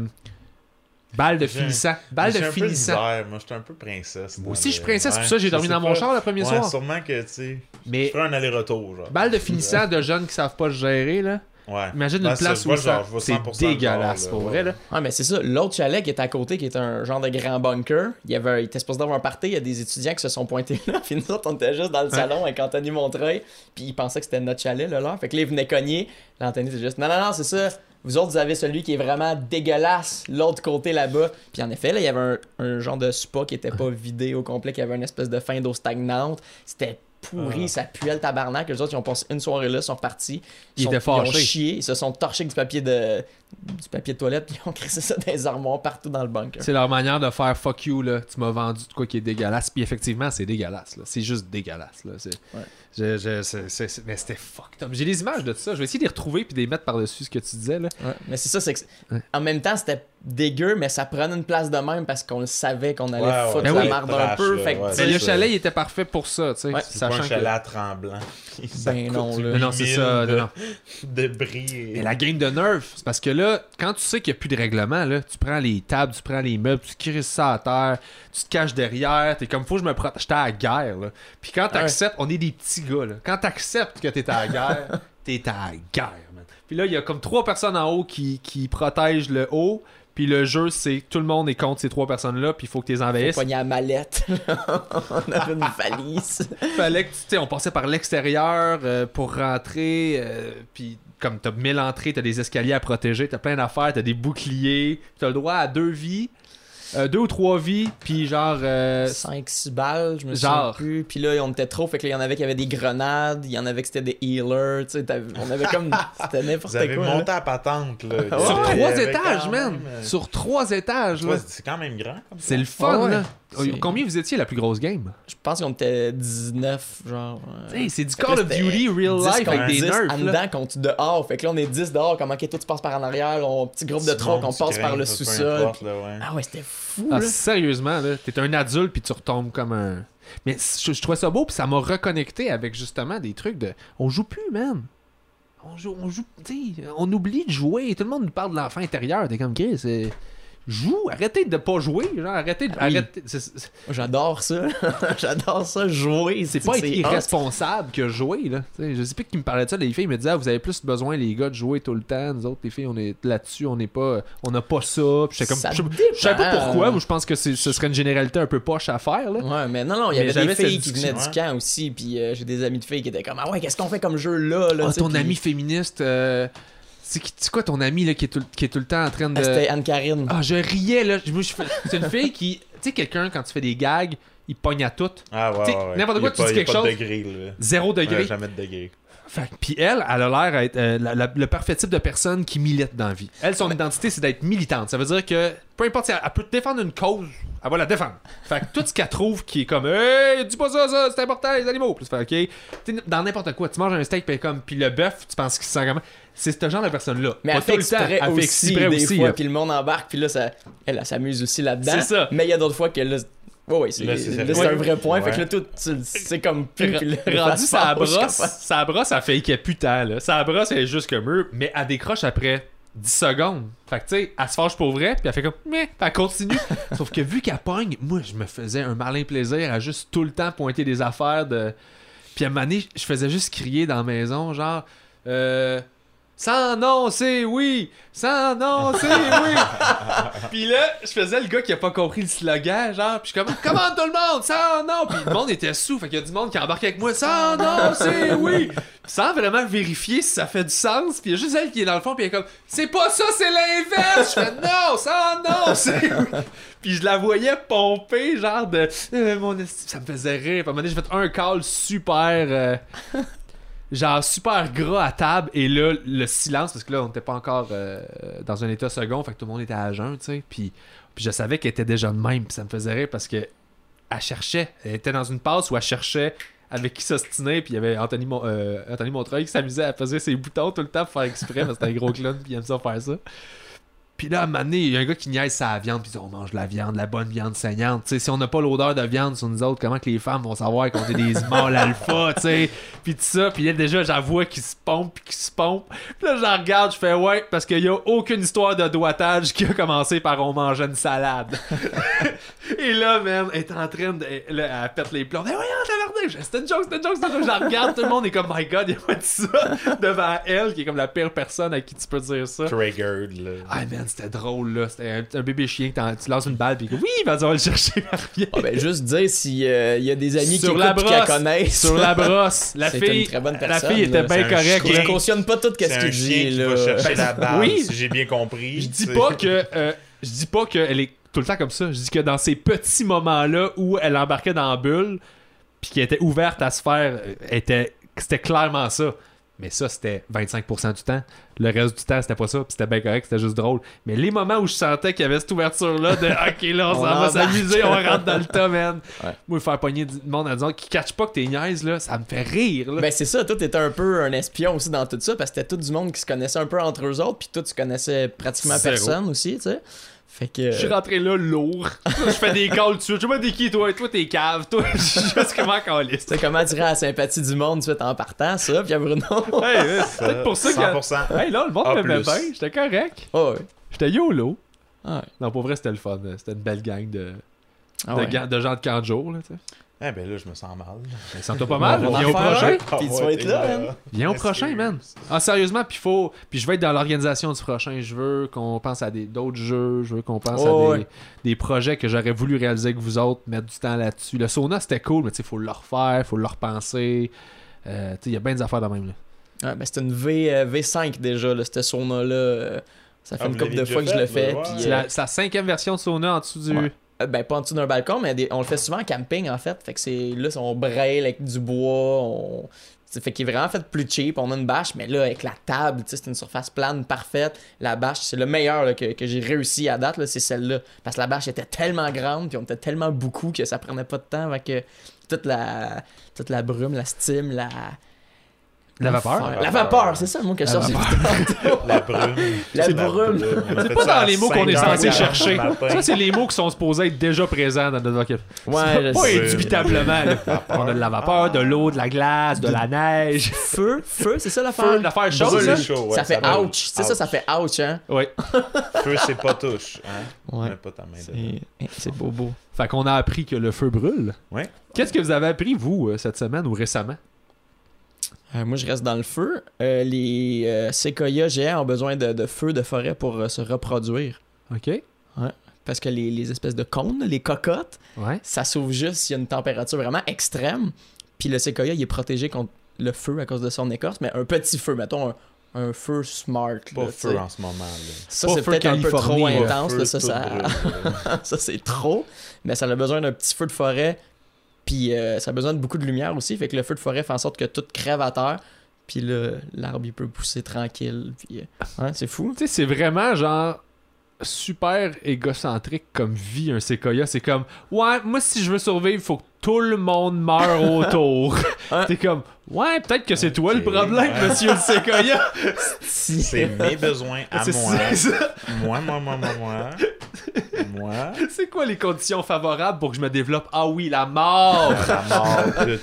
balle de finissant. Balle de un peu finissant. Moi, j'étais un peu princesse. Moi aussi, je suis princesse, c'est Ouais, pour ça que j'ai dormi dans mon pas. char le premier Ouais, soir. sûrement que, tu sais. Mais Je ferais un aller-retour, genre. balle de finissant de jeunes qui savent pas se gérer, là. Ouais. Imagine Ben, une ça, place où ça. C'est 100% le dégueulasse, pour vrai, ouais. là. Ouais, mais c'est ça. L'autre chalet qui est à côté, qui est un genre de grand bunker, il, y avait, il était supposé d'avoir un party, il y a des étudiants qui se sont pointés là, puis nous autres, on était juste dans le salon avec Anthony Montreuil, puis ils pensaient que c'était notre chalet, là, leur. Fait que là, ils venaient cogner. Là, Anthony, c'est juste, non, non, non, c'est ça. Vous autres, vous avez celui qui est vraiment dégueulasse, l'autre côté là-bas. Puis en effet, là, il y avait un, un genre de spa qui était pas vidé au complet, qui avait une espèce de fin d'eau stagnante. C'était pourri, Ah. ça puait le tabarnak. Les autres, ils ont passé une soirée là, ils sont repartis. Ils sont- étaient Ils ont chié, ils se sont torchés avec du papier de, du papier de toilette, puis ils ont crissé ça dans les armoires partout dans le bunker. C'est leur manière de faire fuck you, là. Tu m'as vendu de quoi qui est dégueulasse. Puis effectivement, c'est dégueulasse, là. C'est juste dégueulasse, là. C'est... Ouais. Je- je- c'est- c'est- c'est- Mais c'était fucked up. J'ai des images de ça. Je vais essayer de les retrouver puis de les mettre par-dessus ce que tu disais, là. Ouais, Mais c'est ça, c'est que Ouais. en même temps, c'était dégueu, mais ça prenait une place de même parce qu'on le savait qu'on allait Ouais, foutre Ben la oui. marde un Trash, peu. là, Fait que, ouais. tu Mais sais, le chalet, il était parfait pour ça, tu sais. Ouais. C'est pas un Sachant chalet que... à tremblant. Ça Ben non, là. Non, c'est ça. de, non, non. de bris. et- Mais la game de Nerf, c'est parce que là, quand tu sais qu'il n'y a plus de règlement, là, tu prends les tables, tu prends les meubles, tu crisses ça à terre, tu te caches derrière, t'es comme, faut que je me protège. J'étais à la guerre, là. Puis quand t'acceptes, on est des petits gars, là. Quand t'acceptes que t'es à la guerre, t'es à la guerre, man. Puis là, il y a comme trois personnes en haut qui, qui protègent le haut, Puis le jeu, c'est tout le monde est contre ces trois personnes-là, puis il faut que tu les Faut envahisses. pogner la mallette. on avait une valise. Fallait que tu sais, on passait par l'extérieur euh, pour rentrer, euh, puis comme t'as mille entrées, t'as des escaliers à protéger, t'as plein d'affaires, t'as des boucliers, t'as le droit à deux vies, euh, deux ou trois vies, puis genre. euh, 5-6 balles, je me Genre. souviens plus. Puis là, on était trop, fait que là, il y en avait qui avaient des grenades, il y en avait qui c'était des healers, tu sais, on avait comme. C'était n'importe Vous avez quoi. là. monté à patente, là. Sur trois étages, man! même, euh, Sur trois étages, là. C'est quand même grand. comme ça. C'est le fun, là. C'est- Combien vous étiez la plus grosse game? Je pense qu'on était 19, genre. euh, c'est du Call là, of Duty real 10 life avec des 10 nerfs. en là. dedans contre dehors. Fait que là, on est 10 dehors. Comment que toi, tu passes par en arrière, on petit groupe de qu'on tu passe par le sous-sol. là, ouais. Ah ouais, c'était fou, Ah, là. sérieusement, là, t'es un adulte puis tu retombes comme un. Mais je, je trouvais ça beau puis ça m'a reconnecté avec justement des trucs de. On joue plus, man. On joue, on joue, on oublie de jouer. Tout le monde nous parle de l'enfant intérieur. T'es comme Chris, c'est. Joue, arrêtez de pas jouer, genre, arrêtez de. Oui. arrêtez- J'adore ça. J'adore ça, jouer. C'est pas être irresponsable que jouer, là. Sais, je sais plus qui me parlait de ça, les filles me disaient, ah, vous avez plus besoin, les gars, de jouer tout le temps. Nous autres, les filles, on est là-dessus, on n'est pas. On n'a pas ça. Puis comme. Ça je, je savais pas pourquoi, moi je pense que ce serait une généralité un peu poche à faire, là. Ouais, mais non, non, il y avait des filles qui venaient du camp aussi, puis euh, j'ai des amis de filles qui étaient comme Ah ouais, qu'est-ce qu'on fait comme jeu là, là Ah, sais, ton ami féministe, euh, c'est qui- quoi ton ami là, qui, est tout, qui est tout le temps en train de. Ah, C'était Anne-Karine. Ah, je riais là. Je- je C'est une fille qui. Tu sais, quelqu'un, quand tu fais des gags, il pogne à tout. Ah ouais, ouais, ouais. n'importe quoi, tu pas- dis quelque pas de chose. degré, là. Zéro degré. Ouais, jamais de degré. Fait que- Puis elle, elle a l'air d'être euh, la- la- le parfait type de personne qui milite dans la vie. Elle, son identité, c'est d'être militante. Ça veut dire que peu importe si elle, elle peut défendre une cause, elle va la défendre. Fait que tout ce qu'elle trouve qui est comme Hey, dis pas ça, ça, c'est important, les animaux. Puis tu fais OK. T'sais, dans n'importe quoi, tu manges un steak, puis comme, puis le bœuf, tu penses qu'il se sent comment? C'est ce genre de personne-là. Mais Pas elle fait tout le temps, exprès elle aussi, fait exprès des aussi. fois, puis le monde embarque, puis là, ça, elle, elle s'amuse aussi là-dedans. C'est ça. Mais il y a d'autres fois que là, ouais, ouais, c'est un vrai point. Ouais. Fait que là, tout, tu- c'est comme plus. Rendu fâche, brosse, sa brosse, ça fait qu'elle putain là. Sa brosse, elle est juste comme eux, mais elle décroche après 10 secondes. Fait que tu sais, elle se fâche pour vrai, puis elle fait comme mais, elle continue. Sauf que vu qu'elle pogne, moi je me faisais un malin plaisir à juste tout le temps pointer des affaires de. Puis à un moment donné, je faisais juste crier dans la maison, genre euh. Sans non, c'est oui! Sans non, c'est oui! puis là, je faisais le gars qui a pas compris le slogan, genre, puis je comme, comment tout le monde? Sans non! Puis le monde était sous, fait qu'il y a du monde qui embarque avec moi, sans non, c'est oui! Sans vraiment vérifier si ça fait du sens, puis il y a juste elle qui est dans le fond, puis elle est comme, c'est pas ça, c'est l'inverse! Je fais, non, sans non, c'est oui! Puis je la voyais pomper, genre de, Euh, mon ça me faisait rire. Puis à un moment donné, j'ai fait un call super. euh, genre super gras à table et là le silence parce que là on n'était pas encore euh, dans un état second fait que tout le monde était à jeun tu sais puis puis je savais qu'elle était déjà de même puis ça me faisait rire parce que elle cherchait elle était dans une passe où elle cherchait avec qui s'ostiner puis il y avait Anthony, euh, Anthony Montreuil qui s'amusait à peser ses boutons tout le temps pour faire exprès parce que c'était un gros clown puis il aime ça faire ça puis là, à un moment donné, il y a un gars qui niaise sa viande, puis on mange de la viande, la bonne viande saignante. Tu sais, si on n'a pas l'odeur de viande sur nous autres, comment que les femmes vont savoir qu'on est des mâles alpha, tu sais? Puis tout ça, puis là, déjà, j'en vois qui se pompe, puis qui se pompe. Puis là, j'en regarde, je fais ouais, parce qu'il y a aucune histoire de doigtage qui a commencé par on mangeait une salade. Et là, man, elle est en train de. Là, elle pète les plombs. Mais voyons, fais, C'était une joke, c'était une joke, c'était une joke. Je la regarde, tout le monde est comme, my god, il a pas dit ça devant elle, qui est comme la pire personne à qui tu peux dire ça. Triggered, là. Ah man, c'était drôle là. C'était un, un bébé chien que tu lances une balle puis que oui, vas-y, on va le chercher. Ah, ben, juste dire s'il y a des amis Sur qui la pis qui la brosse. connaissent. Sur la brosse. La fille, une très bonne la personne, fille était bien correcte. Je cautionne pas tout ce C'est qu'il dit, chien qui là. va chercher Ben, la balle, oui. si j'ai bien compris. Je dis pas que euh, je dis pas qu'elle est tout le temps comme ça. Je dis que dans ces petits moments-là où elle embarquait dans la bulle puis qui était ouverte à se faire euh, était c'était clairement ça. Mais ça c'était 25% du temps. Le reste du temps c'était pas ça, puis c'était bien correct, c'était juste drôle. Mais les moments où je sentais qu'il y avait cette ouverture là de OK là on, On s'en va s'amuser, on rentre dans le tas man. Ouais. Moi faire pogner du monde en disant qui catch pas que t'es niaise là, ça me fait rire là. Ben c'est ça, toi t'étais un peu un espion aussi dans tout ça parce que c'était tout du monde qui se connaissait un peu entre eux autres puis toi tu connaissais pratiquement Zéro. personne aussi, tu sais. Fait que Je suis rentré là lourd. je fais des calls tout de suite. Je sais pas t'es qui toi, toi t'es cave, toi je suis juste comment caliste. c'est comment attirer la sympathie du monde suite en partant ça puis à Bruno? Hey, c'est peut-être pour ça que. 100%. Hey, là, le monde A m'aimait bien. J'étais correct. Oh, ouais. J'étais YOLO. Ah ouais. Non, pour vrai, c'était le fun. C'était une belle gang de, Ah de, ouais. ga- de gens de camp de jour. Là, tu sais. Eh ben là, je me sens mal. Mais sens-toi pas mal. Viens au prochain. Puis tu vas être là, man. Viens au prochain, man. Ah, sérieusement, puis faut. Puis je vais être dans l'organisation du prochain. Je veux qu'on pense à des d'autres jeux. Je veux qu'on pense Oh, à des, ouais. des projets que j'aurais voulu réaliser avec vous autres, mettre du temps là-dessus. Le sauna, c'était cool, mais tu sais, faut le refaire, faut le repenser. Euh, tu sais, il y a bien des affaires de même. Là. Ouais, ben, c'est une v, euh, V5 déjà, là, cette sauna-là. euh, Ça fait Ah, une couple de fois que je le fait, fais. ouais. C'est la, c'est la cinquième version de sauna en dessous du. Euh, ben, pas en dessous d'un balcon, mais on le fait souvent en camping, en fait. Fait que c'est là, on braille avec du bois. On... Fait qu'il est vraiment fait plus cheap. On a une bâche, mais là, avec la table, c'est une surface plane parfaite. La bâche, c'est le meilleur que, que j'ai réussi à date, c'est celle-là. Parce que la bâche était tellement grande, puis on était tellement beaucoup que ça prenait pas de temps. Que toute la, toute la brume, la steam, la. La vapeur? La vapeur, c'est ça le mot que je La cherche. La brume. La C'est brume. C'est pas dans les mots qu'on est 5 censé chercher. Ça, c'est les mots qui sont supposés être déjà présents dans notre vocabulaire. Ouais, je Pas indubitablement. On a de la vapeur, de l'eau, de la glace, de la neige. Feu, feu, c'est ça Feu, l'affaire? l'affaire chaude, ouais, ça fait ouch. C'est ça, ça fait ouch, hein? Oui. Feu, c'est pas touche. Hein? Ouais. Mets pas ta main. C'est c'est beau, beau. Fait qu'on a appris que le feu brûle. Ouais. Qu'est-ce que vous avez appris, vous, euh, cette semaine ou récemment? Euh, moi, je reste dans le feu. Euh, les euh, séquoias géants ont besoin de, de feu de forêt pour euh, se reproduire. OK. Parce que les, les espèces de cônes, les cocottes, Ouais. ça s'ouvre juste s'il y a une température vraiment extrême. Puis le séquoia, il est protégé contre le feu à cause de son écorce, mais un petit feu, mettons un, un feu smart. Pas là, feu en ce moment. Là. Ça, c'est feu peut-être un peu trop intense. Là, ça, ça, ça c'est trop. Mais ça a besoin d'un petit feu de forêt. Puis euh, ça a besoin de beaucoup de lumière aussi. Fait que le feu de forêt fait en sorte que tout crève à terre. Puis l'arbre, il peut pousser tranquille. Puis, euh, ouais, c'est fou. Tu sais, c'est vraiment genre super égocentrique comme vie un séquoia. C'est comme, ouais, moi si je veux survivre, faut que tout le monde meure autour. Ouais. T'es comme, ouais, peut-être que c'est toi le problème, ouais. monsieur le séquoia. C'est mes besoins à moi. Moi, moi, moi, moi, moi. Moi. C'est quoi les conditions favorables pour que je me développe? Ah oui, la mort! La mort de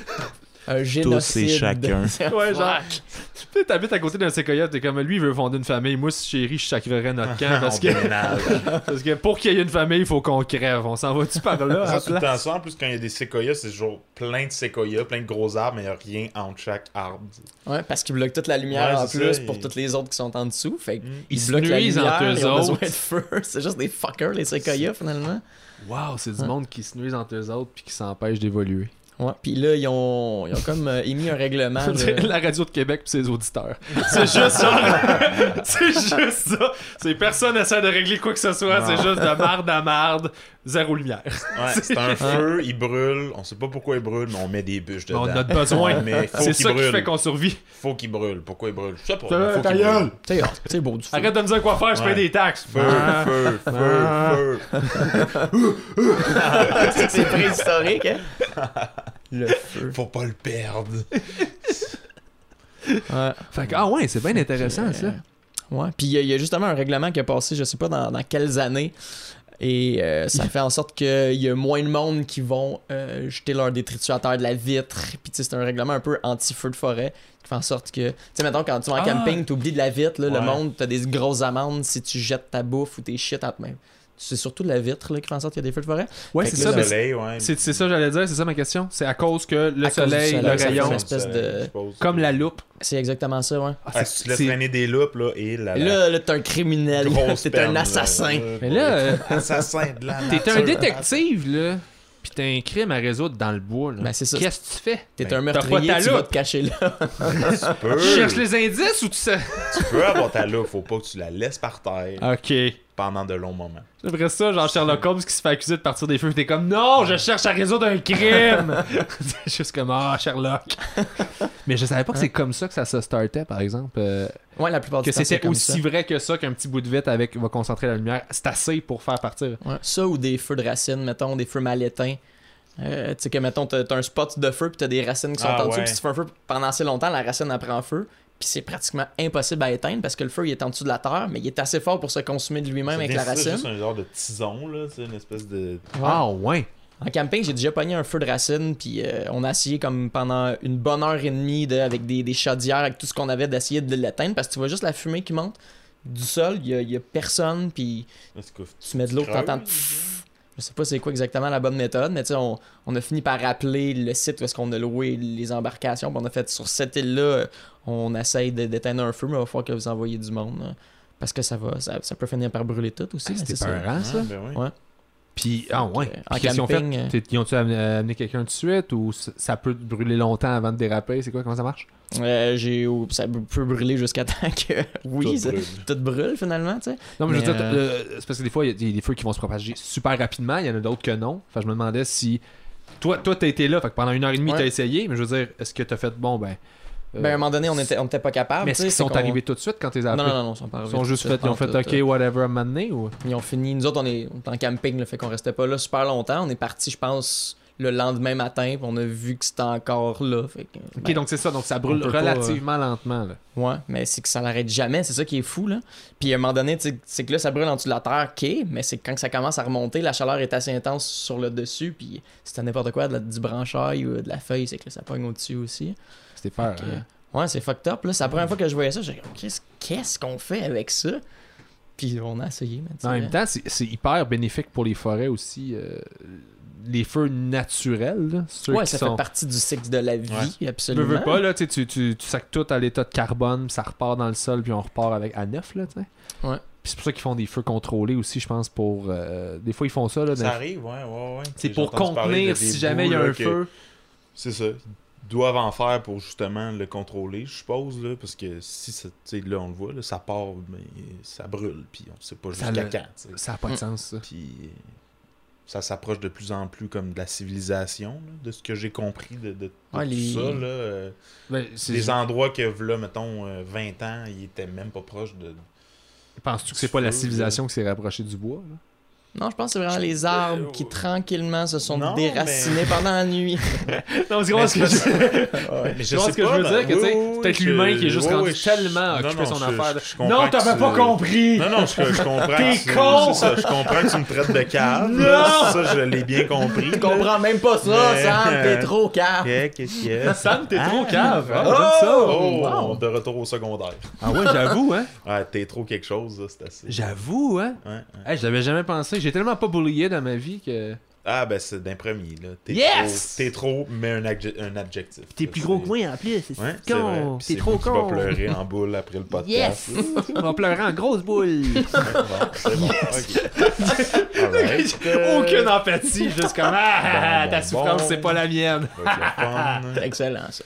Un génocide. chacun. Ouais, genre, tu sais, t'habites à côté d'un séquoia, t'es comme, lui, il veut fonder une famille. Moi, si chérie, je sacrerais notre camp parce que, parce que pour qu'il y ait une famille, il faut qu'on crève. On s'en va-tu par là? Ça, tout le temps ça. En plus, quand il y a des séquoias, c'est toujours plein de séquoias, plein de gros arbres, mais il n'y a rien entre chaque arbre. Ouais, parce qu'ils bloquent toute la lumière Ouais, en plus ça, pour il- toutes les autres qui sont en dessous. Fait que Mm. ils, Ils se bloquent la nuisent lumière, entre eux ils ont besoin autres. de feu. C'est juste des fuckers, les séquoias, finalement. Wow, c'est du monde qui se nuise entre eux autres puis qui s'empêche d'évoluer. Ouais, puis là, ils ont, ils ont comme euh, émis un règlement. De- la radio de Québec pis ses auditeurs. C'est juste ça. c'est juste ça. C'est personne essaie de régler quoi que ce soit. C'est juste de marde à marde. Zéro lumière. Ouais, c'est un feu, il brûle. On sait pas pourquoi il brûle, mais on met des bûches dedans. On a besoin. Mais faut C'est ça qui fait qu'on survit. Faut qu'il brûle. Pourquoi il brûle? Je sais pas. Faut ta qu'il gueule. c'est beau du feu. Arrête de me dire quoi faire, je paye des taxes. Feu, Ah. feu, Ah. feu, feu. c'est préhistorique, hein? Le feu. Faut pas le perdre. Ouais. Fait que, ah ouais, c'est bien intéressant ça. Ouais. Puis il y, a- il y a justement un règlement qui a passé, je sais pas dans, dans quelles années. Et euh, ça fait en sorte qu'il y a moins de monde qui vont euh, jeter leur détritus à terre de la vitre. Puis tu sais, c'est un règlement un peu anti-feu de forêt qui fait en sorte que. Tu sais, mettons, quand tu vas en Ah. camping, t'oublies de la vitre, là, le monde, t'as des grosses amendes si tu jettes ta bouffe ou tes shit à même. C'est surtout de la vitre là, qui fait en sorte qu'il y a des feux de forêt. Ouais, Fait c'est ça. soleil, ouais. C'est ça que j'allais dire, c'est ça ma question. C'est à cause que le soleil, soleil, le rayon, une espèce de- comme la loupe. C'est exactement ça, ouais. Ah, Ah, si tu laisses traîner des loupes, là, et là, là, là t'es un criminel. T'es un là. assassin. Mais là, euh, assassin de la T'es un détective, là. Pis t'as un crime à résoudre dans le bois, là. Ben, c'est ça. Qu'est-ce que tu fais? T'es Ben, un pas meurtrier, ta tu vas loupe. te cacher là. Tu peux, Tu cherches les indices ou tu sais? tu peux avoir ta loupe, faut pas que tu la laisses par terre Ok. Pendant de longs moments. J'aimerais ça, genre Sherlock Holmes qui se fait accuser de partir des feux. T'es comme, non, je cherche à résoudre un crime! c'est juste comme, ah, Sherlock. Mais je savais pas que c'est comme ça que ça se startait, par exemple. euh, Ouais, la plupart que du temps, c'est c'était aussi ça. vrai que ça qu'un petit bout de vitre avec va concentrer la lumière. C'est assez pour faire partir. Ouais. Ça ou des feux de racines, mettons, des feux mal éteints. Euh, tu sais que, mettons, t'as t'as un spot de feu, puis t'as des racines qui sont Ah, en dessous, ouais. puis si tu fais un feu pendant assez longtemps, la racine elle prend feu, puis c'est pratiquement impossible à éteindre parce que le feu il est en dessous de la terre, mais il est assez fort pour se consumer de lui-même avec la C'est racine. juste un genre de tison, là, c'est une espèce de... Ah, ouais. En camping, j'ai déjà pogné un feu de racine, puis euh, on a essayé comme pendant une bonne heure et demie de, avec des, des chaudières, avec tout ce qu'on avait d'essayer de l'éteindre, parce que tu vois juste la fumée qui monte du sol, il y a, il y a personne, puis tu mets de l'eau, t'entends? Je sais pas c'est quoi exactement la bonne méthode, mais tu sais, on, on a fini par rappeler le site où est-ce qu'on a loué les embarcations. puis on a fait sur cette île-là, on essaye de- d'éteindre un feu, mais il va falloir que vous envoyiez du monde. là. parce que ça va, ça, ça peut finir par brûler tout aussi. Ah, C'était c'est ça. peurant, ça. Ouais, ben oui. Ouais. Puis, ah ouais. euh, Puis en qu'est-ce qu'ils ont fait? camping, euh, T'es- Ils ont-tu amené, amené quelqu'un tout de suite ou ça peut brûler longtemps avant de déraper? C'est quoi? Comment ça marche? Euh, j'ai ça peut brûler jusqu'à temps que oui Tout ça- brûle. tout brûle finalement tu sais Non, mais, je veux dire, euh, euh, c'est parce que des fois, il y a des feux qui vont se propager super rapidement, il y en a d'autres que non. Enfin, je me demandais si. Toi, toi, t'as été là, fait que pendant une heure et demie, Ouais. t'as essayé, mais je veux dire, est-ce que t'as fait bon, ben. Euh, ben à un moment donné on était on était pas capable mais est-ce qu'ils sont arrivés tout de suite quand t'es appelés? non non non ils sont pas Ils arrivés sont tout juste fait, ils ont fait OK, euh, whatever, à un moment donné, ou? ils ont fini nous autres on est, on est en camping là, fait qu'on restait pas là super longtemps on est parti je pense le lendemain matin puis on a vu que c'était encore là fait que, Ok, ben, donc c'est ça, donc ça brûle pas, relativement lentement, là. Ouais, mais c'est que ça l'arrête jamais, c'est ça qui est fou, là. Puis à un moment donné, c'est que là, ça brûle en dessous de la terre, ok, mais c'est que quand ça commence à remonter, la chaleur est assez intense sur le dessus, puis t'as n'importe quoi, de la- du branchail ou de la feuille, c'est que là, ça pogne au-dessus aussi. C'était que, hein. Ouais, c'est fucked up, là. C'est la première fois que je voyais ça, j'ai dit, qu'est-ce qu'est-ce qu'on fait avec ça? Puis on a essayé, mais En même temps, c'est c'est hyper bénéfique pour les forêts aussi. euh, les feux naturels, là, ceux Ouais, qui ça sont... fait partie du cycle de la vie, Ouais. Tu absolument. veux pas, là, tu, tu, tu, sacs tout à l'état de carbone, puis ça repart dans le sol, puis on repart avec à neuf, là, tu sais. Ouais. Puis c'est pour ça qu'ils font des feux contrôlés aussi, je pense, pour... euh, des fois, ils font ça, là. Ça dans- arrive, ouais, ouais, ouais. C'est J'ai pour contenir si jamais il y a un que- feu. C'est ça. Ils doivent en faire pour justement le contrôler, je suppose, là, parce que si là, on le voit, là, ça part, mais ça brûle, puis on sait pas jusqu'à quand. Ça n'a pas de Mm. sens, ça. Puis ça s'approche de plus en plus comme de la civilisation, là, de ce que j'ai compris de, de- de Ouais, tout les- ça. Là, euh, Ben, des endroits que, là, mettons, euh, 20 ans, ils étaient même pas proches de... Penses-tu que c'est pas la civilisation qui s'est rapprochée du bois, là? Non, je pense que c'est vraiment les arbres qui tranquillement se sont Non, déracinés pendant la nuit. Non, c'est Mais vraiment c'est ce que je... Mais Tu vois ce que je veux dire, que, peut-être l'humain qui est juste rendu tellement occupé son affaire. Non, t'avais pas compris! Non, non, je, je comprends. T'es con! ça, je comprends que tu me traites de cave. Non! Ça, je l'ai bien compris. Tu comprends même pas ça, Mais- Sam, t'es trop calme. Qu'est-ce qu'il y a? Sam, t'es trop Ah! cave! Oh! Oh! Wow. De retour au secondaire. Ah ouais, j'avoue, hein? Ouais, t'es trop quelque chose, c'est assez. J'avoue, hein? Je l'avais jamais pensé. J'ai tellement pas bullié dans ma vie que... Ah, ben, c'est d'un premier, là. T'es Yes! trop, t'es trop, mais un, un adjectif. T'es plus gros que moi en plus, c'est Ouais, con! T'es trop moi qui va con! pleurer en boule après le podcast. Yes! On va pleurer en grosse boule! Bon, c'est bon, ok. Alright. Euh, Aucune empathie, juste comme Ah, Bon, ta souffrance, c'est pas la mienne. C'est excellent, ça.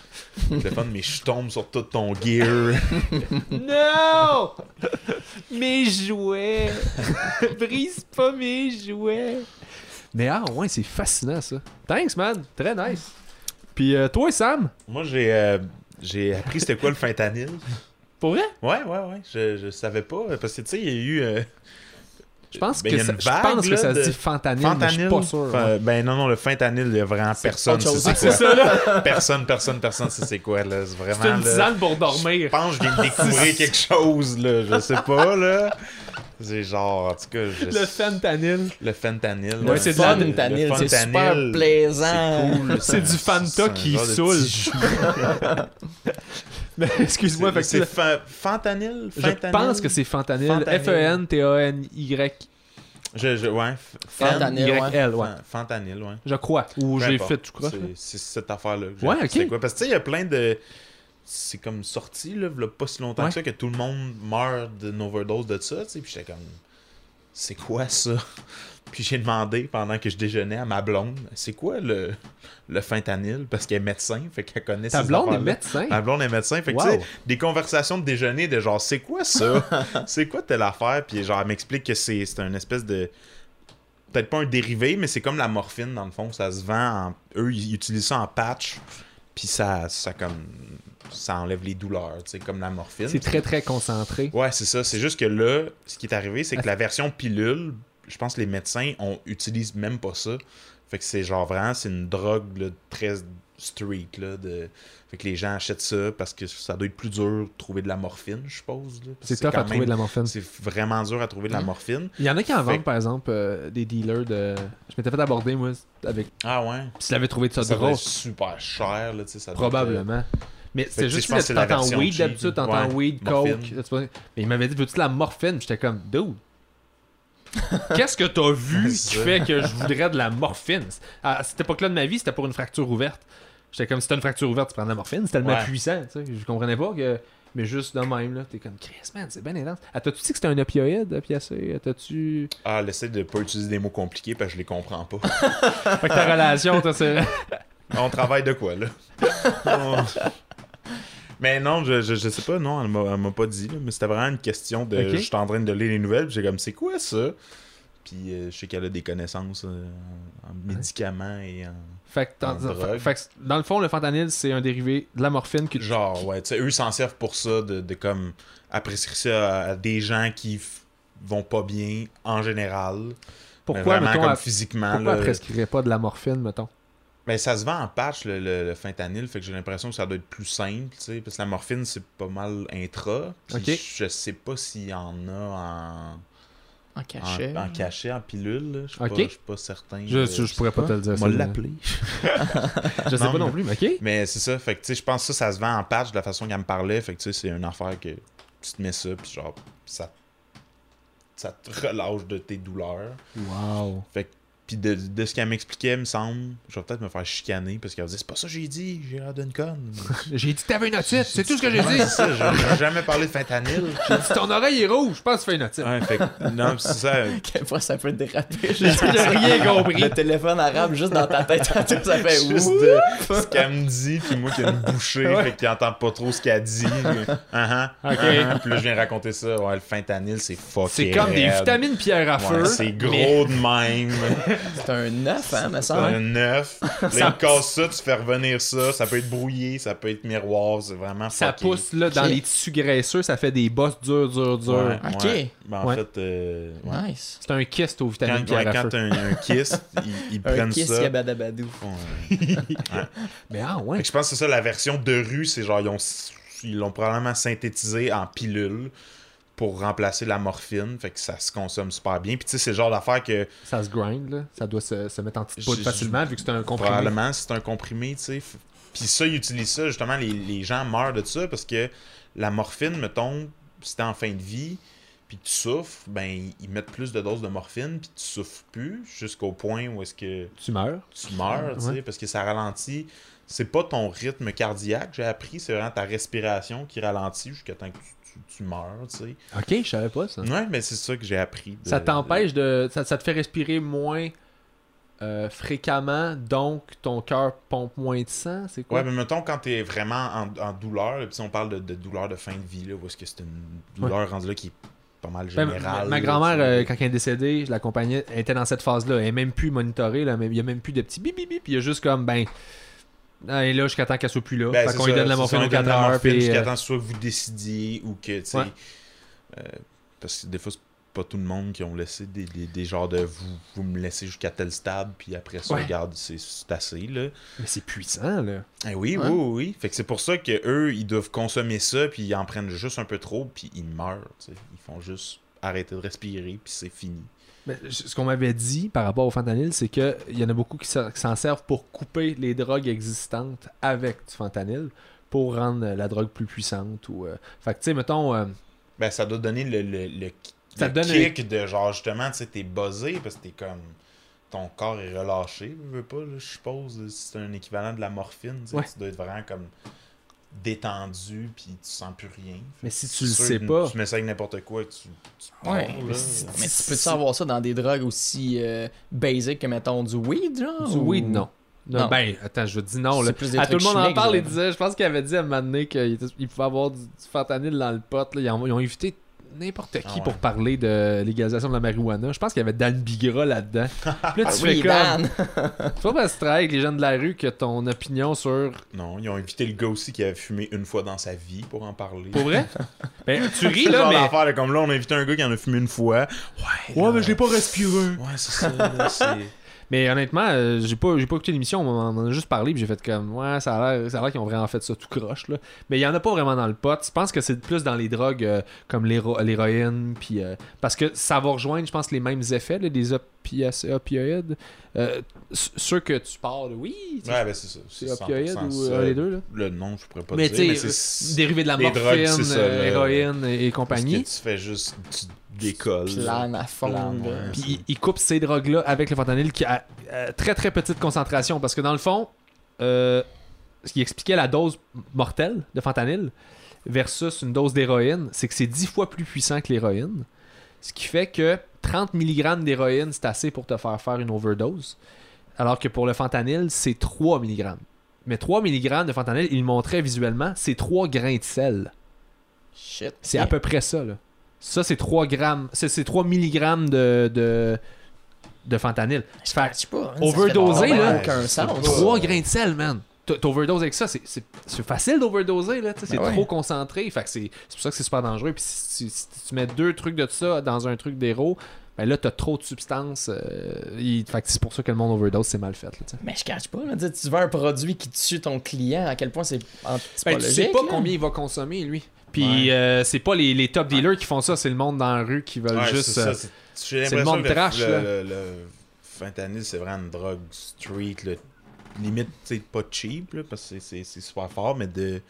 C'est fun, mais je tombe sur tout ton gear. Non! Mes jouets! Brise pas mes jouets! Mais ah ouais, c'est fascinant ça. Thanks man, très nice. Puis euh, toi Sam, Moi, j'ai euh, j'ai appris c'était quoi le fentanyl. pour vrai? Ouais, ouais, ouais. Je, je savais pas. Parce que, tu sais, il y a eu. euh, Je pense ben, que, y a ça, une je pense que ça se dit fentanyl, mais je suis pas sûr. Ouais. Ben non, non, le fentanyl, il y a vraiment personne. C'est c'est ça là! quoi. Personne, personne, personne, sait c'est quoi, là. C'est C'est vraiment. une là, tisane pour Je dormir. pense que je viens de découvrir quelque chose, là. Je sais pas, là. C'est genre, en tout cas, je- Le fentanyl. le fentanyl. Ouais, c'est de la- Le fentanyl, c'est super plaisant. C'est cool. C'est du Fanta qui saoule. Mais excuse-moi, fait que C'est fa- fentanyl? je Fentanyl? pense que c'est fentanyl. E Fentanyl. F-E-N-T-A-N-Y. Je, je, ouais. Fentanyl, ouais. Fentanyl, ouais. Je crois. Ou j'ai fait tout croche. C'est- C'est cette affaire-là. Ouais, ok. quoi? Parce que tu sais, il y a plein de. C'est comme sorti, là, v'là pas si longtemps Ouais. que ça, que tout le monde meurt d'une overdose de ça, tu sais. Puis j'étais comme. C'est quoi ça? Puis j'ai demandé pendant que je déjeunais à ma blonde, c'est quoi le, le fentanyl? Parce qu'elle est médecin, fait qu'elle connaît Ta blonde est médecin? Ma blonde est médecin, fait que tu sais, des conversations de déjeuner de genre, c'est quoi ça? c'est quoi telle affaire? Puis genre, elle m'explique que c'est c'est un espèce de. Peut-être pas un dérivé, mais c'est comme la morphine dans le fond. Ça se vend en. Eux, ils utilisent ça en patch. Puis ça, ça comme. Ça enlève les douleurs, tu sais, comme la morphine. C'est très très concentré. Ouais, c'est ça. C'est juste que là, ce qui est arrivé, c'est que la version pilule, je pense que les médecins on utilisent même pas ça. Fait que c'est genre vraiment, c'est une drogue là, très street. Là, de... Fait que les gens achètent ça parce que ça doit être plus dur de trouver de la morphine, je suppose. C'est tough à trouver de la morphine. C'est vraiment dur à trouver de la Mhm. morphine. Il y en a qui en Fait- vendent, par exemple, euh, des dealers de. Je m'étais fait aborder, moi, avec. Ah ouais? Puis tu l'avais trouvé de ça, Ça drôle. super cher. Là, tu sais, ça doit être, Probablement. Mais c'est juste que t'entends weed d'habitude, t'entends weed, coke. Mais il m'avait dit, veux-tu de la morphine? J'étais comme, dude. Qu'est-ce que t'as vu qui fait que je voudrais de la morphine? À cette époque-là de ma vie, c'était pour une fracture ouverte. J'étais comme si t'as une fracture ouverte, tu prends de la morphine. C'est tellement Ouais. puissant, tu sais. Je comprenais pas que. Mais juste de même, là. T'es comme, Chris, man, c'est bien intense. Ah, t'as-tu dit que c'était un opioïde, opiacé? T'as-tu. Ah, essaie de pas utiliser des mots compliqués parce que je les comprends pas. Fait que ta relation, t'as c'est. On travaille de quoi, là? On- Mais non, je, je, je sais pas, non, elle m'a, pas dit, là, mais c'était vraiment une question de. Je suis en train de lire les nouvelles, puis j'ai comme, c'est quoi ça? Puis euh, je sais qu'elle a des connaissances euh, en, en médicaments et en. Fait que, dans, En drogue. fait que dans le fond, le fentanyl, c'est un dérivé de la morphine que Genre, ouais, tu sais, eux s'en servent pour ça, de, de comme, à prescrire ça à, à des gens qui vont pas bien en général. mais Pourquoi, vraiment mettons, comme physiquement, pourquoi là. prescrirait pas de la morphine, mettons? Ben, ça se vend en patch, le, le, le fentanyl, fait que j'ai l'impression que ça doit être plus simple, tu sais, parce que la morphine, c'est pas mal intra. puis Ok. Je sais pas s'il y en a en, En cachet. en, en cachet, en pilule, là. Je suis Ok. pas, je suis pas certain. Je, je, je pourrais pas te le dire. On mais- l'appeler. Je sais Non, pas non mais- plus, mais ok. Mais c'est ça, fait que tu sais, je pense que ça, ça se vend en patch de la façon qu'elle me parlait, fait que tu sais, c'est une affaire que tu te mets ça, puis genre, ça, ça te relâche de tes douleurs. Wow. Puis de, de ce qu'elle m'expliquait, me semble, je vais peut-être me faire chicaner parce qu'elle disait c'est pas ça que j'ai dit, j'ai l'air d'une conne. J'ai dit que t'avais une otite, c'est tout ce que j'ai dit. c'est ça, j'ai jamais parlé de fentanyl. J'ai dit ton oreille est rouge, je pense que tu fais une otite. Ouais, fait que, non, c'est ça. Quelle fois ça peut déraper? J'ai rien compris. Le téléphone arabe juste dans ta tête, ça fait Juste de ce qu'elle me dit, puis moi qui ai une bouchée, Ouais. fait qu'il entend pas trop ce qu'elle dit. Uh-huh, Ok. uh-huh. Puis là, je viens raconter ça. Ouais, le fentanyl, c'est fucking C'est comme des vitamines pierre à feu. Ouais, c'est gros mais- de même. C'est un 9, hein, me C'est semble. un neuf. Là, Ça- il casse ça, tu fais revenir ça. Ça peut être brouillé, ça peut être miroir. C'est vraiment Ça fucké. pousse là, dans les tissus graisseux, ça fait des bosses durs, durs. Ouais, Ok. ouais. Ben, en Ouais. fait, euh, ouais. Nice. C'est un kyste aux quand, vitamines à quand feu. t'as un, un kyste, ils, ils Un prennent kiss ça. yabadabadou. font, euh, Mais ah ouais. je pense que c'est ça, la version de rue, c'est genre, ils ont- ils l'ont probablement synthétisé en pilule pour remplacer la morphine, fait que ça se consomme super bien. Puis tu sais, c'est le genre d'affaire que Ça se grind, là. Ça doit se, se mettre en petite poudre facilement vu que c'est un comprimé. probablement c'est un comprimé, tu sais. Puis ça, ils utilisent ça, justement, les, les gens meurent de ça parce que la morphine, mettons, si t'es en fin de vie, puis tu souffres, ben ils mettent plus de doses de morphine, puis tu souffres plus jusqu'au point où est-ce que Tu meurs. tu meurs, tu sais, Ouais. parce que ça ralentit. C'est pas ton rythme cardiaque, j'ai appris, c'est vraiment ta respiration qui ralentit jusqu'à temps que tu, tu- tu meurs, tu sais. Ok, je savais pas ça. Ouais, mais c'est ça que j'ai appris. de- Ça t'empêche de. Ça, ça te fait respirer moins euh, fréquemment, donc ton cœur pompe moins de sang, c'est quoi? Ouais, mais mettons quand t'es vraiment en, en douleur, et puis on parle de, de douleur de fin de vie, là, où est-ce que c'est une douleur rendue là qui est pas mal Ben, générale. ma grand-mère, euh, quand elle est décédée, je l'accompagnais, elle était dans cette phase-là. Elle est même plus monitorée, là, mais il y a même plus de petits bip bip bip. Il y a juste comme, ben, elle est là jusqu'à temps qu'elle soit plus là. Ben, fait qu'on lui donne la morphine aux lui donne 4 la heures. morphine puis, jusqu'à euh, temps soit que vous décidiez ou que, tu sais. Ouais. euh, parce que des fois, c'est pas tout le monde qui ont laissé des, des, des genres de vous, vous me laissez jusqu'à tel stade, puis après ça, Ouais. regarde, c'est assez, là. Mais c'est puissant, là. Eh oui, Ouais. oui, oui, oui. Fait que c'est pour ça que eux, ils doivent consommer ça, puis ils en prennent juste un peu trop, puis ils meurent, tu sais. Ils font juste arrêter de respirer, puis c'est fini. Mais ce qu'on m'avait dit par rapport au fentanyl, c'est qu'il y en a beaucoup qui s'en servent pour couper les drogues existantes avec du fentanyl pour rendre la drogue plus puissante. Ou, euh, Fait que, tu sais, mettons, euh, Ben, ça doit donner le, le, le, Ça le donne kick de genre, justement, tu sais, t'es buzzé parce que t'es comme. Ton corps est relâché, veux veux pas, je suppose. C'est un équivalent de la morphine, Ouais. tu dois être vraiment comme détendu, puis tu sens plus rien. mais si tu le sûr sais pas, Tu mets ça avec n'importe quoi, tu, tu pars, Ouais, mais, si- mais si- tu peux-tu avoir ça dans des drogues aussi euh, basic que, mettons, du weed, genre? du ou- weed, non. Non, Non. Ben, attends, je dis non. C'est Là. plus des À tout le monde en parle, il disait, je pense qu'il avait dit à un moment donné qu'il pouvait avoir du, du fentanyl dans le pot. là. Ils, ont, ils ont évité n'importe qui Ah ouais. pour parler de légalisation de la marijuana. Je pense qu'il y avait Dan Bigra là-dedans. Puis là, tu Oui, fais Dan! comme. C'est pas parce que tu travailles avec les gens de la rue que ton opinion sur. Non, ils ont invité le gars aussi qui avait fumé une fois dans sa vie pour en parler. Pour vrai? ben, tu ris là, mais. comme là, on a invité un gars qui en a fumé une fois. Ouais, Ouais, là, mais je l'ai pas respiré. Ouais, c'est ça, là, c'est... Mais honnêtement, euh, j'ai pas, j'ai pas écouté l'émission, on en a juste parlé, puis j'ai fait comme, ouais, ça a l'air, ça a l'air qu'ils ont vraiment fait ça tout croche, là. Mais il y en a pas vraiment dans le pot. Je pense que c'est plus dans les drogues euh, comme l'héro- l'héroïne, puis. euh, parce que ça va rejoindre, je pense, les mêmes effets, là, des opiacés- opioïdes. Euh, ceux que tu parles, oui. tu sais, Ouais, ben c'est ça. c'est 100% opioïdes ou ça. les deux, là. Le nom, je pourrais pas Mais dire. tu Mais sais, c'est dérivés de la morphine, drogues, c'est ça, euh, là. héroïne et, et que compagnie. tu fais juste décolle. Plane à fond. Plane, là. ouais. Puis il, il coupe ces drogues-là avec le fentanyl qui a euh, très très petite concentration. Parce que dans le fond, euh, ce qui expliquait la dose mortelle de fentanyl versus une dose d'héroïne, c'est que c'est 10 fois plus puissant que l'héroïne. Ce qui fait que 30 mg d'héroïne, c'est assez pour te faire faire une overdose. Alors que pour le fentanyl, c'est 3 mg. Mais 3 mg de fentanyl, il montrait visuellement, c'est 3 grains de sel. Shit. C'est à peu près ça, là. Ça, c'est 3 grammes. C'est, c'est 3 mg de, de, de fentanyl. Je Fait sais pas. hein, fait là. aucun sens. 3 grains de sel, man. T'overdoses avec ça, c'est, c'est, c'est facile d'overdoser, là. C'est Ben ouais. trop concentré. Fait que c'est, c'est pour ça que c'est super dangereux. Puis si, si- si tu mets deux trucs de ça dans un truc d'héros, ben là, t'as trop de substances. euh, il- fait que c'est pour ça que le monde overdose, c'est mal fait, là. Mais je cache pas. Là, tu veux un produit qui tue ton client, à quel point c'est Ben, tu sais pas là. combien il va consommer, lui. Puis euh, c'est pas les, les top dealers qui font ça, c'est le monde dans la rue qui veulent Ouais, juste. c'est euh, c'est- c'est le monde que trash, le, là. le- le fentanyl, c'est vraiment une drogue street, là. limite, sais, pas cheap, là, parce que c'est- c'est c'est super fort, mais de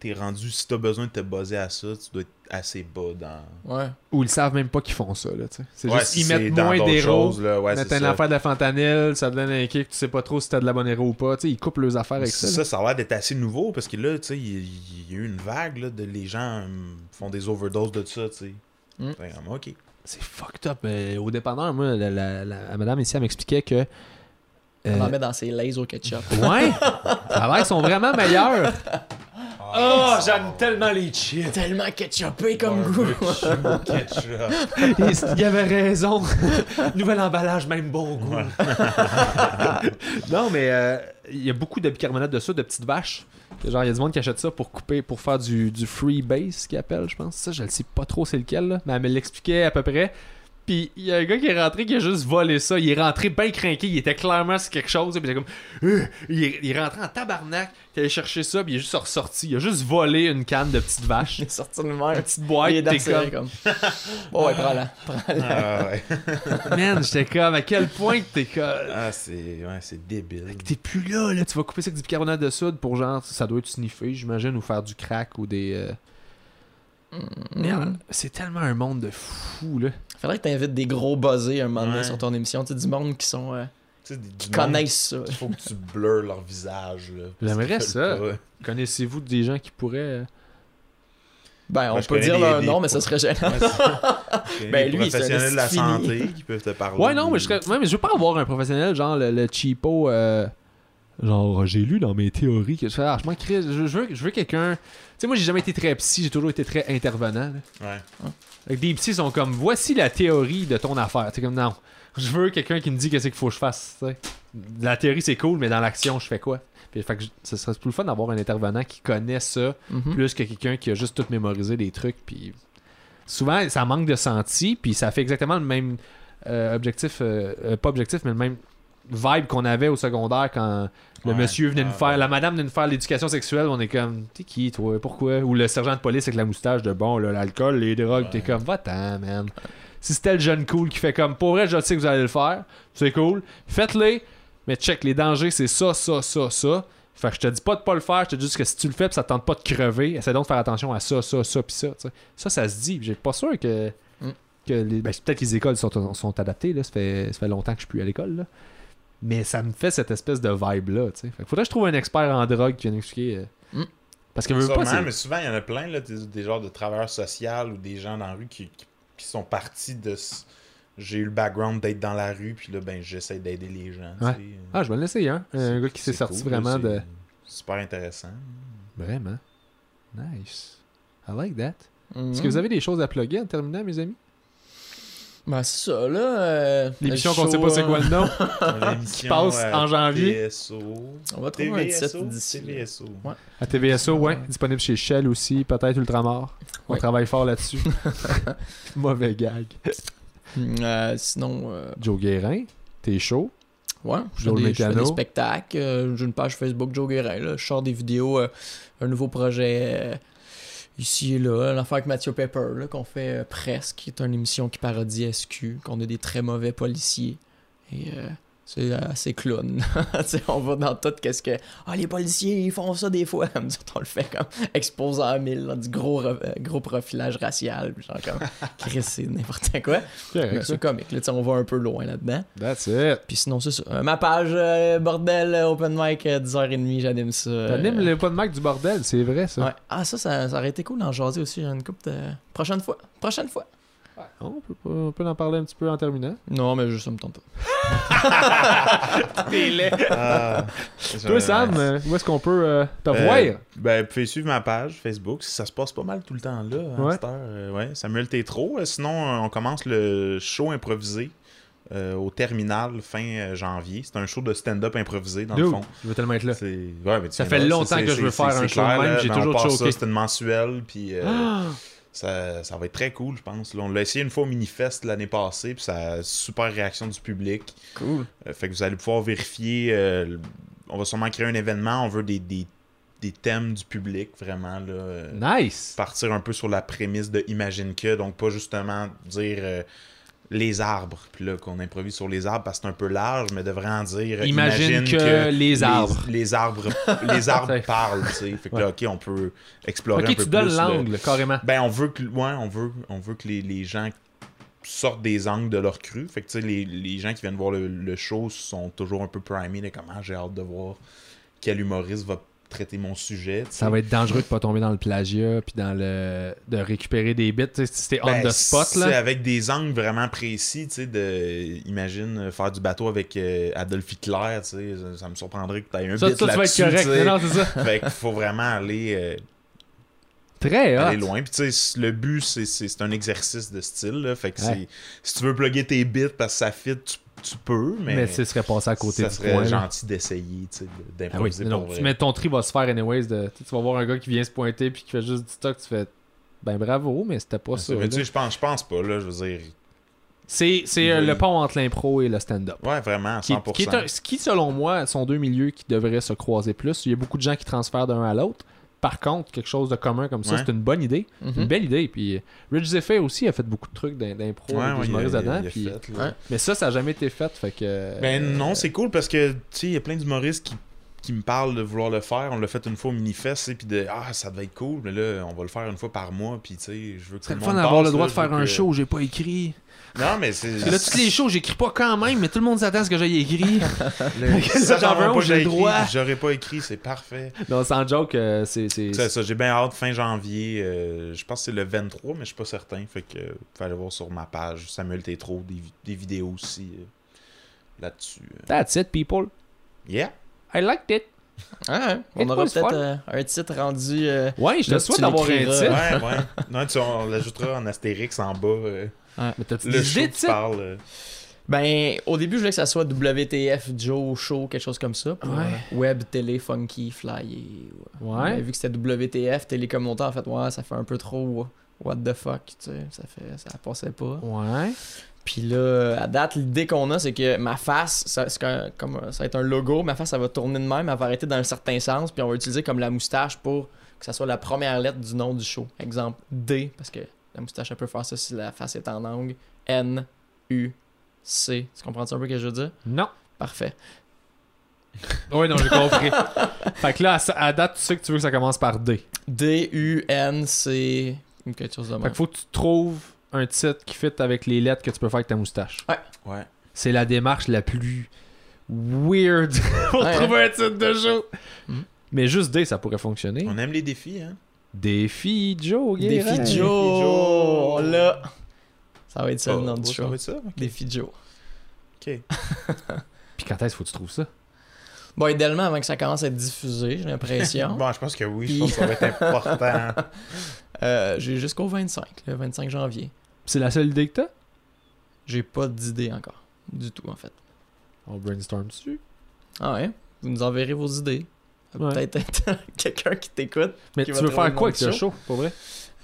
t'es rendu, si t'as besoin de te buzzer à ça, tu dois être assez bas dans... Ouais. Ou ils savent même pas qu'ils font ça, là, tu sais. C'est Ouais, juste, si ils mettent moins d'héros. ouais, mettent c'est une ça. affaire de fentanyl, ça te donne un kick, tu sais pas trop si t'as de la bonne héros ou pas. Tu sais, ils coupent leurs affaires avec ça. Ça, là. ça a l'air d'être assez nouveau parce que là, tu sais, il y, a eu une vague là, de les gens hum, font des overdoses de ça, tu sais. Mm. Ok. C'est fucked up. Mais au dépanneur, moi, la, la- la- la madame ici, elle m'expliquait que. On euh, en met dans ses lays au ketchup. ouais, ça a l'air qu'ils sont vraiment meilleurs. Oh, j'aime tellement les chips. Tellement ketchupé comme goût. ketchup. Il y avait raison. Nouvel emballage, même bon goût. non, mais euh, il y a beaucoup de bicarbonate de soude, de petites vaches. Genre, il y a du monde qui achète ça pour couper, pour faire du, du free base, qu'ils appellent, je pense. Ça, je ne sais pas trop c'est lequel, là, mais elle me l'expliquait à peu près. Puis il y a un gars qui est rentré qui a juste volé ça. Il est rentré bien craqué. Il était clairement sur quelque chose. Puis il était comme. Euh, il, est, il est rentré en tabarnak. Il est allé chercher ça. Puis il est juste ressorti. Il a juste volé une canne de petites vaches. Il est sorti de même. Une petite boîte. il est dansé comme, comme. Bon, ouais, prends-la. Prends-la. Ah, ouais. Man, j'étais comme. À quel point que t'es comme. Ah, c'est ouais, c'est débile. T'es plus là, là. Tu vas couper ça avec du bicarbonate de soude pour genre. Ça doit être sniffer, j'imagine, ou faire du crack ou des. euh, c'est tellement un monde de fous, là. Faudrait que t'invites des gros buzzés un moment donné Ouais. sur ton émission. Tu sais, du monde qui sont. euh, Tu sais, des- qui du connaissent ça. Il faut que tu blurs leur visage. J'aimerais ça. Connaissez-vous des gens qui pourraient. euh, Ben, on Ben, peut dire des- leur des- nom, mais ça serait gênant. Ben, des lui, c'est un professionnels de la fini. santé qui peuvent te parler. Ouais, non, mais je, serais... ouais, mais je veux pas avoir un professionnel, genre le, le cheapo. euh, Genre, j'ai lu dans mes théories que je fais, ah, je m'en crée, je, je veux, je veux quelqu'un. Tu sais, moi, j'ai jamais été très psy, j'ai toujours été très intervenant. là. Ouais. Fait que des psys sont comme, voici la théorie de ton affaire. Tu comme, non, je veux quelqu'un qui me dit qu'est-ce qu'il faut que je fasse. tu sais. La théorie, c'est cool, mais dans l'action, je fais quoi? Puis, fait que je- ce serait plus le fun d'avoir un intervenant qui connaît ça, Mhm. plus que quelqu'un qui a juste tout mémorisé des trucs. Puis souvent, ça manque de senti, puis ça fait exactement le même euh, objectif, euh, euh, pas objectif, mais le même vibe qu'on avait au secondaire quand le Ouais. monsieur venait nous Ah, faire, ouais. la madame venait nous faire l'éducation sexuelle, on est comme, t'es qui toi, pourquoi? Ou le sergent de police avec la moustache de bon, là, l'alcool, les drogues, Ouais. t'es comme, va-t'en, man. Si c'était le jeune cool qui fait comme, pour vrai, je sais que vous allez le faire, c'est cool, faites-le, mais check, les dangers, c'est ça, ça, ça, ça. Fait que je te dis pas de pas le faire, je te dis juste que si tu le fais pis ça te tente pas de crever, essaie donc de faire attention à ça, ça, ça pis ça. tu sais. Ça, ça se dit. J'ai pas sûr que. Mm. que les, ben, peut-être que les écoles sont, sont adaptées, là. Ça fait, ça fait longtemps que je suis plus à l'école, là. Mais ça me fait cette espèce de vibe-là, tu sais. Fait que faudrait que je trouve un expert en drogue qui vienne expliquer. euh, Mm. Parce que veux pas, Sûrement, c'est- mais souvent, il y en a plein, là, des, des genres de travailleurs sociaux ou des gens dans la rue qui, qui, qui sont partis de. ce- J'ai eu le background d'être dans la rue, puis là, ben, j'essaie d'aider les gens. Ouais. Ah, je vais le laisser, hein. Un gars qui s'est sorti cool, vraiment de. Super intéressant. Vraiment. Nice. I like that. Est-ce que vous avez des choses à plugger en terminant, mes amis? Ben, c'est ça, là. euh, L'émission qu'on sait show, pas c'est quoi le nom. L'émission, passe euh, en janvier. TVSO. On va trouver un titre TVSO. d'ici. TVSO. Ouais. À TVSO, ouais. Ouais. Disponible chez Shell aussi, peut-être Ultramar. On Ouais. travaille fort là-dessus. Mauvais gag. Euh, sinon, euh, Joe Guérin, t'es chaud? ouais, je fais, des, je fais Mécano. des spectacles. euh, J'ai une page Facebook Joe Guérin. Là. Je sors des vidéos. euh, un nouveau projet euh, ici et là. L'affaire avec Mathieu Pepper, là, qu'on fait euh, presque. qui est une émission qui parodie SQ. Qu'on a des très mauvais policiers. Et euh, C'est assez clown. Tu sais, on va dans tout qu'est-ce que. Ah, les policiers, ils font ça des fois. On le fait comme exposant à mille, là, du gros, euh, gros profilage racial. puis Genre comme. Chris, c'est n'importe quoi. C'est comique, là, on va un peu loin là-dedans. That's it. Puis sinon, c'est ça. Euh, ma page, euh, bordel, euh, open mic, euh, 10h30, j'anime ça. euh, T'animes de Mac du bordel, c'est vrai ça. Ouais. Ah, ça, ça, ça aurait été cool d'en jaser aussi. Une coupe de. Prochaine fois. Prochaine fois. On peut, pas- on peut en parler un petit peu en terminant. Non, mais juste ça me tente pas. Ah, Toi, Sam, euh, où est-ce qu'on peut euh, te Euh, voir? Ben, vous pouvez suivre ma page Facebook. Ça se passe pas mal tout le temps là. hein, Ouais. cette heure. Euh, ouais, Samuel Tétro. Euh, Sinon, on commence le show improvisé euh, au terminal fin janvier. C'est un show de stand-up improvisé, dans le Dude, fond. je veux tellement être là. C'est- ouais, mais tu Ça fait longtemps que je veux faire un show même, j'ai mais toujours choqué. ça, C'est une mensuelle, puis euh, Ah! Ça, ça va être très cool, je pense. Là, on l'a essayé une fois au Minifest l'année passée, puis ça a super réaction du public. Cool. Euh, fait que vous allez pouvoir vérifier. euh, on va sûrement créer un événement. On veut des, des, des thèmes du public, vraiment. Là, euh, Nice! Partir un peu sur la prémisse de Imagine que. Donc, pas justement dire les arbres. Puis là, qu'on improvise sur les arbres parce que c'est un peu large, mais de vraiment dire. Imagine que les arbres. Les, arbres, les arbres parlent, tu sais. Fait que là, ok, on peut explorer un peu tu donnes le- l'angle, carrément. ben, on veut que, ouais, on veut, on veut que les, les gens sortent des angles de leur cru. Fait que, tu sais, les, les gens qui viennent voir le, le show sont toujours un peu primés de comment j'ai hâte de voir quel humoriste va traiter mon sujet. Ça va être dangereux de pas tomber dans le plagiat puis dans le de récupérer des bits. Si c'était on Ben, the spot c'est là. avec des angles vraiment précis, tu sais, de, imagine euh, faire du bateau avec euh, Adolf Hitler, tu sais, ça, ça me surprendrait que tu aies un Ça, bit ça, tu vas être là-dessus, correct. tu sais. Non, non, c'est ça. Fait qu'il faut vraiment aller, euh, Très aller loin. Puis tu sais, le but, c'est- un exercice de style. Là. Fait que Ouais. si tu veux plugger tes bits parce que ça fit, tu, tu peux, mais, Mais tu serais passé à côté ça du serait point. gentil d'essayer, tu sais, de- Ah oui, d'improviser non, pour tu- vrai. mais ton tri va se faire anyways. De, tu vas voir un gars qui vient se pointer puis qui fait juste du stock, tu fais ben bravo, mais c'était pas ça. Mais tu sais, je pense, je pense pas, là, je veux dire. C'est c'est, euh, Oui. le pont entre l'impro et le stand-up. Ouais, vraiment, à Qui, 100%. qui est un- ce qui, selon moi, sont deux milieux qui devraient se croiser plus. Il y a beaucoup de gens qui transfèrent d'un à l'autre. Par contre, quelque chose de commun comme ça, Ouais. c'est une bonne idée. Mhm. Une belle idée. Puis euh, Rich Zephyr aussi a fait beaucoup de trucs d'im- d'impro Ouais, dedans. puis- fait, là. Ouais. Mais ça, ça n'a jamais été fait. Fait que, Ben euh, non, c'est cool parce que, tu sais, il y a plein d'humoristes qui, qui me parlent de vouloir le faire. On l'a fait une fois au Minifest, puis de Ah, ça devait être cool, mais là, on va le faire une fois par mois, puis tu sais, je veux que C'est tout le le fun d'avoir le droit là, de faire un que- show, j'ai pas écrit. Non, mais c'est. Parce que là, tous les shows, j'écris pas quand même, mais tout le monde s'attend à ce que j'aille écrit. Le- Ça, ça, j'en veux un j'ai droit. J'aurais pas écrit, c'est parfait. non, sans joke, euh, c'est. c'est- C'est ça, j'ai bien hâte fin janvier. euh, je pense que c'est le 23, mais je suis pas certain. Fait que euh, vous pouvez aller voir sur ma page Samuel Tétro, des, vi- des vidéos aussi euh, là-dessus. euh. That's it, people. Yeah! I liked it. Ah, on aura peut-être euh, un titre rendu. euh, Ouais, je te souhaite tu d'avoir un titre. Ouais, ouais. Non, tu, on l'ajoutera en astérix en bas. euh, Mais t'as-tu le show idées de qui titres? parle. euh. Ben, au début, je voulais que ça soit WTF, Joe, Show, quelque chose comme ça. pour, Ouais. web, télé, funky, flyer. Ouais. Mais vu que c'était WTF, télé communautaire, en fait, ouais, ça fait un peu trop what the fuck, tu sais. Ça, fait, ça passait pas. Ouais. Puis là, à date, l'idée qu'on a, c'est que ma face, ça, c'est comme- ça va être un logo, ma face, ça va tourner de même, elle va arrêter dans un certain sens, puis on va utiliser comme la moustache pour que ça soit la première lettre du nom du show. Exemple, D, parce que la moustache, elle peut faire ça si la face est en angle. N, U, C. Tu comprends un peu ce que je veux dire? Non. Parfait. Oui, non, j'ai compris. fait que là, à, à date, tu sais que tu veux que ça commence par D. D, U, N, C. quelque chose de Fait même. qu'il faut que tu trouves un titre qui fit avec les lettres que tu peux faire avec ta moustache. Ouais. C'est la démarche la plus weird pour Ouais, trouver un titre de show. Mhm. Mais juste D, ça pourrait fonctionner. On aime les défis, hein? Défi Joe, Guérin. Défi Défi Joe! Joe. Là! Ça va être ça le Oh, nom oh, du ça show. va être ça? Ok. Défi Joe. Ok. Puis quand est-ce faut que tu trouves ça? Bon, idéalement, avant que ça commence à être diffusé, j'ai l'impression. Bon, je pense que oui, je pense que ça va être important. Euh, j'ai jusqu'au 25, le 25 janvier. C'est la seule idée que t'as? J'ai pas d'idée encore. Du tout, en fait. On brainstorm dessus? Ah ouais? Vous nous enverrez vos idées. Ouais. Peut-être être quelqu'un qui t'écoute. Mais Qui tu veux faire quoi avec le show? show, pour vrai?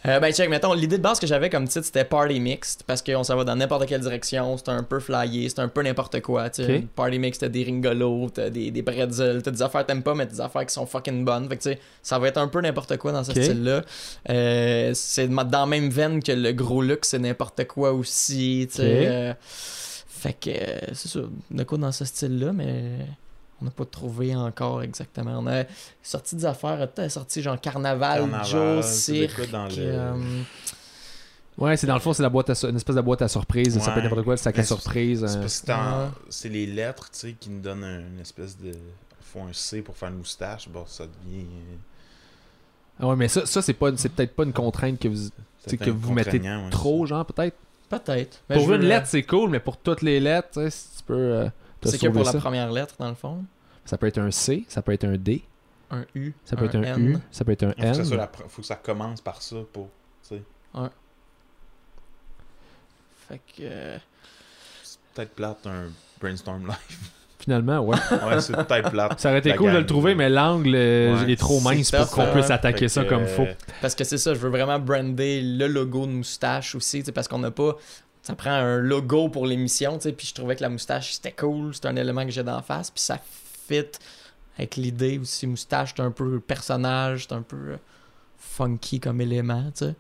Euh, ben, check, mettons, l'idée de base que j'avais comme titre, c'était Party Mixed, parce qu'on s'en va dans n'importe quelle direction, c'est un peu flyé, c'est un peu n'importe quoi, tu sais. Ok. Party Mixed, t'as des ringolos, t'as des, des pretzels, t'as des affaires que t'aimes pas, mais t'as des affaires qui sont fucking bonnes, fait que tu sais, ça va être un peu n'importe quoi dans ce style-là. Euh, c'est dans la même veine que le gros luxe, c'est n'importe quoi aussi, tu sais. Euh, Fait que c'est ça, de quoi dans ce style-là, mais on n'a pas trouvé encore exactement. On a sorti des affaires, t'as sorti genre Carnaval, Carnaval, Joe, Cirque. dans le- euh, Ouais, c'est dans le fond, c'est la boîte à une espèce de boîte à surprise. Ça peut être n'importe quoi, le sac à c'est- surprise. C'est euh, Ouais. c'est les lettres, tu sais, qui nous donnent une espèce de. font un C pour faire une moustache. Bon, ça devient. Ah ouais, mais ça, ça c'est pas, c'est peut-être pas une contrainte que vous, que vous mettez trop, genre peut-être? Peut-être. Mais Pour veux une le- lettre, c'est cool, mais pour toutes les lettres, si tu peux. euh, C'est que pour la ça? première lettre, dans le fond. Ça peut être un C, ça peut être un D, Un U. ça peut être un N. U, ça peut être un Faut que, ça N. la pre- faut que ça commence par ça pour. tu sais. Fait que. euh, C'est peut-être plate un brainstorm live. Finalement, ouais. ouais, c'est peut-être plate. Ça aurait été La cool de le trouver, mais l'angle euh, Ouais, est trop mince pour qu'on hein. puisse attaquer Fait ça que, comme faut. euh, Parce que c'est ça, je veux vraiment brander le logo de moustache aussi, parce qu'on n'a pas. Ça prend un logo pour l'émission, tu sais, puis je trouvais que la moustache c'était cool, c'est un élément que j'ai d'en face, puis ça fit avec l'idée aussi. Moustache, c'est un peu personnage, c'est un peu euh, funky comme élément, tu sais.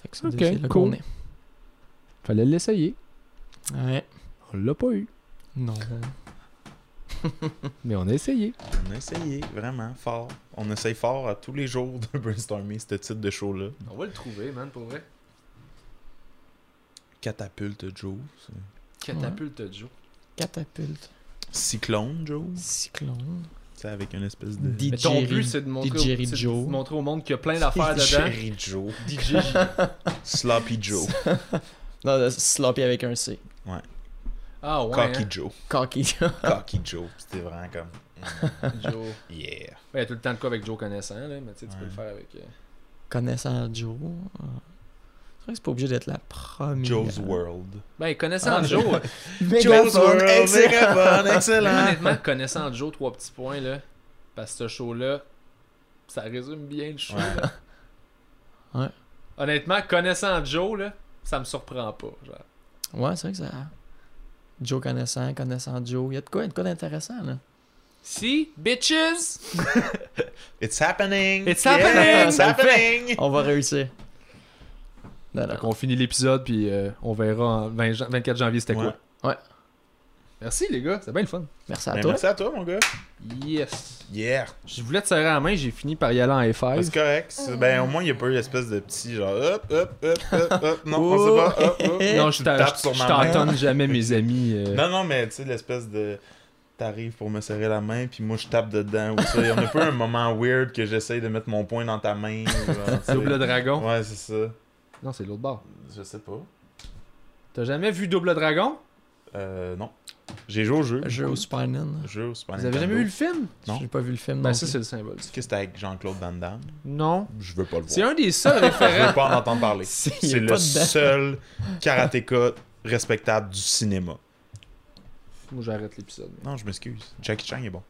Fait que c'est Ok, c'est là cool. qu'on est. Fallait l'essayer. Ouais. On l'a pas eu, Non. mais on a essayé. On a essayé, vraiment, fort. On essaye fort à tous les jours de brainstormer ce type de show-là. On va le trouver, man, pour vrai. Catapulte Joe. Catapulte Joe. Catapulte. Cyclone Joe? Cyclone. Tu sais, avec une espèce de. DJ Mais ton but, c'est de montrer, DJ au, c'est de Joe. montrer au monde qu'il y a plein d'affaires dedans. Jerry Joe. DJ Sloppy Joe. Non, sloppy avec un C. Ah ouais. Cocky hein. Joe. Cocky. Cocky Joe. C'était vraiment comme. mm, Joe. Yeah. Ouais, il y a tout le temps de quoi avec Joe connaissant, là, mais tu sais, tu peux Ouais. le faire avec. euh, Connaissant Joe. euh, C'est vrai que c'est pas obligé d'être la première. Joe's World. Ben, connaissant Ah, Joe. Mégaphone, excellent. Mégaphone, Mais excellent. honnêtement, connaissant Joe, trois petits points, là. Parce que ce show-là, ça résume bien le show. Ouais. Honnêtement, connaissant Joe, là, ça me surprend pas. Genre. Ouais, c'est vrai que ça. Joe connaissant, connaissant Joe. Il y a de quoi, y a de quoi d'intéressant, là. Si, bitches! It's happening. It's Yeah, happening. It's happening. On va réussir. Non, non. Donc, on finit l'épisode, puis euh, on verra en 20 jan- 24 janvier c'était Ouais. quoi. Ouais. Merci, les gars. C'est bien le fun. Merci à Ben, toi. merci à toi, mon gars. Yes. Yeah. Je voulais te serrer la main, j'ai fini par y aller en Ben, F5. c'est correct. C'est- Ben, au moins, il n'y a pas eu l'espèce de petit genre hop, hop, hop, hop, hop. Non, Oh. on sait pas. Hop, hop. Non, je t'entonne jamais mes amis. euh. Non, non, mais tu sais, l'espèce de. T'arrives pour me serrer la main, puis moi je tape dedans. Ou ça. On a pas un moment weird que j'essaye de mettre mon poing dans ta main. Double dragon. Ouais, c'est ça. Non, c'est l'autre bord. Je sais pas. T'as jamais vu Double Dragon? Euh, non. J'ai joué au jeu. Jeu au Super Nintendo. Jeu au Super Vous avez jamais vu le film? Non. J'ai pas vu le film. Ben, non ça, c'est le symbole. Est-ce que c'était avec Jean-Claude Van Damme? Non. Je veux pas le voir. C'est un des seuls Je référents. veux pas en entendre parler. C'est- le seul karatéka respectable du cinéma. Moi, j'arrête l'épisode. Non, je m'excuse. Jackie Chan est bon.